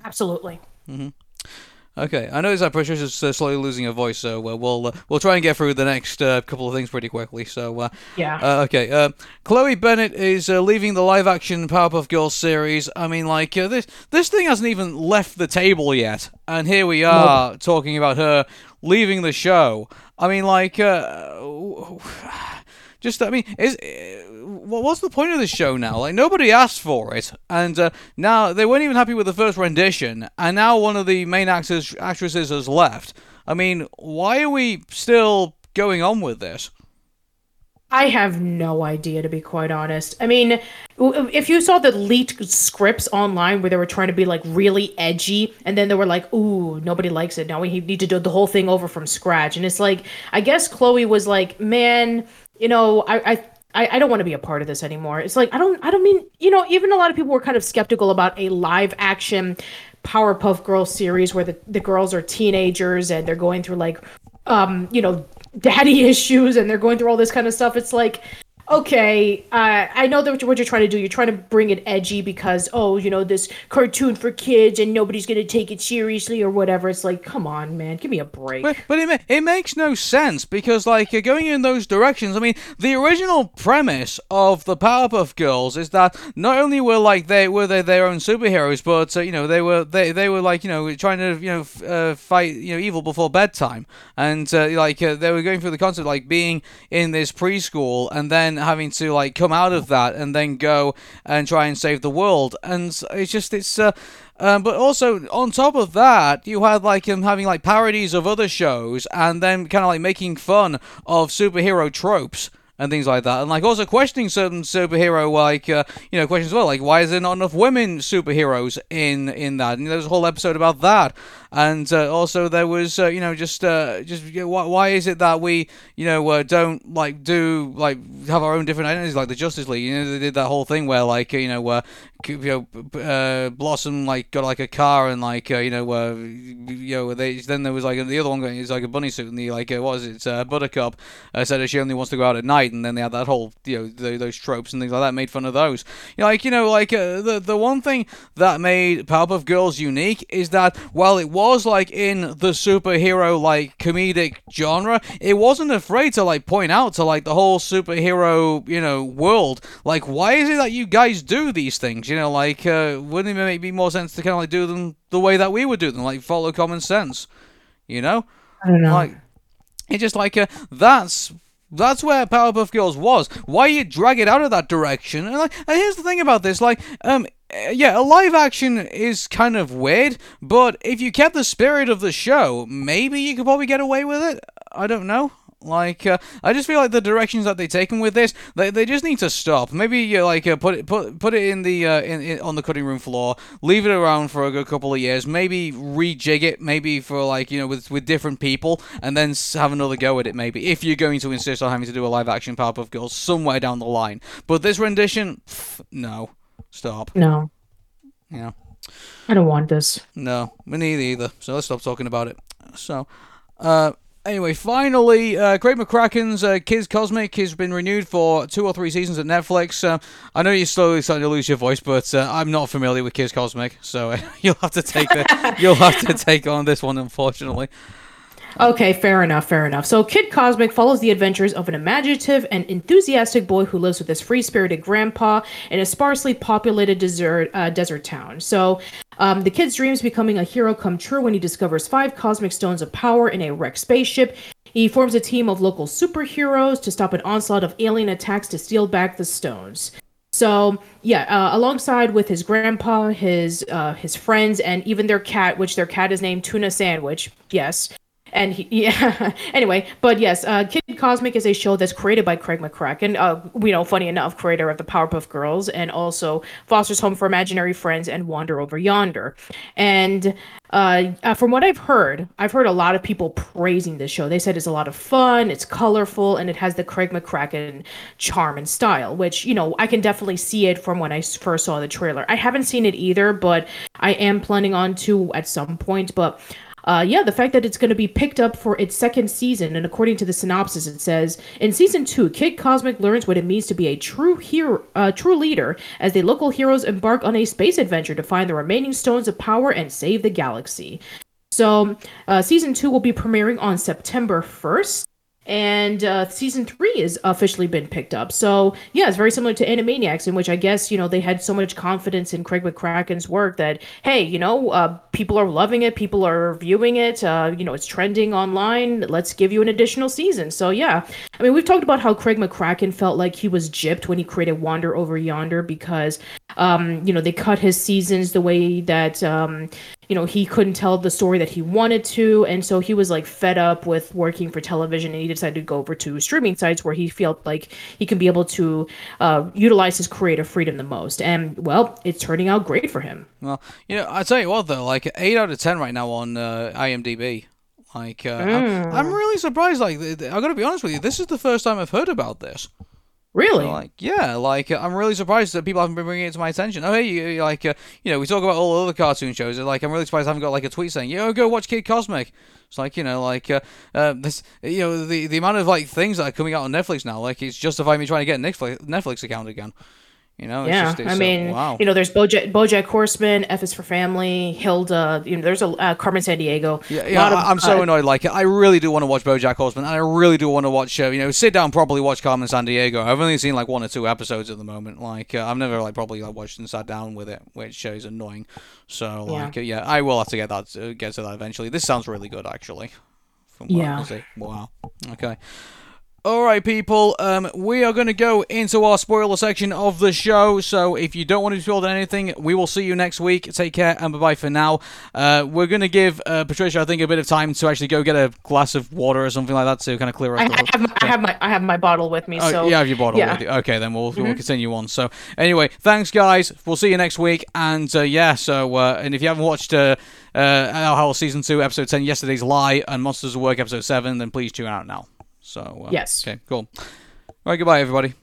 Absolutely. Okay, I notice that Patricia's uh, slowly losing her voice, so uh, we'll uh, we'll try and get through the next uh, couple of things pretty quickly. So uh, Yeah. Uh, okay. Uh, Chloe Bennet is uh, leaving the live-action Powerpuff Girls series. I mean, like uh, this this thing hasn't even left the table yet, and here we are talking about her leaving the show. I mean, like, uh, just I mean, is uh, what- what's the point of this show now? Like, nobody asked for it, and uh, now they weren't even happy with the first rendition, and now one of the main actors actresses has left. I mean, why are we still going on with this? I have no idea, to be quite honest. I mean, if you saw the leaked scripts online where they were trying to be like really edgy, and then they were like, "Ooh, nobody likes it. Now we need to do the whole thing over from scratch." And it's like, I guess Chloe was like, "Man, you know, I." I I, don't want to be a part of this anymore. It's like I don't I don't mean you know even a lot of people were kind of skeptical about a live action Powerpuff Girls series where the, the girls are teenagers and they're going through like um you know daddy [LAUGHS] issues and they're going through all this kind of stuff. It's like okay, uh, I know that what you're, trying to do. You're trying to bring it edgy because oh you know this cartoon for kids and nobody's gonna take it seriously or whatever. It's like come on man, give me a break. But, but it, it makes no sense because, like, you're going in those directions, I mean, the original premise of the Powerpuff Girls is that not only were like they were they their own superheroes, but uh, you know they were they they were like you know trying to you know f- uh, fight you know evil before bedtime, and uh, like uh, they were going through the concept like being in this preschool and then having to like come out of that and then go and try and save the world, and it's just it's. Uh, um, but also on top of that, you had like him having like parodies of other shows, and then kind of like making fun of superhero tropes and things like that, and like also questioning certain superhero like uh, you know questions as well, like why is there not enough women superheroes in in that? And there's a whole episode about that, and uh, also there was uh, you know just uh, just you know, why, why is it that we you know uh, don't like do like have our own different identities like the Justice League? You know they did that whole thing where like you know where you know Blossom like got like a car and like you know uh, you know they then there was like the other one going is like a bunny suit and the like what was it Buttercup said that she only wants to go out at night and then they had that whole you know the, those tropes and things like that made fun of those. You know, like you know like the the one thing that made Powerpuff Girls unique is that while it was like in the superhero like comedic genre, it wasn't afraid to like point out to like the whole superhero you know world like why is it that you guys do these things? You know, like uh, wouldn't it make more sense to kind of like do them the way that we would do them, like follow common sense? You know, I don't know. like it's just like uh, that's that's where Powerpuff Girls was. Why you drag it out of that direction? And like, and here's the thing about this, like, um, yeah, a live action is kind of weird, but if you kept the spirit of the show, maybe you could probably get away with it. I don't know. Like, uh, I just feel like the directions that they've taken with this, they, they just need to stop. Maybe you like uh, put it put put it in the uh, in, in on the cutting room floor, leave it around for a good couple of years, maybe rejig it, maybe for like you know with with different people, and then have another go at it. Maybe if you're going to insist on having to do a live action Powerpuff Girls somewhere down the line, but this rendition, pff, no, stop. no, Yeah. I don't want this. No, me neither either. So let's stop talking about it. So, uh, anyway, finally, uh, Craig McCracken's uh, Kids Cosmic has been renewed for two or three seasons at Netflix. Uh, I know you're slowly starting to lose your voice, but uh, I'm not familiar with Kids Cosmic, so uh, [LAUGHS] you'll have to take the you'll have to take on this one, unfortunately. Okay, fair enough, fair enough. So, Kid Cosmic follows the adventures of an imaginative and enthusiastic boy who lives with his free spirited grandpa in a sparsely populated desert, uh, desert town. So, um, the kid's dreams becoming a hero come true when he discovers five cosmic stones of power in a wrecked spaceship. He forms a team of local superheroes to stop an onslaught of alien attacks to steal back the stones. So yeah, uh, alongside with his grandpa, his uh, his friends, and even their cat, which their cat is named Tuna Sandwich. Yes, and he, [LAUGHS] yeah. anyway, but yes, uh, Kid Cosmic is a show that's created by Craig McCracken. Uh, we know, funny enough, creator of the Powerpuff Girls, and also Foster's Home for Imaginary Friends and Wander Over Yonder. And uh, uh, from what I've heard, I've heard a lot of people praising this show. They said it's a lot of fun, it's colorful, and it has the Craig McCracken charm and style, which, you know, I can definitely see it from when I first saw the trailer. I haven't seen it either, but I am planning on to at some point. But uh, yeah, the fact that it's going to be picked up for its second season, and according to the synopsis, it says in season two, Kid Cosmic learns what it means to be a true hero, uh, true leader, as the local heroes embark on a space adventure to find the remaining stones of power and save the galaxy. So, uh, season two will be premiering on September first. And uh, season three has officially been picked up. So yeah, it's very similar to Animaniacs, in which I guess you know they had so much confidence in Craig McCracken's work that hey, you know, uh, people are loving it, people are viewing it, uh, you know, it's trending online. Let's give you an additional season. So yeah, I mean, we've talked about how Craig McCracken felt like he was gypped when he created Wander Over Yonder because, um, you know, they cut his seasons the way that, um, you know, he couldn't tell the story that he wanted to, and so he was like fed up with working for television, and he decided to go over to streaming sites where he felt like he can be able to uh, utilize his creative freedom the most. And well, it's turning out great for him. Well, you know, I tell you what though, like eight out of ten right now on uh, IMDb. Like, uh, I'm, I'm really surprised. Like, I got to be honest with you, this is the first time I've heard about this. Really? Like, yeah, like uh, I'm really surprised that people haven't been bringing it to my attention. Oh, hey, you, like, uh, you know, we talk about all the other cartoon shows. Like, I'm really surprised I haven't got like a tweet saying, "Yo, go watch Kid Cosmic." It's like, you know, like, uh, uh, this, you know, the the amount of like things that are coming out on Netflix now, like, it's justifying me trying to get a Netflix Netflix account again. You know, it's yeah, I mean, wow. you know, there's BoJack, BoJack Horseman, F is for Family, Hilda. You know, there's a uh, Carmen Sandiego. Yeah, yeah I- I'm so uh, annoyed. Like, I really do want to watch BoJack Horseman, and I really do want to watch, uh, you know, sit down properly watch Carmen Sandiego. I've only seen like one or two episodes at the moment. Like, uh, I've never like probably like watched and sat down with it, which is annoying. So, Yeah. like, uh, yeah, I will have to get that uh, get to that eventually. This sounds really good, actually. From what Yeah. Wow. Okay. All right, people. Um, we are going to go into our spoiler section of the show. So if you don't want to be spoiled on anything, we will see you next week. Take care and bye bye for now. Uh, we're going to give uh, Patricia, I think, a bit of time to actually go get a glass of water or something like that to kind of clear I, us. I have my, I have my I have my bottle with me. Oh, so you have your bottle yeah. with you. Okay, then we'll, we'll continue on. So, anyway, thanks, guys. We'll see you next week. And, uh, yeah, so, uh, and if you haven't watched uh, uh, Season 2, Episode 10, Yesterday's Lie, and Monsters at Work, Episode 7, then please tune out now. So, uh, Yes. Okay, cool. All right, goodbye, everybody.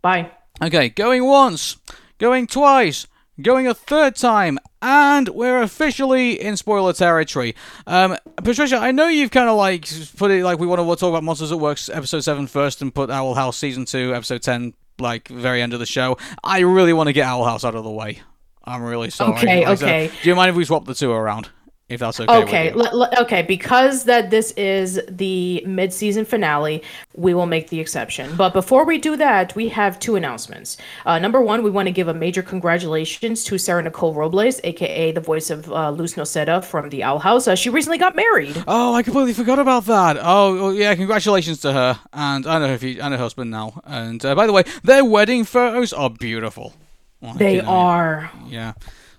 Bye. Okay, going once, going twice, going a third time, and we're officially in spoiler territory. Um, Patricia, I know you've kind of like put it like we want to talk about Monsters at Work episode 7 first and put Owl House season 2, episode 10, like very end of the show. I really want to get Owl House out of the way. I'm really sorry. Okay, Like, so- okay. do you mind if we swap the two around? If that's okay. with Okay, you? l- l- okay. Because that this is the mid-season finale, we will make the exception. But before we do that, we have two announcements. Uh, number one, we want to give a major congratulations to Sarah Nicole Robles, aka the voice of uh, Luz Noceda from the Owl House. Uh, she recently got married. Oh, I completely forgot about that. Oh, well, yeah, congratulations to her and and her, fu- and her husband now. And uh, by the way, their wedding photos are beautiful. Like, They know, are. Yeah.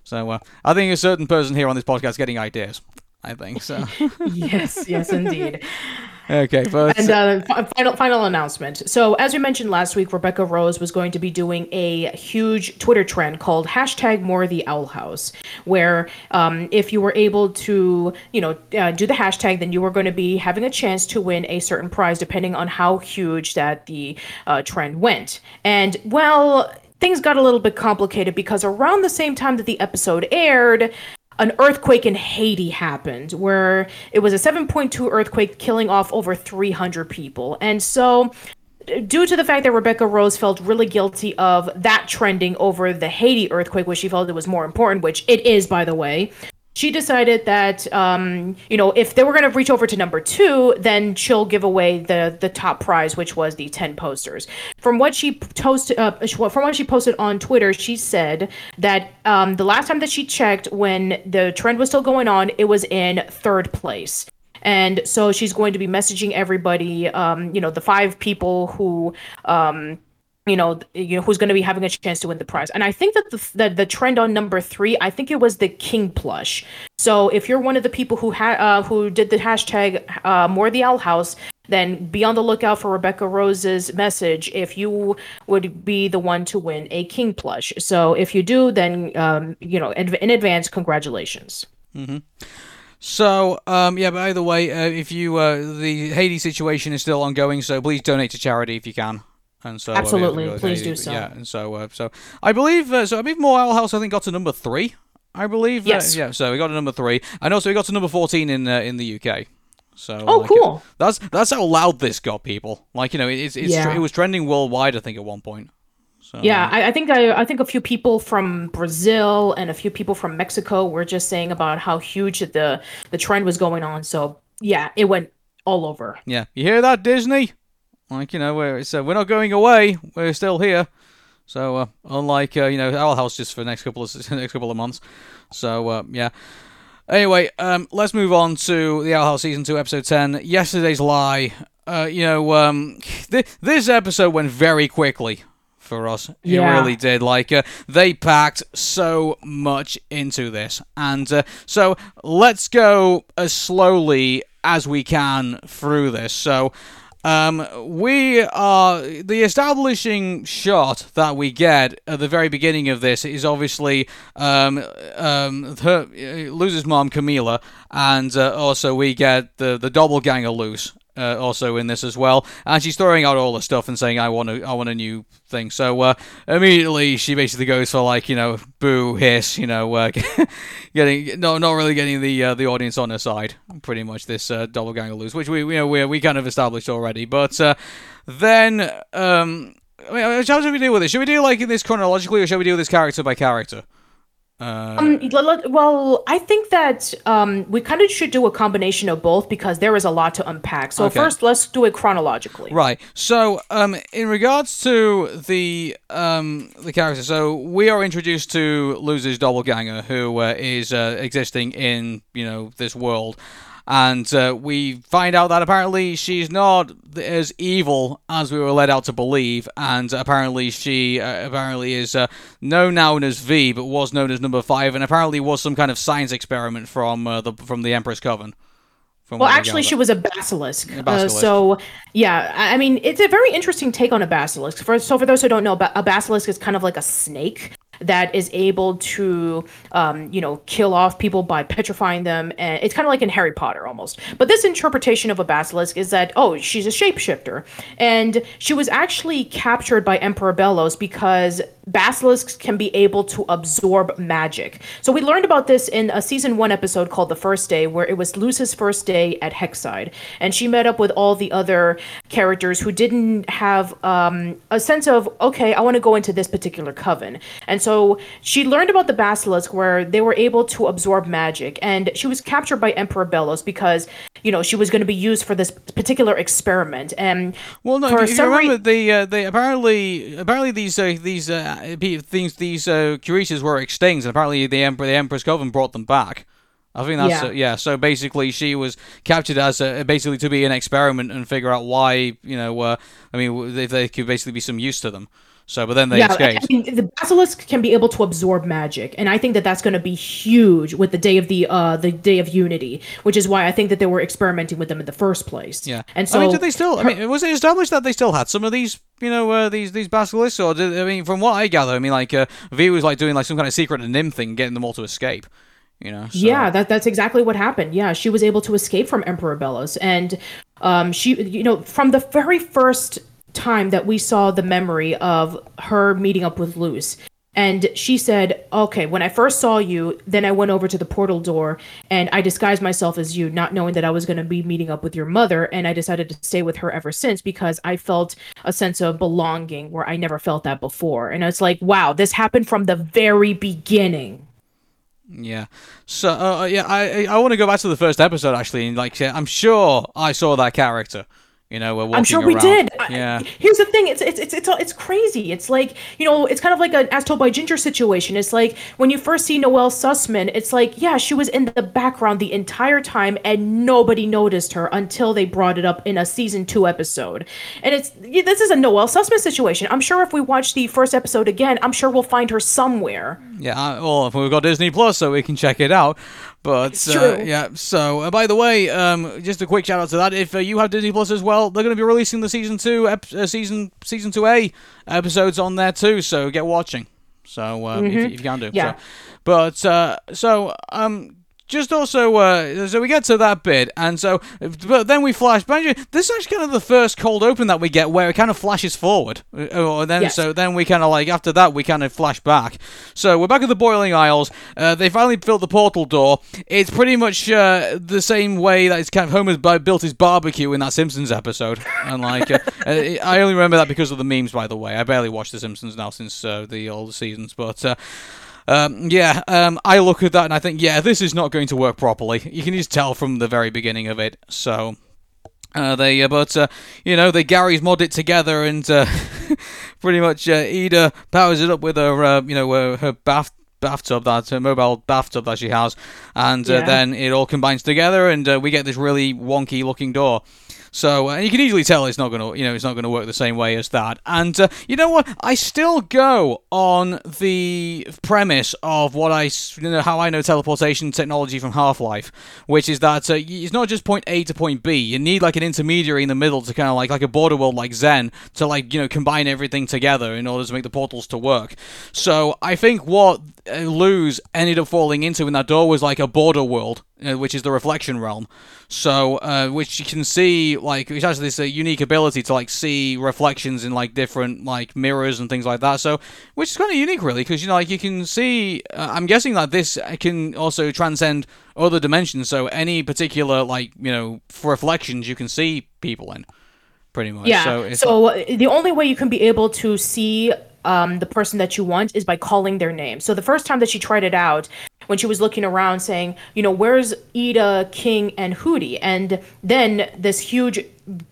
So uh, I think a certain person here on this podcast is getting ideas. I think so. [LAUGHS] yes, yes, indeed. okay, but And uh, final final announcement. So as we mentioned last week, Rebecca Rose was going to be doing a huge Twitter trend called hashtag More the Owl House, where um, if you were able to, you know, uh, do the hashtag, then you were going to be having a chance to win a certain prize, depending on how huge that the uh, trend went. And well. Things got a little bit complicated because around the same time that the episode aired, an earthquake in Haiti happened where it was a 7.2 earthquake killing off over 300 people. And so due to the fact that Rebecca Rose felt really guilty of that trending over the Haiti earthquake, which she felt it was more important, which it is, by the way, she decided that um, you know if they were going to reach over to number two, then she'll give away the the top prize, which was the ten posters. From what she posted, uh, from what she posted on Twitter, she said that um, the last time that she checked, when the trend was still going on, it was in third place. And so she's going to be messaging everybody, um, you know, the five people who um, you know, you know who's going to be having a chance to win the prize. And I think that the, the the trend on number three, I think it was the king plush. So if you're one of the people who had uh, who did the hashtag uh, more the owl house, then be on the lookout for Rebecca Rose's message if you would be the one to win a king plush. So if you do, then um, you know in, in advance, congratulations. Mm-hmm. So, um, yeah. By the way, uh, if you uh, the Haiti situation is still ongoing, so please donate to charity if you can. And so, uh, Absolutely, we have to go to please do so. Yeah, and so, uh, so I believe, uh, so I believe more Owl House. I think got to number three. I believe. Yes. Uh, yeah. So we got to number three, and also we got to number fourteen in uh, in the UK. So. Oh, like, uh, cool. that's that's how loud this got people. Like you know, it's, it's Yeah. it was trending worldwide. I think at one point. So, Yeah, I, I think I, I think a few people from Brazil and a few people from Mexico were just saying about how huge the the trend was going on. So yeah, it went all over. Yeah, you hear that, Disney? Like you know, we're it's, uh, we're not going away. We're still here. So uh, unlike uh, you know our house just for the next couple of [LAUGHS] next couple of months. So uh, yeah. Anyway, um, let's move on to the Owl House season two, episode ten. Yesterday's lie. Uh, you know, um, [LAUGHS] th- this episode went very quickly for us. It Yeah. really did. Like uh, they packed so much into this, and uh, so let's go as slowly as we can through this. So. Um, we are the establishing shot that we get at the very beginning of this is obviously um, um, her uh, Luz's mom Camila, and uh, also we get the the doppelganger Luz uh, also in this as well, and she's throwing out all the stuff and saying I want a I want a new thing. So uh, immediately she basically goes for like you know boo hiss, you know, uh, [LAUGHS] getting no not really getting the uh, the audience on her side. Pretty much this uh, doppelganger Luz, which we you know we we kind of established already, but uh, then um. I mean, how should we deal with this? Should we deal like this chronologically, or should we deal this character by character? Uh, Um, well, I think that um, we kind of should do a combination of both because there is a lot to unpack. So Okay. first, let's do it chronologically. Right. So, um, in regards to the um the character, so we are introduced to Luz's doppelganger, who uh, is uh, existing in you know this world, and uh, we find out that apparently she's not as evil as we were led out to believe, and apparently she uh, apparently is uh, known now as V, but was known as Number Five, and apparently was some kind of science experiment from uh, the from the Empress Coven. Well, actually, she was a basilisk. a basilisk. Uh, so, yeah, I mean, it's a very interesting take on a basilisk. For so, for those who don't know, a basilisk is kind of like a snake that is able to, um, you know, kill off people by petrifying them. And it's kind of like in Harry Potter almost. But this interpretation of a basilisk is that, oh, she's a shapeshifter. And she was actually captured by Emperor Belos because basilisks can be able to absorb magic. So we learned about this in a season one episode called The First Day, where it was Luz's first day at Hexside. And she met up with all the other characters who didn't have um, a sense of, okay, I want to go into this particular coven. And so she learned about the basilisk where they were able to absorb magic. And she was captured by Emperor Belos because, you know, she was going to be used for this particular experiment. And well, no, if you remember, re- they, uh, they apparently, apparently these, uh, these, uh, things these uh, creatures were extinct, and apparently the Emperor, the Empress Coven brought them back. I think that's yeah. Uh, yeah. So basically, she was captured as a, basically to be an experiment and figure out why you know. Uh, I mean, if there could basically be some use to them. So, but then they yeah, escaped. I mean, the basilisk can be able to absorb magic, and I think that that's going to be huge with the day of the uh the day of unity, which is why I think that they were experimenting with them in the first place. Yeah, and so I mean, did they still? I mean, was it established that they still had some of these, you know, uh, these these basilisks, or did, I mean, from what I gather, I mean, like uh, V was like doing like some kind of secret and Nim thing, getting them all to escape. You know, so. yeah, that that's exactly what happened. Yeah, she was able to escape from Emperor Belos, and um, she, you know, from the very first time that we saw the memory of her meeting up with Luz. And she said, Okay, when I first saw you, then I went over to the portal door and I disguised myself as you, not knowing that I was going to be meeting up with your mother. And I decided to stay with her ever since because I felt a sense of belonging where I never felt that before. And it's like, wow, this happened from the very beginning. Yeah. So, uh, yeah, I I want to go back to the first episode actually, and like, I'm sure I saw that character. You know, we're I'm sure we did. Yeah. Here's the thing. It's it's it's it's it's crazy. It's like you know, it's kind of like an as told by Ginger situation. It's like when you first see Noelle Sussman. It's like yeah, she was in the background the entire time, and nobody noticed her until they brought it up in a season two episode. And it's this is a Noelle Sussman situation. I'm sure if we watch the first episode again, I'm sure we'll find her somewhere. Yeah. Well, if we've got Disney Plus, so we can check it out. But uh, yeah, so uh, by the way, um, just a quick shout out to that. If uh, you have Disney Plus as well, they're going to be releasing the season two, ep- uh, season season two A episodes on there too. So get watching. So um, mm-hmm. if, if, you can do, yeah. So, but uh, so um, just also, uh, so we get to that bit, and so, but then we flash. But this is actually kind of the first cold open that we get where it kind of flashes forward. Uh, then, yes. so then we kind of like after that we kind of flash back. So we're back at the Boiling Isles. Uh, they finally built the portal door. It's pretty much uh, the same way that it's kind of Homer built his barbecue in that Simpsons episode, [LAUGHS] and like uh, uh, I only remember that because of the memes. By the way, I barely watched the Simpsons now since the older seasons, but. Um, yeah, um, I look at that and I think, yeah, this is not going to work properly. You can just tell from the very beginning of it. So, uh, they, uh, but uh, you know, they Garry's mod it together, and uh, [LAUGHS] pretty much uh, Eda powers it up with her, uh, you know, her bath bathtub that her mobile bathtub that she has, and yeah. then it all combines together, and we get this really wonky looking door. So uh, you can easily tell it's not going to, you know, it's not going to work the same way as that. And uh, you know what? I still go on the premise of what I, you know, how I know teleportation technology from Half Life, which is that uh, it's not just point A to point B. You need like an intermediary in the middle to kind of like like a border world like Xen to like you know combine everything together in order to make the portals to work. So I think what uh, Luz ended up falling into in that door was like a border world uh, which is the reflection realm. So, uh, which you can see, like, it has this uh, unique ability to like see reflections in like different like mirrors and things like that. So, which is kind of unique, really, because you know, like you can see. Uh, I'm guessing that this can also transcend other dimensions. So, any particular like you know reflections you can see people in, pretty much. Yeah. So, so the only way you can be able to see um, the person that you want is by calling their name. So the first time that she tried it out, when she was looking around saying, you know, where's Ida, King, and Hooty? And then this huge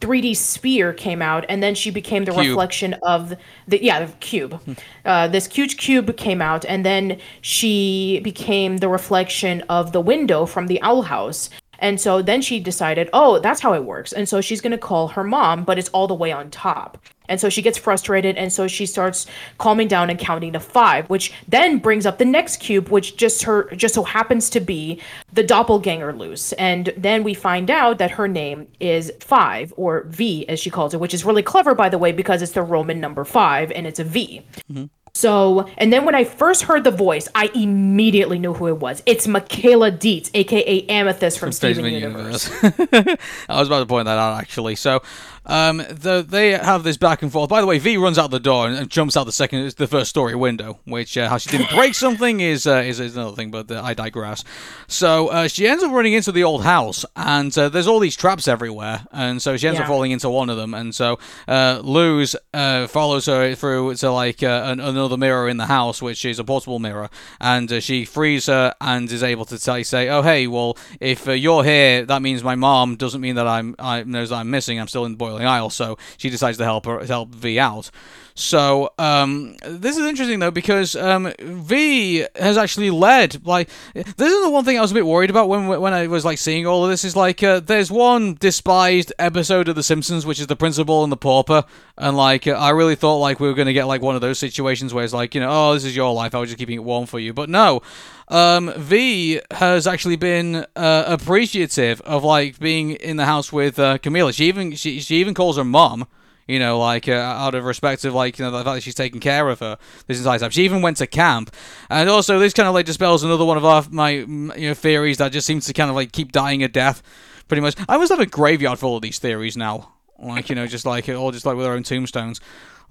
3D sphere came out, and then she became the cube. reflection of the yeah the cube. Hmm. uh, this huge cube came out, and then she became the reflection of the window from the owl house. And so then she decided, oh, that's how it works. And so she's going to call her mom, but it's all the way on top. And so she gets frustrated, and so she starts calming down and counting to five, which then brings up the next cube, which just her just so happens to be the doppelganger Luz. And then we find out that her name is Five, or V as she calls it, which is really clever, by the way, because it's the Roman number five and it's a v. Mm-hmm. So, and then when I first heard the voice, I immediately knew who it was. It's Michaela Dietz, aka Amethyst from, from Steven Universe. Universe. [LAUGHS] I was about to point that out actually. So, um, the, they have this back and forth. By the way, V runs out the door and, and jumps out the second, the first story window. Which uh, how she didn't break something is, uh, is is another thing, but uh, I digress. So uh, she ends up running into the old house, and uh, there's all these traps everywhere, and so she ends yeah. up falling into one of them, and so uh, Luz follows her through to like an, another mirror in the house, which is a portable mirror, and she frees her and is able to say, say, "Oh hey, well if you're here, that means my mom doesn't mean that I'm I knows that I'm missing. I'm still in boy." So she decides to help her help V out. So um, this is interesting though because um, V has actually led. Like this is the one thing I was a bit worried about when when I was like seeing all of this. Is like uh, there's one despised episode of The Simpsons which is the principal and the pauper, and like uh, I really thought like we were gonna get like one of those situations where it's like you know oh this is your life I was just keeping it warm for you, but no. Um, v has actually been uh, appreciative of like being in the house with uh, Camila. She even she, she even calls her mom you know, like uh, out of respect of like you know the fact that she's taking care of her this entire time. She even went to camp, and also this kind of like dispels another one of our my you know theories that just seems to kind of like keep dying a death, pretty much. I must have a graveyard full of these theories now, like you know, just like all just like with our own tombstones.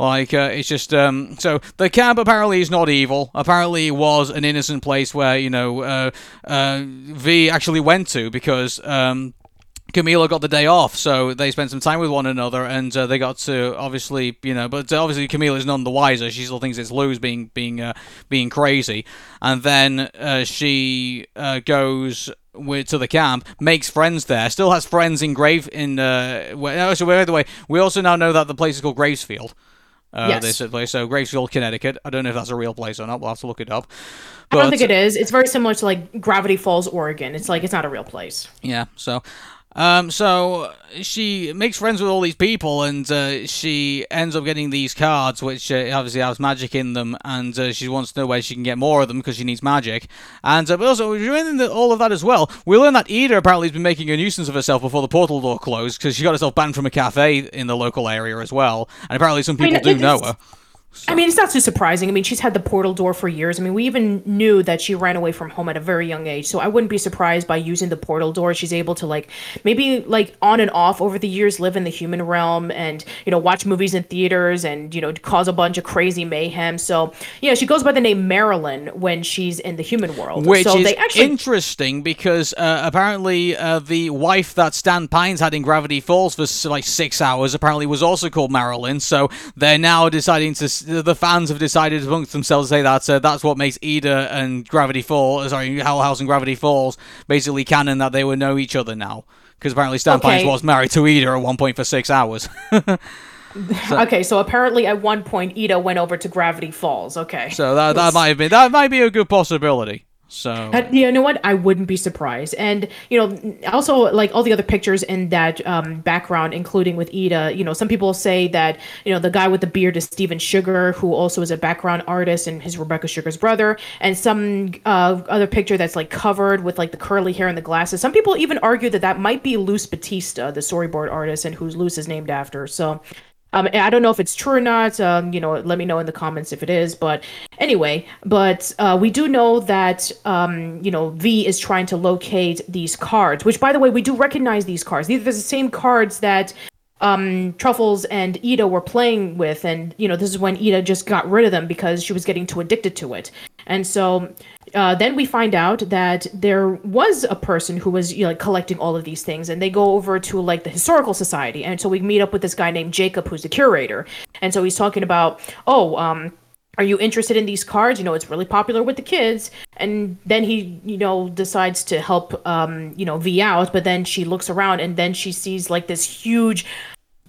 Like uh, it's just um, so the camp apparently is not evil. Apparently, it was an innocent place where you know uh, uh, V actually went to because um, Camila got the day off, so they spent some time with one another, and uh, they got to obviously, you know, but obviously Camila is none the wiser. She still thinks it's Luz being being uh, being crazy, and then uh, she uh, goes with, to the camp, makes friends there, still has friends in Grave in. Uh, where, so by the way, we also now know that the place is called Gravesfield. Uh, yes. This place, so Gravesfield, Connecticut. I don't know if that's a real place or not. We'll have to look it up. But, I don't think it is. It's very similar to like Gravity Falls, Oregon. It's like it's not a real place. Yeah. So, um, so she makes friends with all these people, and uh, she ends up getting these cards, which uh, obviously has magic in them, and uh, she wants to know where she can get more of them because she needs magic. And uh, but also, during all of that as well, we learn that Eda apparently has been making a nuisance of herself before the portal door closed because she got herself banned from a cafe in the local area as well, and apparently some people do know her. So. I mean, it's not too surprising. I mean, she's had the portal door for years. I mean, we even knew that she ran away from home at a very young age. So I wouldn't be surprised by using the portal door. She's able to like maybe like on and off over the years live in the human realm and you know watch movies in theaters and you know cause a bunch of crazy mayhem. So yeah, she goes by the name Marilyn when she's in the human world. Which so is they actually... interesting because uh, apparently uh, the wife that Stan Pines had in Gravity Falls for like six hours apparently was also called Marilyn. So they're now deciding to the fans have decided amongst themselves to say that uh, that's what makes Ida and Gravity Falls, sorry, Hell House and Gravity Falls basically canon that they would know each other now. Because apparently Stan okay. Pines was married to Ida at one point for six hours. [LAUGHS] So, okay, so apparently at one point Eda went over to Gravity Falls. Okay. So that that might have been that might be a good possibility. So uh, you know what? I wouldn't be surprised. And you know, also like all the other pictures in that um, background, including with Eda. You know, some people say that you know the guy with the beard is Steven Sugar, who also is a background artist and his Rebecca Sugar's brother. And some uh, other picture that's like covered with like the curly hair and the glasses. Some people even argue that that might be Luz Batista, the storyboard artist, and who's Luz is named after. So um, I don't know if it's true or not. Um, you know, let me know in the comments if it is. But anyway, but uh, we do know that um, you know V is trying to locate these cards. Which, by the way, we do recognize these cards. These are the same cards that um, Truffles and Ida were playing with, and you know this is when Ida just got rid of them because she was getting too addicted to it. And so uh, then we find out that there was a person who was you know, like collecting all of these things, and they go over to like the historical society, and so we meet up with this guy named Jacob, who's the curator, and so he's talking about, oh, um, are you interested in these cards? You know, it's really popular with the kids. And then he, you know, decides to help, um, you know, V out. But then she looks around and then she sees like this huge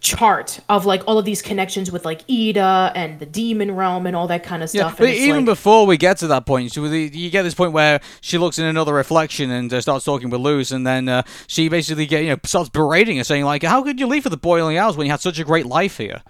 chart of like all of these connections with like Ida and the demon realm and all that kind of stuff. Yeah, but even like, before we get to that point, you get this point where she looks in another reflection and uh, starts talking with Luz, and then uh, she basically get you know starts berating her, saying like, "How could you leave for the boiling hours when you had such a great life here?"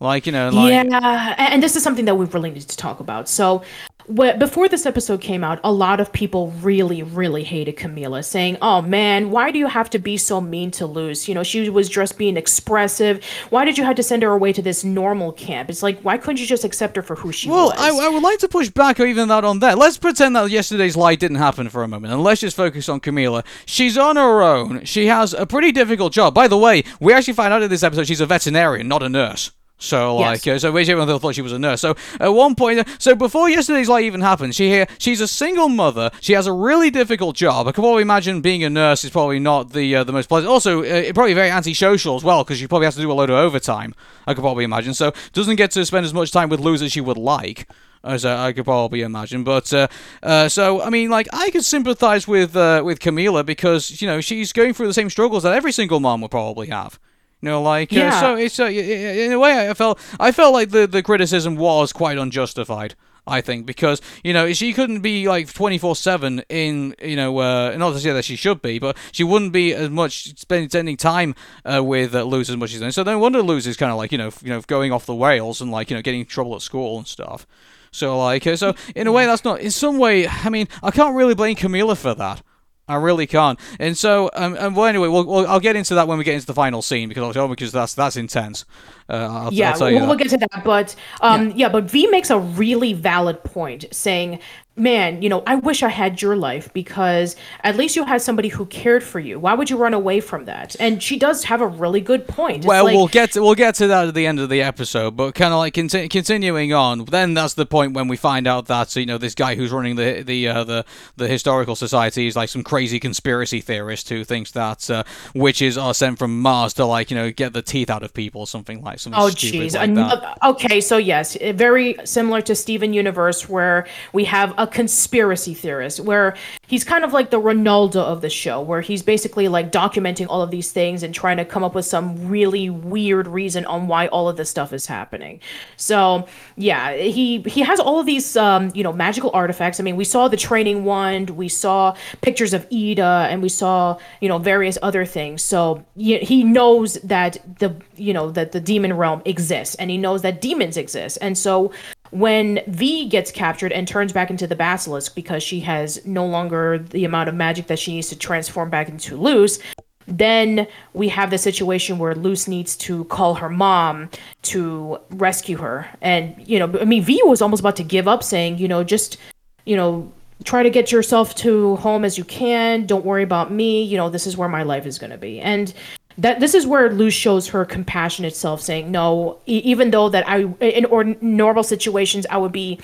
Like you know, like, yeah, and this is something that we really need to talk about. So before this episode came out, a lot of people really, really hated Camila, saying, "Oh man, why do you have to be so mean to Luz? You know, she was just being expressive. Why did you have to send her away to this normal camp? It's like, why couldn't you just accept her for who she well, was?" Well, I, I, would like to push back even that on that. Let's pretend that yesterday's lie didn't happen for a moment, and let's just focus on Camila. She's on her own. She has a pretty difficult job. By the way, we actually find out in this episode she's a veterinarian, not a nurse. So like, yes. uh, so basically everyone thought she was a nurse. So at one point, so before yesterday's light even happened, she here she's a single mother. She has a really difficult job. I can probably imagine being a nurse is probably not the uh, the most pleasant. Also, uh, probably very antisocial as well because she probably has to do a load of overtime. I could probably imagine. So doesn't get to spend as much time with Luz as she would like as I could probably imagine. But uh, uh, so I mean, like I could sympathize with uh, with Camila because you know she's going through the same struggles that every single mom would probably have. You know, like uh, yeah. Uh, so it's uh, in a way I felt I felt like the the criticism was quite unjustified. I think because you know she couldn't be like twenty four seven in you know uh, not to say that she should be, but she wouldn't be as much spending time uh, with uh, Luz as much as then. So no wonder Luz is kind of like you know you know going off the rails and like you know getting in trouble at school and stuff. So like uh, so in a way that's not in some way I mean I can't really blame Camila for that. I really can't. And so, um, and well, anyway, we'll, we'll, I'll get into that when we get into the final scene because oh because that's that's intense. Uh, I'll, yeah, I'll we'll, we'll, get to that. But um, yeah. yeah, but V makes a really valid point, saying man, you know, I wish I had your life because at least you had somebody who cared for you. Why would you run away from that? And she does have a really good point. It's well, like, we'll get to, we'll get to that at the end of the episode, but kind of like conti- continuing on. Then that's the point when we find out that you know this guy who's running the the uh, the the historical society is like some crazy conspiracy theorist who thinks that uh, witches are sent from Mars to like you know get the teeth out of people or something like something. Oh, jeez. Like okay, so yes, very similar to Steven Universe, where we have a a conspiracy theorist where he's kind of like the Ronaldo of the show, where he's basically like documenting all of these things and trying to come up with some really weird reason on why all of this stuff is happening. So yeah, he he has all of these um, you know magical artifacts. I mean, we saw the training wand, we saw pictures of Ida, and we saw you know various other things. So he knows that the you know that the demon realm exists, and he knows that demons exist, and so when V gets captured and turns back into the basilisk because she has no longer the amount of magic that she needs to transform back into Luz, then we have the situation where Luz needs to call her mom to rescue her. And, you know, I mean, V was almost about to give up, saying, you know, just, you know, try to get yourself to home as you can. Don't worry about me. You know, this is where my life is going to be. And that this is where Luz shows her compassionate self, saying, "No, e- even though that I in or normal situations I would be,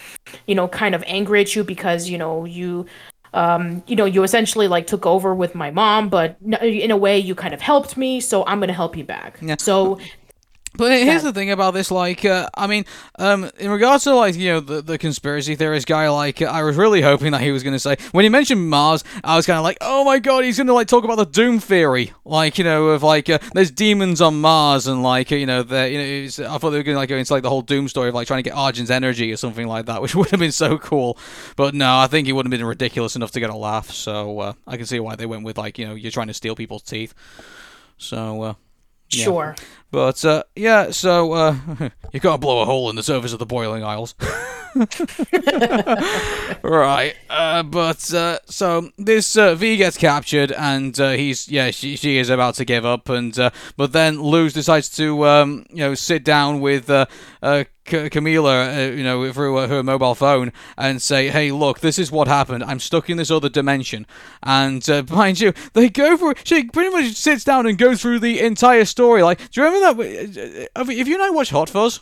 you know, kind of angry at you because you know you." Um, you know, you essentially like took over with my mom, but in a way you kind of helped me, so I'm gonna help you back. Yeah. So but here's the thing about this, like, uh, I mean, um, in regards to like you know the, the conspiracy theorist guy, like, I was really hoping that he was going to say when he mentioned Mars, I was kind of like, oh my god, he's going to like talk about the doom theory, like you know of like uh, there's demons on Mars and like you know that you know I thought they were going to like go into like the whole doom story of like trying to get Argent's energy or something like that, [LAUGHS] which would have been so cool. But no, I think he wouldn't have been ridiculous enough to get a laugh. So uh, I can see why they went with like you know you're trying to steal people's teeth. So. Uh, yeah. Sure. But uh, yeah, so uh, [LAUGHS] you can't blow a hole in the surface of the boiling isles. [LAUGHS] right, uh, but uh, so this uh, V gets captured, and uh, he's yeah, she, she is about to give up, and uh, but then Luz decides to um, you know sit down with uh, uh, Camila, uh, you know, through uh, her mobile phone and say, "Hey, look, this is what happened. I'm stuck in this other dimension." And uh, [LAUGHS] mind you, they go for she pretty much sits down and goes through the entire story. Like, do you remember that? Uh, uh, uh, if you and I watch Hot Fuzz,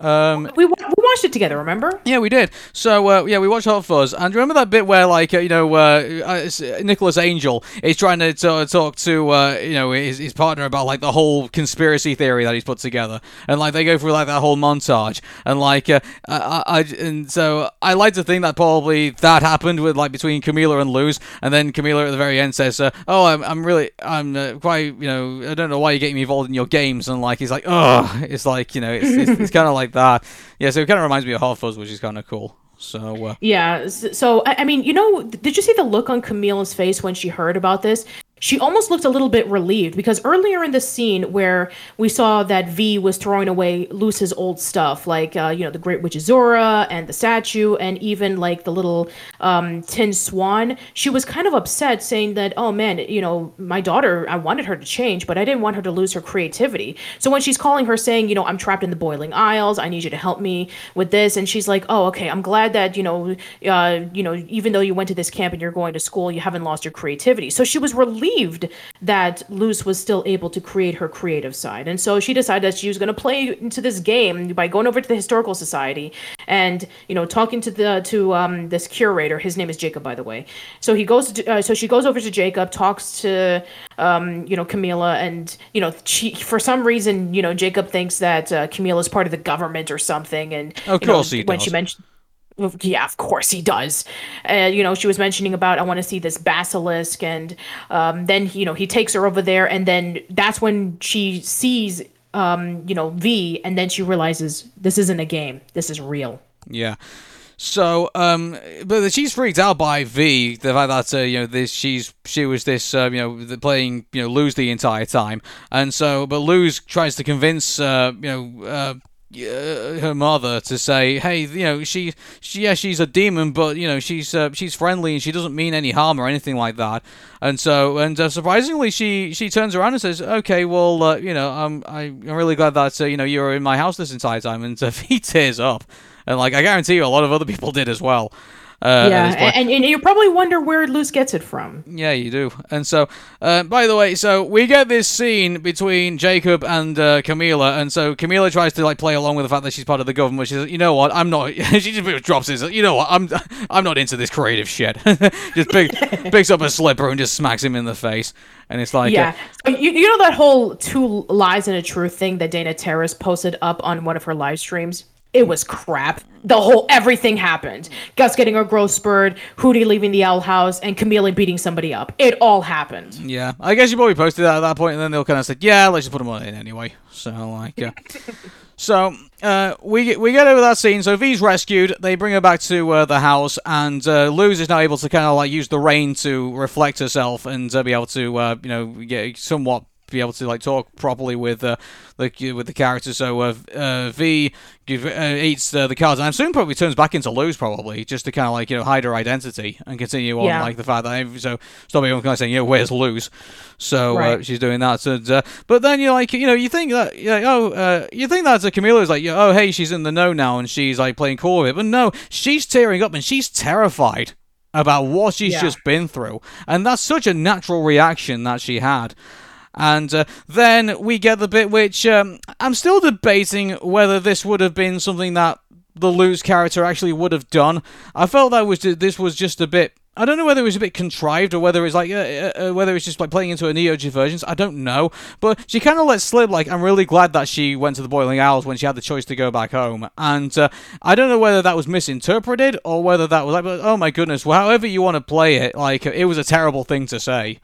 um, we watched it together. Remember? Yeah, we did. So uh, yeah, we watched Hot Fuzz, and remember that bit where like uh, you know uh, uh, Nicholas Angel is trying to t- talk to uh, you know his, his partner about like the whole conspiracy theory that he's put together, and like they go through like that whole montage, and like uh, I, I and so I like to think that probably that happened with like between Camila and Luz, and then Camila at the very end says, uh, "Oh, I'm, I'm really I'm uh, quite you know I don't know why you're getting me involved in your games," and like he's like, "Oh," it's like you know it's it's, it's kind of like that. Yeah, so kind of reminds me of Fuzz, which is kind of cool. So uh, yeah, so I, mean, you know, did you see the look on Camila's face when she heard about this? She almost looked a little bit relieved because earlier in the scene where we saw that V was throwing away Luz's old stuff, like uh, you know the Great Witch Azura and the statue, and even like the little um, tin swan, she was kind of upset, saying that, "Oh man, you know my daughter, I wanted her to change, but I didn't want her to lose her creativity." So when she's calling her, saying, "You know, I'm trapped in the boiling isles. I need you to help me with this," and she's like, "Oh, okay, I'm glad that you know, uh, you know, even though you went to this camp and you're going to school, you haven't lost your creativity." So she was relieved relieved that Luz was still able to create her creative side. And so she decided that she was going to play into this game by going over to the historical society and, you know, talking to the to um, this curator. His name is Jacob, by the way. So he goes to, uh, so she goes over to Jacob, talks to um, you know, Camila and, you know, she for some reason, you know, Jacob thinks that uh, Camila is part of the government or something and of course know, he when does. she mentioned yeah, of course he does. Uh, you know, she was mentioning about I want to see this basilisk, and um, then you know he takes her over there, and then that's when she sees um, you know V, and then she realizes this isn't a game, this is real. Yeah. So, um, but she's freaked out by V, the fact that uh, you know this she's she was this uh, you know playing you know Luz the entire time, and so but Luz tries to convince uh, you know. Uh, her mother to say, "Hey, you know, she, she, yeah, she's a demon, but you know, she's uh, she's friendly and she doesn't mean any harm or anything like that." And so, and uh, surprisingly, she she turns around and says, "Okay, well, uh, you know, I'm I'm really glad that uh, you know you were in my house this entire time." And uh, [LAUGHS] he tears up, and like I guarantee you, a lot of other people did as well. Uh, yeah, and, and you probably wonder where Luz gets it from. Yeah, you do. And so, uh, by the way, so we get this scene between Jacob and uh, Camila, and so Camila tries to like play along with the fact that she's part of the government. She says, "You know what? I'm not." [LAUGHS] she just drops this. You know what? I'm [LAUGHS] I'm not into this creative shit. [LAUGHS] just pick, picks up a slipper and just smacks him in the face. And it's like, yeah, uh, you, you know that whole two lies and a truth thing that Dana Terrace posted up on one of her live streams it was crap. The whole everything happened. Gus getting her growth spurred, Hooty leaving the owl house, and Camila beating somebody up. It all happened. Yeah, I guess you probably posted that at that point, and then they'll kind of said, "Yeah, let's just put them on in anyway." So like, yeah. [LAUGHS] so uh, we get, we get over that scene. So V's rescued. They bring her back to uh, the house, and uh, Luz is now able to kind of like use the rain to reflect herself and uh, be able to uh, you know get somewhat be able to like talk properly with uh, the with the characters. So uh, uh, V uh, eats uh, the cards, and soon probably turns back into Luz probably just to kind of like you know hide her identity and continue on Yeah. like the fact that so stop everyone kind of saying you know where's Luz. So uh, Right. she's doing that. And, uh, but then you're like you know you think that yeah oh uh, you think that uh, Camila is like oh hey she's in the know now and she's like playing cool with it, but no she's tearing up and she's terrified about what she's Yeah. just been through, and that's such a natural reaction that she had. And uh, then we get the bit which um, I'm still debating whether this would have been something that the Luz character actually would have done. I felt that was this was just a bit. I don't know whether it was a bit contrived or whether it's like uh, uh, uh, whether it's just like playing into a Neo versions. I don't know, but she kind of let slip. Like I'm really glad that she went to the Boiling Owls when she had the choice to go back home, and uh, I don't know whether that was misinterpreted or whether that was like, oh my goodness, well, however you want to play it, like it was a terrible thing to say.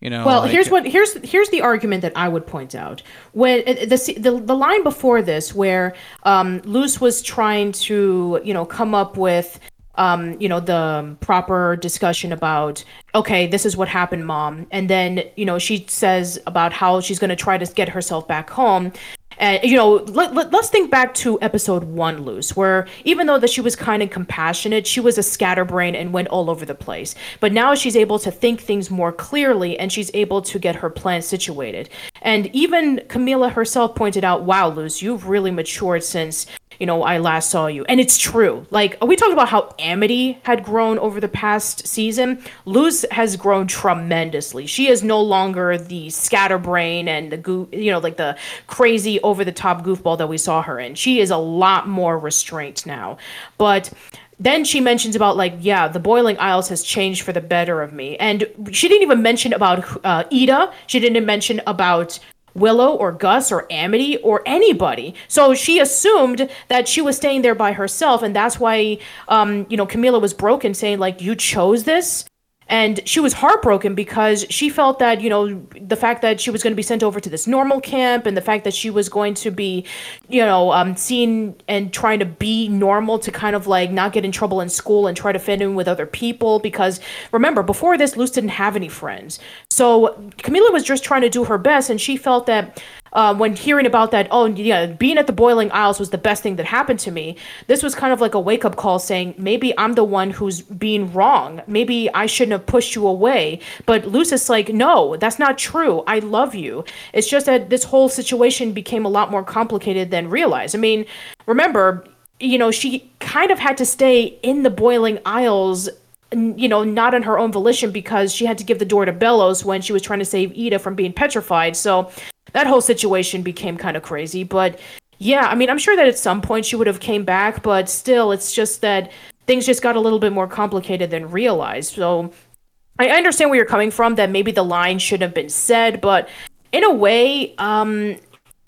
You know, Well, like- here's what here's here's the argument that I would point out. When uh, the the, the line before this, where um, Luz was trying to you know come up with um, you know the proper discussion about okay, this is what happened, mom, and then you know she says about how she's going to try to get herself back home. And you know, let, let, us think back to episode one, Luz, where even though that she was kind of compassionate, she was a scatterbrain and went all over the place. But now she's able to think things more clearly, and she's able to get her plan situated. And even Camila herself pointed out, "Wow, Luz, you've really matured since you know, I last saw you. And it's true. Like we talked about how Amity had grown over the past season. Luz has grown tremendously. She is no longer the scatterbrain and the you know, like the crazy over the top goofball that we saw her in. She is a lot more restraint now. But then she mentions about like yeah the boiling isles has changed for the better of me and she didn't even mention about uh, ida she didn't mention about willow or gus or amity or anybody. So she assumed that she was staying there by herself and that's why um, you know camila was broken saying like you chose this and she was heartbroken because she felt that you know the fact that she was going to be sent over to this normal camp and the fact that she was going to be you know um, seen and trying to be normal to kind of like not get in trouble in school and try to fit in with other people because remember before this luz didn't have any friends. So camila was just trying to do her best and she felt that uh, when hearing about that, oh yeah, being at the Boiling Isles was the best thing that happened to me. This was kind of like a wake up call, saying maybe I'm the one who's being wrong. Maybe I shouldn't have pushed you away. But Luz's like, no, that's not true. I love you. It's just that this whole situation became a lot more complicated than realized. I mean, remember, you know, she kind of had to stay in the Boiling Isles you know, not on her own volition because she had to give the door to Belos when she was trying to save Ida from being petrified. So that whole situation became kind of crazy. But yeah, I mean, I'm sure that at some point she would have came back, but still, it's just that things just got a little bit more complicated than realized. So I understand where you're coming from. That maybe the line should have been said, but in a way, um,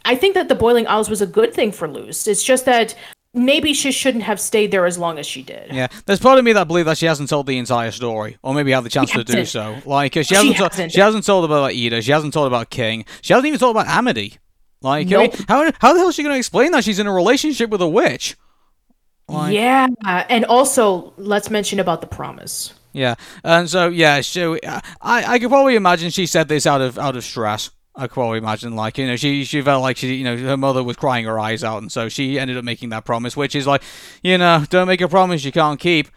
I think that the Boiling Isles was a good thing for Luz. It's just that maybe she shouldn't have stayed there as long as she did. Yeah, there's part of me that believe that she hasn't told the entire story, or maybe had the chance to do so. Like uh, she hasn't, she, hasn't. she hasn't told about Ida, she hasn't told about King, she hasn't even told about Amity. Like, nope. I mean, how how the hell is she going to explain that she's in a relationship with a witch? Like, yeah, and also let's mention about the promise. Yeah, and so yeah, so uh, I I could probably imagine she said this out of out of stress. I can probably imagine, like you know, she she felt like she, you know, her mother was crying her eyes out, and so she ended up making that promise, which is like, you know, don't make a promise you can't keep.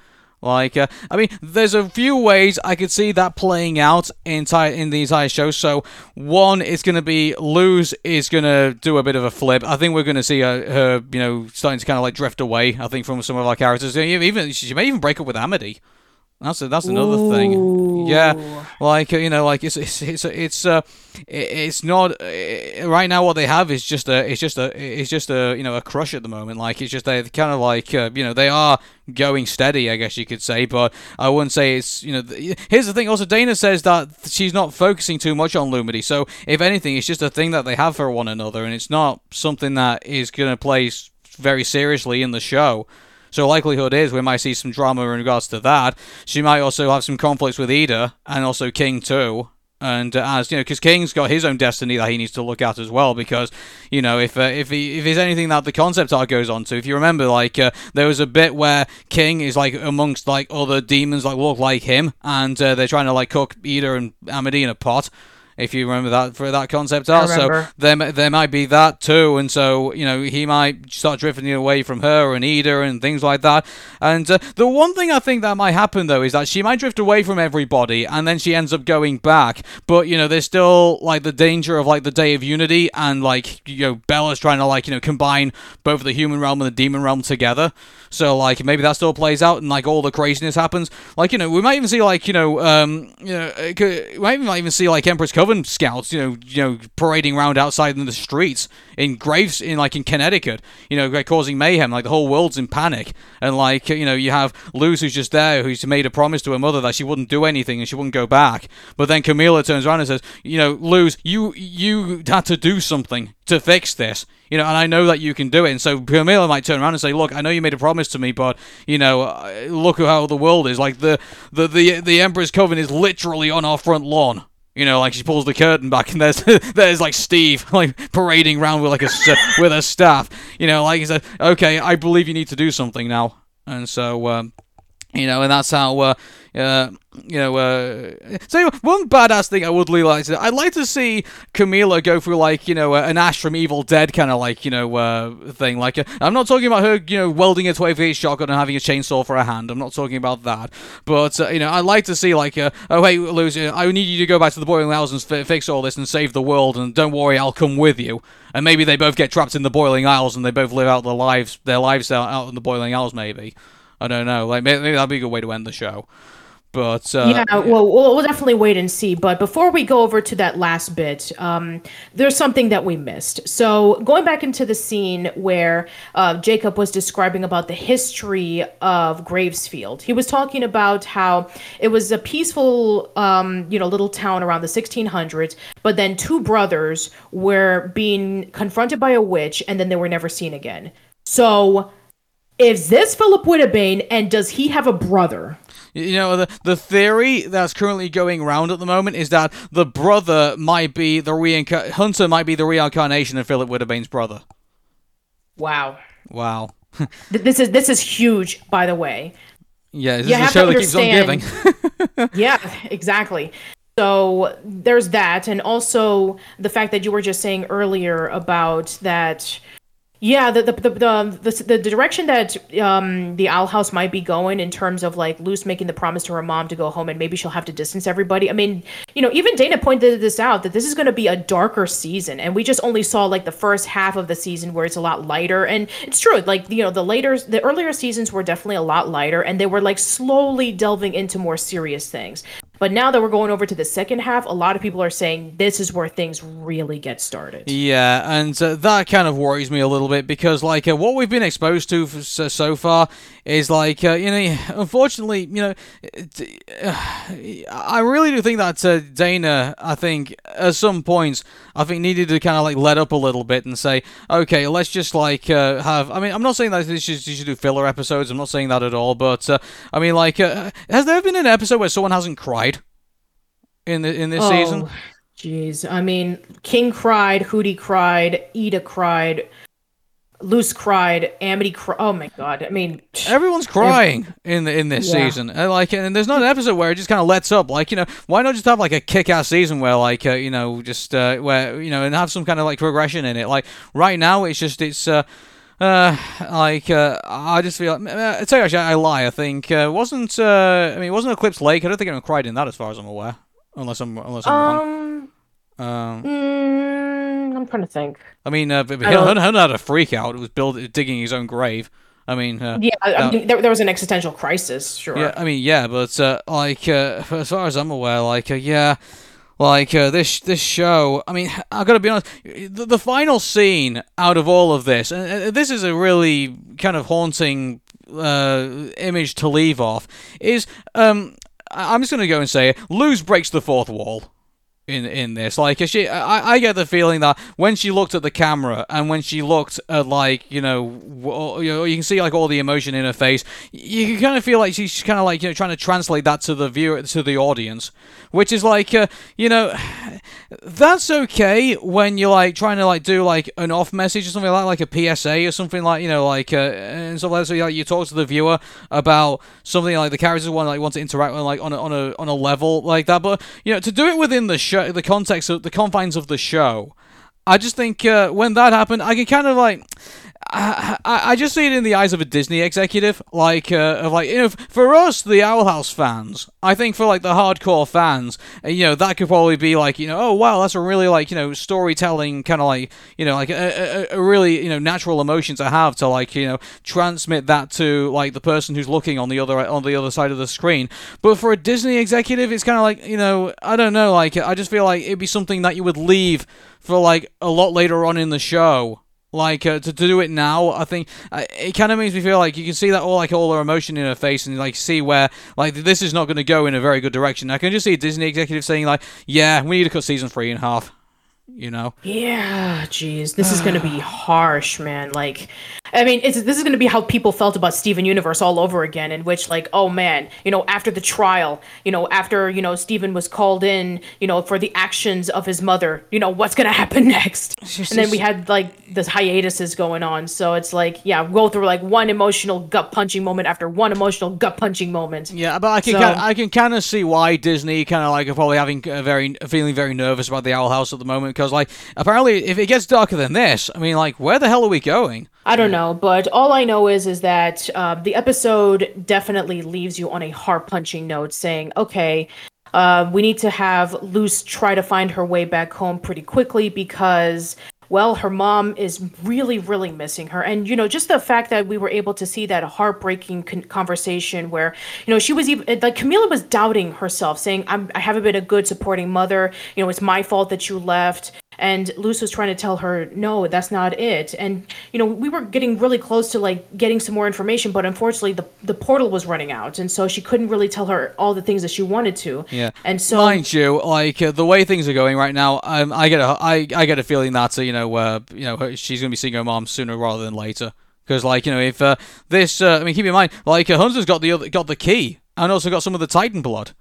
Like, uh, I mean, there's a few ways I could see that playing out entire in the entire show. So, one is going to be Luz is going to do a bit of a flip. I think we're going to see her, her, you know, starting to kind of like drift away. I think from some of our characters, even she may even break up with Amity. That's a, that's another Ooh. thing. Yeah, like you know, like it's it's it's it's uh, it's not uh, right now. What they have is just a it's just a it's just a you know a crush at the moment. Like it's just they kind of like uh, you know they are going steady, I guess you could say. But I wouldn't say it's you know. Th- here's the thing. Also, Dana says that she's not focusing too much on Lumity. So if anything, it's just a thing that they have for one another, and it's not something that is going to play very seriously in the show. So likelihood is we might see some drama in regards to that. She might also have some conflicts with Ida and also King too. And uh, as you know, because King's got his own destiny that he needs to look at as well. Because you know, if uh, if he, if there's anything that the concept art goes on to, if you remember, like uh, there was a bit where King is like amongst like other demons like look like him, and uh, they're trying to like cook Ida and Amity in a pot if you remember that for that concept art. So there, there might be that too, and so you know he might start drifting away from her and Ida and things like that. And uh, the one thing I think that might happen though is that she might drift away from everybody, and then she ends up going back. But you know, there's still like the danger of like the Day of Unity, and like you know Belos trying to like you know combine both the human realm and the demon realm together. So like maybe that still plays out and like all the craziness happens. Like you know we might even see like you know um you know we might even see like Emperor's Coven scouts you know you know parading around outside in the streets in Graves in like in Connecticut. You know causing mayhem. Like the whole world's in panic and like you know you have Luz who's just there who's made a promise to her mother that she wouldn't do anything and she wouldn't go back. But then Camila turns around and says you know Luz you you had to do something to fix this you know, and I know that you can do it. And so Camila might turn around and say, "Look, I know you made a promise to me, but you know, uh, look how the world is. Like the the the the Emperor's Coven is literally on our front lawn." You know, like she pulls the curtain back, and there's [LAUGHS] there's like Steve [LAUGHS] like parading around with like a with a staff. You know, like he said, "Okay, I believe you need to do something now." And so, um, you know, and that's how uh, uh, you know, uh, so one badass thing I would really like to, I'd like to see Camila go through like, you know, uh, an Ash from Evil Dead kind of like, you know, uh, thing. Like, uh, I'm not talking about her, you know, welding a 12 shotgun and having a chainsaw for a hand. I'm not talking about that. But, uh, you know, I'd like to see like, oh, hey, uh, I need you to go back to the boiling isles and f- fix all this and save the world. And don't worry, I'll come with you. And maybe they both get trapped in the boiling isles and they both live out their lives, their lives out, out in the boiling isles. Maybe. I don't know. Like maybe that'd be a good way to end the show. But uh, yeah, well, well, definitely wait and see. But before we go over to that last bit, um, there's something that we missed. So going back into the scene where uh, Jacob was describing about the history of Gravesfield, he was talking about how it was a peaceful, um, you know, little town around the 1600s. But then two brothers were being confronted by a witch, and then they were never seen again. So, is this Philip Wittebane, and does he have a brother? You know, the, the theory that's currently going around at the moment is that the brother might be the reinca- Hunter might be the reincarnation of Philip Wittebane's brother. Wow. Wow. [LAUGHS] this is this is huge, by the way. Yeah, this you is a show that keeps on giving. [LAUGHS] yeah, exactly. So there's that, and also the fact that you were just saying earlier about that yeah, the the the the, the, direction that um, the Owl House might be going in terms of like Luz making the promise to her mom to go home and maybe she'll have to distance everybody. I mean, you know, even Dana pointed this out that this is going to be a darker season, and we just only saw like the first half of the season where it's a lot lighter. And it's true, like you know, the later, the earlier seasons were definitely a lot lighter, and they were like slowly delving into more serious things. But now that we're going over to the second half, a lot of people are saying this is where things really get started. Yeah, and uh, that kind of worries me a little bit because, like, uh, what we've been exposed to for, so, far is like, uh, you know, unfortunately, you know, I really do think that uh, Dana, I think, at some points, I think needed to kind of like let up a little bit and say, okay, let's just like uh, have. I mean, I'm not saying that you should, you should do filler episodes. I'm not saying that at all. But uh, I mean, like, has there been an episode where someone hasn't cried in the in this oh, season? Jeez, I mean, King cried, Hooty cried, Eda cried. Luz cried, Amity cried. Oh my god! I mean, everyone's crying in the, in this yeah. season. And like, and there's not an episode where it just kind of lets up. Like, you know, why not just have like a kick-ass season where like, uh, you know, just uh, where you know, and have some kind of like progression in it. Like right now, it's just it's. Uh, uh, like uh, I just feel. Uh, tell you, actually, I lie. I think uh, wasn't. Uh, I mean, it wasn't Eclipse Lake. I don't think anyone cried in that, as far as I'm aware. Unless I'm unless I'm um, wrong. Um. Mm, I'm trying to think. I mean, uh, but he had a freak out. It was build, digging his own grave. I mean, uh, yeah, I mean, there, there was an existential crisis, sure. Yeah, I mean, yeah, but uh, like uh, as far as I'm aware, like uh, yeah, like uh, this this show. I mean, I gotta be honest. The, the final scene out of all of this, and this is a really kind of haunting uh, image to leave off, is um, I'm just gonna go and say, it, Luz breaks the fourth wall in in this. Like she, I, I get the feeling that when she looked at the camera and when she looked at like you know, you know, you can see like all the emotion in her face. You can kind of feel like she's kind of like you know trying to translate that to the viewer to the audience, which is like uh, you know, [SIGHS] that's okay when you're like trying to like do like an off message or something like like a PSA or something like you know like uh, and stuff like that. So like, you talk to the viewer about something like the characters want like want to interact with like on a on a on a level like that. But you know to do it within the show, the context of the confines of the show. I just think uh, when that happened, I can kind of like I, I, just see it in the eyes of a Disney executive, like, uh, of like you know, for us, the Owl House fans. I think for like the hardcore fans, uh, you know, that could probably be like, you know, oh wow, that's a really like you know storytelling kind of like you know like a, a, a, really you know natural emotion to have to like you know transmit that to like the person who's looking on the other on the other side of the screen. But for a Disney executive, it's kind of like you know, I don't know, like I just feel like it'd be something that you would leave for like a lot later on in the show like uh, to, to do it now, I think uh, it kind of makes me feel like you can see that all like all her emotion in her face, and like see where like this is not going to go in a very good direction. I can just see Disney executive saying like, "Yeah, we need to cut season three in half." You know? Yeah, jeez, this is going to be [SIGHS] harsh, man. Like, I mean, it's, this is going to be how people felt about Steven Universe all over again, in which, like, oh man, you know, after the trial, you know, after, you know, Steven was called in, you know, for the actions of his mother, you know, what's going [LAUGHS] to happen next? and then we had, like, this hiatuses going on. So it's like, yeah, go through, like, one emotional gut punching moment after one emotional gut punching moment. Yeah, but I can, So- kinda, I can kind of see why Disney kind of like are probably having a very feeling very nervous about the Owl House at the moment because like apparently if it gets darker than this, I mean like where the hell are we going? I don't know, but all I know is is that uh, the episode definitely leaves you on a heart punching note, saying, "Okay, uh, we need to have Luz try to find her way back home pretty quickly because." Well, her mom is really, really missing her. And, you know, just the fact that we were able to see that heartbreaking con- conversation where, you know, she was even, uh, like, Camila was doubting herself, saying, I'm, I haven't been a good supporting mother. You know, it's my fault that you left and Luz was trying to tell her, no, that's not it. And you know, we were getting really close to like getting some more information, but unfortunately, the the portal was running out, and so she couldn't really tell her all the things that she wanted to. Yeah. And so, Mind you, like uh, the way things are going right now, um, I get a I, I get a feeling that uh, you know uh, you know her- she's gonna be seeing her mom sooner rather than later. Because like you know if uh, this uh, I mean keep in mind like uh, Hunter's got the other, got the key and also got some of the Titan blood.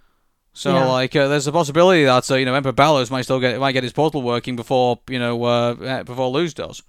So Yeah. like uh, there's a possibility that uh, you know Emperor Belos might still get might get his portal working before you know uh, uh, before Luz does.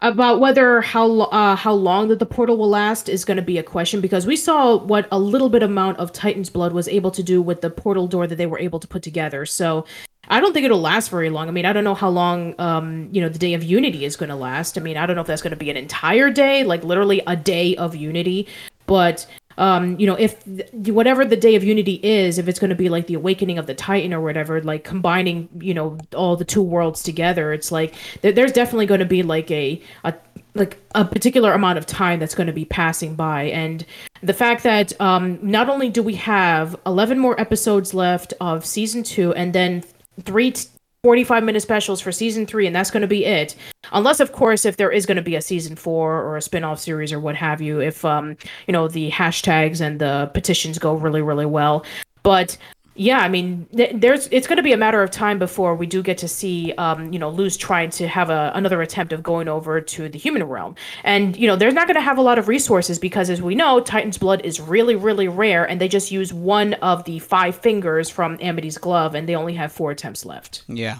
about whether how uh, how long that the portal will last is going to be a question because we saw what a little bit amount of Titan's blood was able to do with the portal door that they were able to put together. So I don't think it'll last very long. I mean, I don't know how long um, you know the day of Unity is going to last. I mean, I don't know if that's going to be an entire day, like literally a day of Unity, but um, you know, if whatever the day of Unity is, if it's going to be like the awakening of the Titan or whatever, like combining, you know, all the two worlds together, it's like there, there's definitely going to be like a, a like a particular amount of time that's going to be passing by, and the fact that um, not only do we have 11 more episodes left of season two, and then three. T- 45 minute specials for season three, and that's going to be it. Unless, of course, if there is going to be a season four or a spin off series or what have you, if, um, you know, the hashtags and the petitions go really, really well. But yeah, I mean, th- there's it's going to be a matter of time before we do get to see, um, you know, Luz trying to have a, another attempt of going over to the human realm, and you know, they're not going to have a lot of resources because, as we know, Titan's blood is really, really rare, and they just use one of the five fingers from Amity's glove, and they only have four attempts left. Yeah.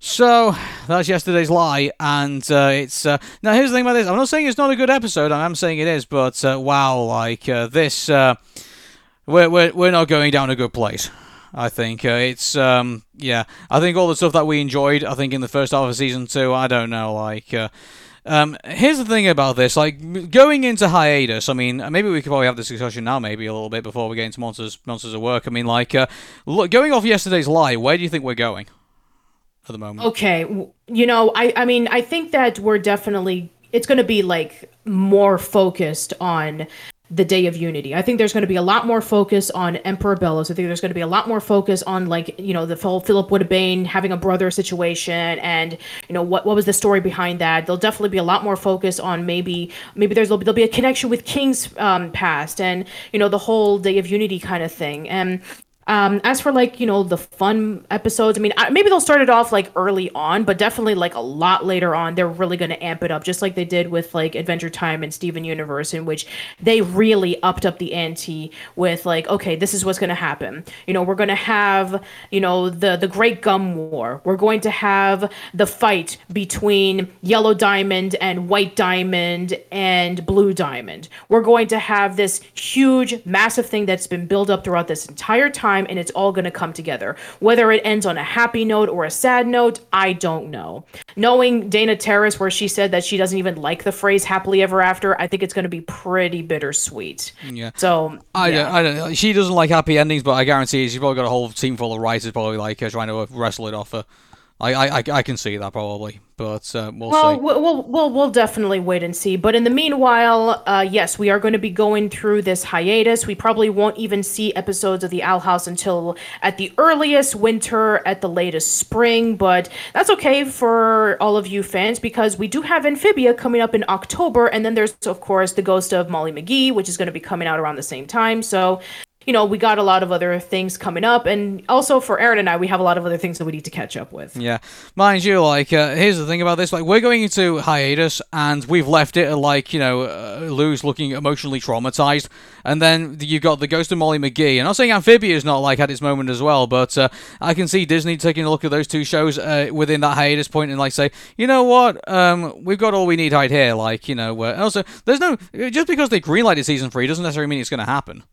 So that's yesterday's lie, and uh, it's uh, now. Here's the thing about this. I'm not saying it's not a good episode. I am saying it is, but uh, wow, like uh, this, uh, we're, we're we're not going down a good place. I think uh, it's um yeah. I think all the stuff that we enjoyed. I think in the first half of season two. I don't know. Like uh, um, here's the thing about this. Like going into hiatus. I mean, maybe we could probably have this discussion now, maybe a little bit before we get into monsters monsters at work. I mean, like uh, look, going off yesterday's lie. Where do you think we're going? At the moment. Okay, you know, I I mean, I think that we're definitely it's going to be like more focused on the day of unity. I think there's going to be a lot more focus on Emperor Belos. I think there's going to be a lot more focus on like, you know, the whole Philip Wittebane having a brother situation and, you know, what what was the story behind that. There'll definitely be a lot more focus on maybe maybe there's there'll be a connection with King's um, past and, you know, the whole day of unity kind of thing. And um, as for like you know the fun episodes, I mean I, maybe they'll start it off like early on, but definitely like a lot later on, they're really going to amp it up, just like they did with like Adventure Time and Steven Universe, in which they really upped up the ante with like, okay, this is what's going to happen. You know, we're going to have you know the the Great Gum War. We're going to have the fight between Yellow Diamond and White Diamond and Blue Diamond. We're going to have this huge, massive thing that's been built up throughout this entire time, and it's all going to come together. Whether it ends on a happy note or a sad note, I don't know. Knowing Dana Terrace, where she said that she doesn't even like the phrase happily ever after, I think it's going to be pretty bittersweet. Yeah. So, I yeah. don't, I don't. She doesn't like happy endings, but I guarantee you she's probably got a whole team full of writers probably like her trying to uh, wrestle it off her. I, I, I, can see that probably, but uh, we'll Well, see. we'll, we'll, we'll, we'll definitely wait and see. But in the meanwhile, uh, yes, we are going to be going through this hiatus. We probably won't even see episodes of the Owl House until at the earliest winter, at the latest spring. But that's okay for all of you fans because we do have Amphibia coming up in October. And then there's, of course, The Ghost of Molly McGee, which is going to be coming out around the same time. So you know, we got a lot of other things coming up, and also for Aaron and I, we have a lot of other things that we need to catch up with. Yeah, mind you, like uh, here's the thing about this: like we're going into hiatus, and we've left it like you know, uh, Luz looking emotionally traumatized, and then you've got the ghost of Molly McGee. And I'm saying Amphibia's not like had its moment as well, but uh, I can see Disney taking a look at those two shows uh, within that hiatus point and like say, you know what, um, we've got all we need right here. Like you know, also there's no just because they greenlighted season three doesn't necessarily mean it's going to happen.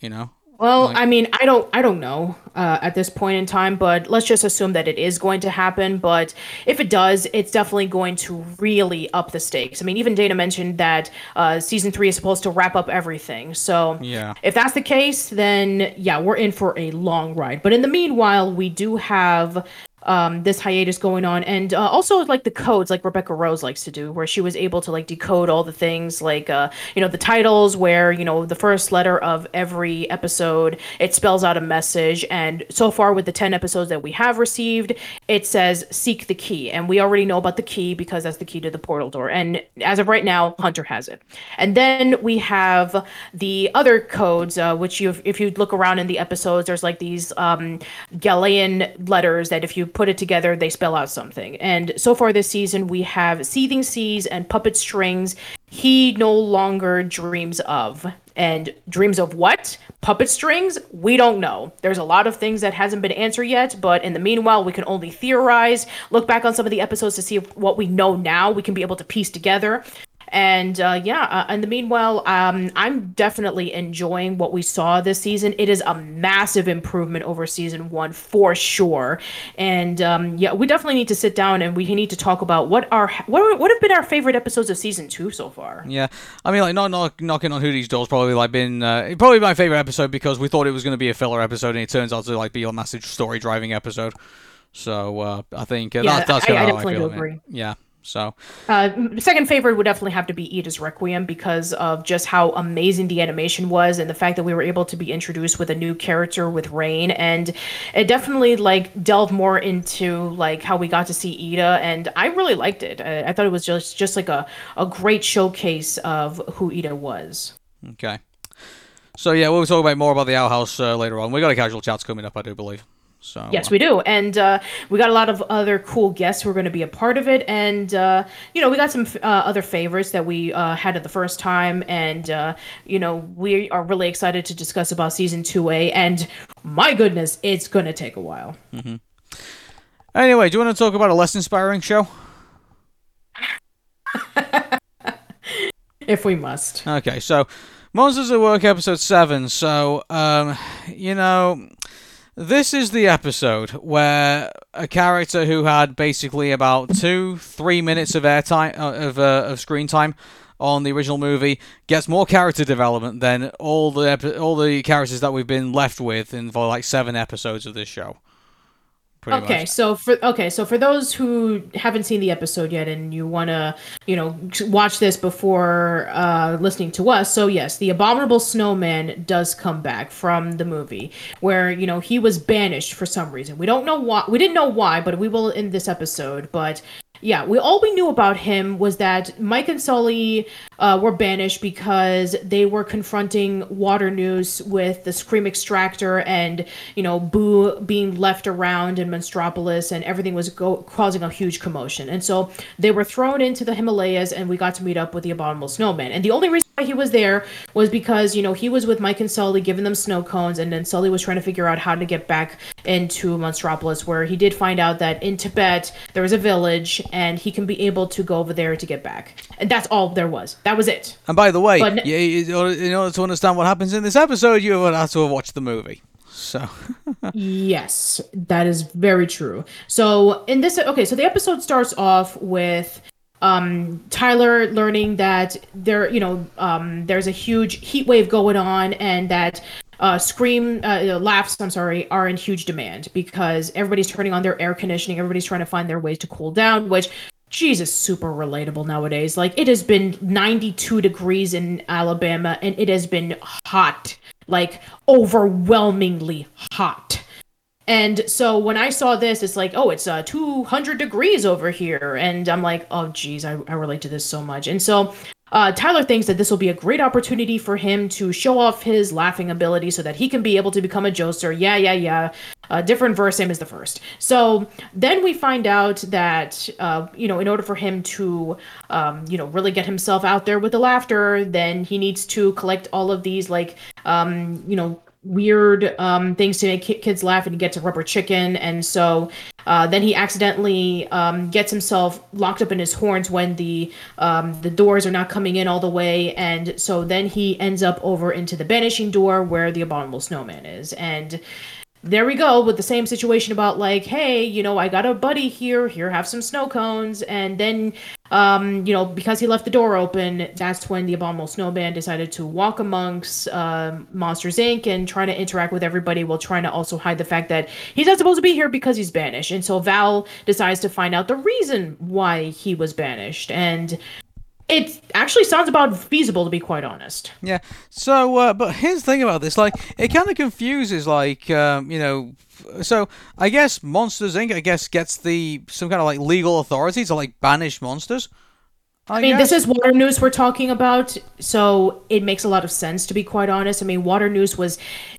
You know. Well, like, I mean, I don't, I don't know uh, at this point in time, but let's just assume that it is going to happen. But if it does, it's definitely going to really up the stakes. I mean, even Dana mentioned that uh, season three is supposed to wrap up everything. So yeah, if that's the case, then yeah, we're in for a long ride. But in the meanwhile, we do have um, this hiatus going on, and uh, also like the codes, like Rebecca Rose likes to do, where she was able to like decode all the things, like uh, you know the titles, where you know the first letter of every episode it spells out a message, and so far with the ten episodes that we have received, it says seek the key, and we already know about the key because that's the key to the portal door, and as of right now, Hunter has it, and then we have the other codes, uh, which you if you look around in the episodes, there's like these um, Galilean letters that if you put it together, they spell out something. And so far this season, we have Seething Seas and Puppet Strings. He no longer dreams of. And dreams of what? Puppet strings? We don't know. There's a lot of things that hasn't been answered yet, but in the meanwhile, we can only theorize, look back on some of the episodes to see what we know now. We can be able to piece together. And uh, yeah, uh, in the meanwhile, um, I'm definitely enjoying what we saw this season. It is a massive improvement over season one for sure. And um, yeah, we definitely need to sit down and we need to talk about what our what what have been our favorite episodes of season two so far. Yeah, I mean, like not, not knocking on Hooty's doors probably like been uh, probably my favorite episode because we thought it was going to be a filler episode and it turns out to like be a massive story driving episode. So uh, I think uh, yeah, that, that's kind of how I feel. Agree. Yeah. So, uh, second favorite would definitely have to be Eda's Requiem because of just how amazing the animation was and the fact that we were able to be introduced with a new character with Raine, and it definitely like delved more into like how we got to see Eda, and I really liked it. I, I thought it was just just like a a great showcase of who Ida was. Okay. So yeah, we'll talk about more about the Owl House uh, later on. We got a casual chats coming up, I do believe. So yes, we do, and uh, we got a lot of other cool guests who are going to be a part of it, and uh, you know we got some uh, other favorites that we uh, had at the first time, and uh, you know we are really excited to discuss about season two A, and my goodness, it's going to take a while. Mm-hmm. Anyway, do you want to talk about a less inspiring show? [LAUGHS] if we must. Okay, so Monsters at Work episode seven. So um, you know this is the episode where a character who had basically about two, three minutes of airtime uh, of uh, of screen time on the original movie gets more character development than all the epi- all the characters that we've been left with in for like seven episodes of this show okay much. so for okay so for those who haven't seen the episode yet and you want to you know watch this before uh, listening to us so yes the abominable snowman does come back from the movie where you know he was banished for some reason we don't know why we didn't know why but we will in this episode but yeah, we all we knew about him was that Mike and Sully uh, were banished because they were confronting Waternoose with the Scream Extractor and you know Boo being left around in Monstropolis and everything was go- causing a huge commotion. And so they were thrown into the Himalayas and we got to meet up with the Abominable Snowman. And the only reason why he was there was because you know he was with Mike and Sully giving them snow cones, and then Sully was trying to figure out how to get back into Monstropolis, where he did find out that in Tibet there was a village and he can be able to go over there to get back. And that's all there was. That was it. And by the way, but, you, in order to understand what happens in this episode, you would have to watch the movie. So [LAUGHS] yes, that is very true. So in this, okay, so the episode starts off with um, Tyler learning that there, you know, um, there's a huge heat wave going on, and that uh, scream uh, laughs i'm sorry are in huge demand because everybody's turning on their air conditioning everybody's trying to find their ways to cool down which jesus super relatable nowadays like it has been 92 degrees in alabama and it has been hot like overwhelmingly hot and so when I saw this, it's like, oh, it's uh, 200 degrees over here. And I'm like, oh, geez, I, I relate to this so much. And so uh, Tyler thinks that this will be a great opportunity for him to show off his laughing ability so that he can be able to become a jokester. Yeah, yeah, yeah. A different verse, same as the first. So then we find out that, uh, you know, in order for him to, um, you know, really get himself out there with the laughter, then he needs to collect all of these, like, um, you know, weird um, things to make kids laugh and he gets a rubber chicken. And so uh, then he accidentally um, gets himself locked up in his horns when the um, the doors are not coming in all the way. And so then he ends up over into the banishing door where the abominable snowman is. And there we go with the same situation about like hey you know i got a buddy here here have some snow cones. And then um you know because he left the door open that's when the abominable snowman decided to walk amongst uh, monsters inc. and try to interact with everybody while trying to also hide the fact that he's not supposed to be here because he's banished. And so val decides to find out the reason why he was banished. And it actually sounds about feasible to be quite honest. Yeah. So, uh, but here's the thing about this: like, it kind of confuses, like, um, you know. So, I guess Monsters Inc. I guess gets the some kind of like legal authority to like banish monsters. I, I mean, guess. this is Waternoose we're talking about, so it makes a lot of sense to be quite honest. I mean, Waternoose was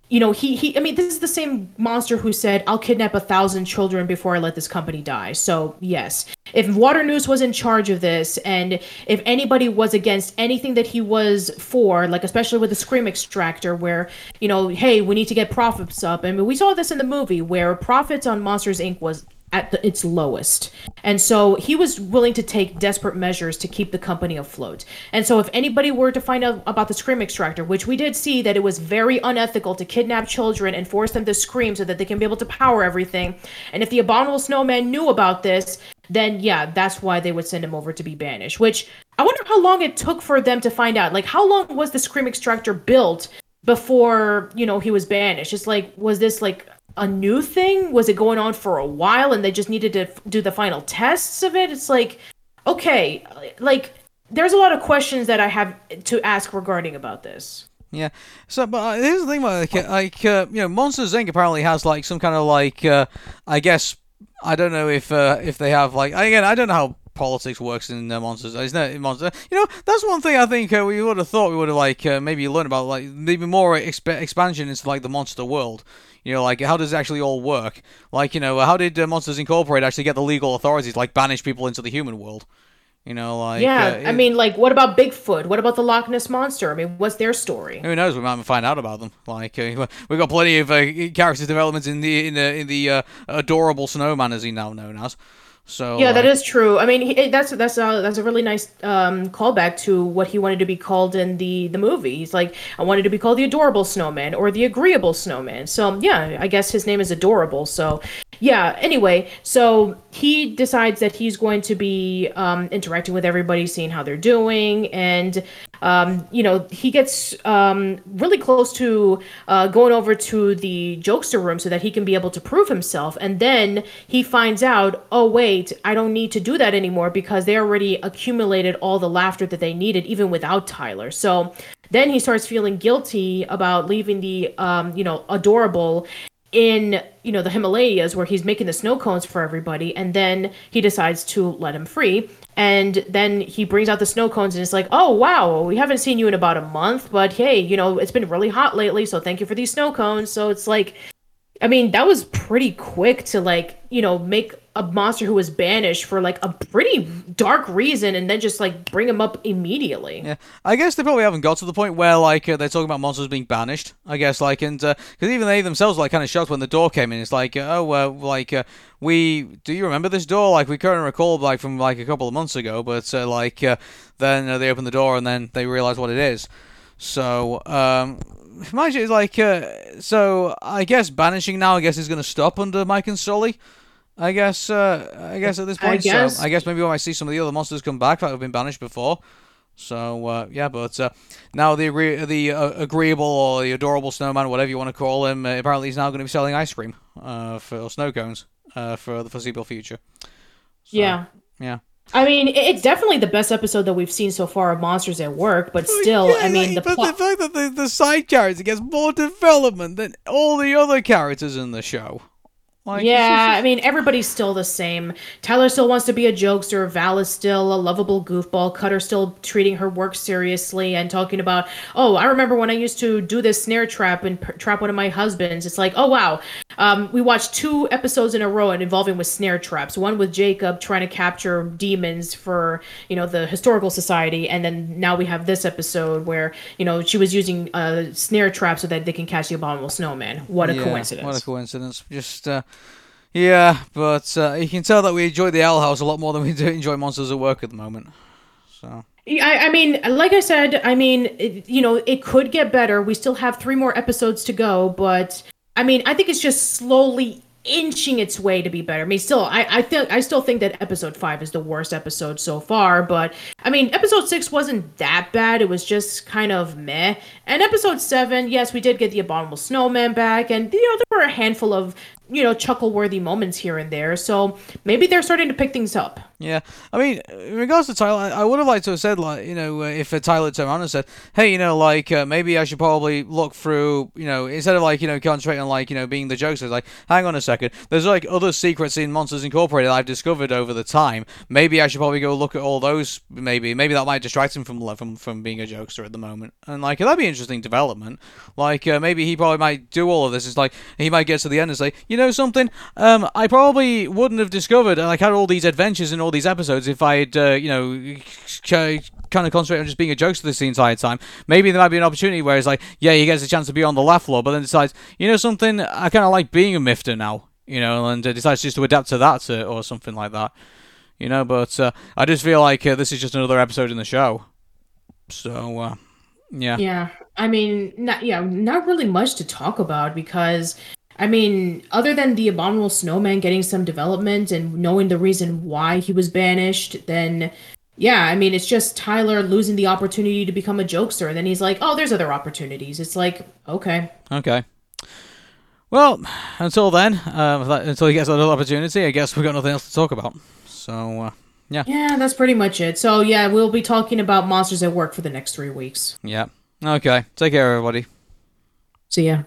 you know, he he I mean, this is the same monster who said, "I'll kidnap a thousand children before I let this company die." So, yes. If Waternoose was in charge of this and if anybody was against anything that he was for, like especially with the Scream Extractor where, you know, hey, we need to get profits up. I mean, we saw this in the movie where profits on Monsters Inc was at the, its lowest. And so he was willing to take desperate measures to keep the company afloat. And so if anybody were to find out about the scream extractor, which we did see that it was very unethical to kidnap children and force them to scream so that they can be able to power everything, and if the abominable snowman knew about this, then yeah, that's why they would send him over to be banished. Which I wonder how long it took for them to find out. Like how long was the scream extractor built before, you know, he was banished? It's like was this like a new thing? Was it going on for a while and they just needed to do the final tests of it? It's like, okay, like there's a lot of questions that I have to ask regarding about this. Yeah. So, but uh, here's the thing about like, like uh, you know, Monsters Inc. apparently has like some kind of like, uh, I guess, I don't know if uh, if they have like again, I don't know how politics works in uh, Monsters. Isn't it? Monsters. You know, that's one thing I think uh, we would have thought we would have like uh, maybe learned about like even more exp- expansion into like the monster world. You know, like how does it actually all work? Like, you know, how did uh, Monsters Incorporated actually get the legal authorities like banish people into the human world? You know, like yeah. Uh, I mean, like, what about Bigfoot? What about the Loch Ness monster? I mean, what's their story? Who knows? We might find out about them. Like, uh, we've got plenty of uh, character developments in the in the in the uh, adorable snowman, as he now known as. So yeah, that is true. I mean, he, that's that's a that's a really nice um, callback to what he wanted to be called in the the movie. He's like, I wanted to be called the adorable snowman or the agreeable snowman. So yeah, I guess his name is adorable. So yeah. Anyway, so he decides that he's going to be um, interacting with everybody, seeing how they're doing, and um, you know he gets um, really close to uh, going over to the jokester room so that he can be able to prove himself, and then he finds out, oh wait I don't need to do that anymore because they already accumulated all the laughter that they needed, even without Tyler. So then he starts feeling guilty about leaving the, um, you know, adorable in you know the Himalayas where he's making the snow cones for everybody and then he decides to let him free. And then he brings out the snow cones and it's like oh wow we haven't seen you in about a month but hey you know it's been really hot lately so thank you for these snow cones. So it's like I mean that was pretty quick to like you know make a monster who was banished for like a pretty dark reason and then just like bring him up immediately. Yeah, I guess they probably haven't got to the point where like uh, they're talking about monsters being banished. I guess like and because uh, even they themselves were, like kind of shocked when the door came in. It's like uh, oh uh, like uh, we do you remember this door? Like we couldn't recall like from like a couple of months ago, but uh, like then they open the door and then they realize what it is. So um, imagine it's like so I guess banishing now I guess is going to stop under Mike and Sully. I guess. Uh, I guess at this point, I guess. So I guess maybe when I see some of the other monsters come back that have been banished before. So uh, yeah, but uh, now the agree- the uh, agreeable or the adorable snowman, whatever you want to call him, uh, apparently he's now going to be selling ice cream uh, for snow cones uh, for the foreseeable future. So, yeah. Yeah. I mean, it's definitely the best episode that we've seen so far of Monsters at Work, but still, yeah, I mean, the but plot. the fact that the, the side character gets more development than all the other characters in the show. Like, yeah, I mean everybody's still the same. Tyler still wants to be a jokester. Val is still a lovable goofball. Cutter still treating her work seriously and talking about, oh, I remember when I used to do this snare trap and trap one of my husbands. It's like, oh wow, um, we watched two episodes in a row and involving with snare traps. One with Jacob trying to capture demons for you know the historical society, and then now we have this episode where you know she was using a snare trap so that they can catch the abominable snowman. What a yeah, coincidence! What a coincidence. Just. Uh, yeah, but uh, you can tell that we enjoy the Owl House a lot more than we do enjoy Monsters at Work at the moment. So. I, I mean, like I said, I mean, it, you know, it could get better. We still have three more episodes to go, but I mean, I think it's just slowly inching its way to be better. I mean, still, I, I think I still think that episode five is the worst episode so far. But I mean, episode six wasn't that bad. It was just kind of meh. And episode seven, yes, we did get the abominable snowman back, and you know there were a handful of you know chuckle worthy moments here and there. So maybe they're starting to pick things up. Yeah, I mean, in regards to Tyler, I would have liked to have said like, you know, uh, if uh, Tyler turned around and said, "Hey, you know, like uh, maybe I should probably look through, you know, instead of like, you know, concentrating on like, you know, being the jokester, like, hang on a second, there's like other secrets in Monsters Incorporated I've discovered over the time. Maybe I should probably go look at all those. Maybe, maybe that might distract him from from from being a jokester at the moment. And like, that'd be interesting development. Like, uh, maybe he probably might do all of this. It's like he might get to the end and say, you know, something, um, I probably wouldn't have discovered, and like had all these adventures in all these episodes if I'd, uh, you know, kind of concentrate on just being a jokester this the entire time. Maybe there might be an opportunity where it's like, yeah, he gets a chance to be on the laugh floor, but then decides, you know, something, I kind of like being a mifter now, you know, and uh, decides just to adapt to that uh, or something like that, you know. But uh, I just feel like uh, this is just another episode in the show, so uh, yeah. Yeah, I mean, not yeah, not really much to talk about because I mean, other than the abominable snowman getting some development and knowing the reason why he was banished, then yeah, I mean, it's just Tyler losing the opportunity to become a jokester, and then he's like, "Oh, there's other opportunities." It's like, okay, okay. Well, until then, uh, until he gets another opportunity, I guess we've got nothing else to talk about. So, uh, yeah. Yeah, that's pretty much it. So, yeah, we'll be talking about Monsters at Work for the next three weeks. Yeah. Okay. Take care, everybody. See ya.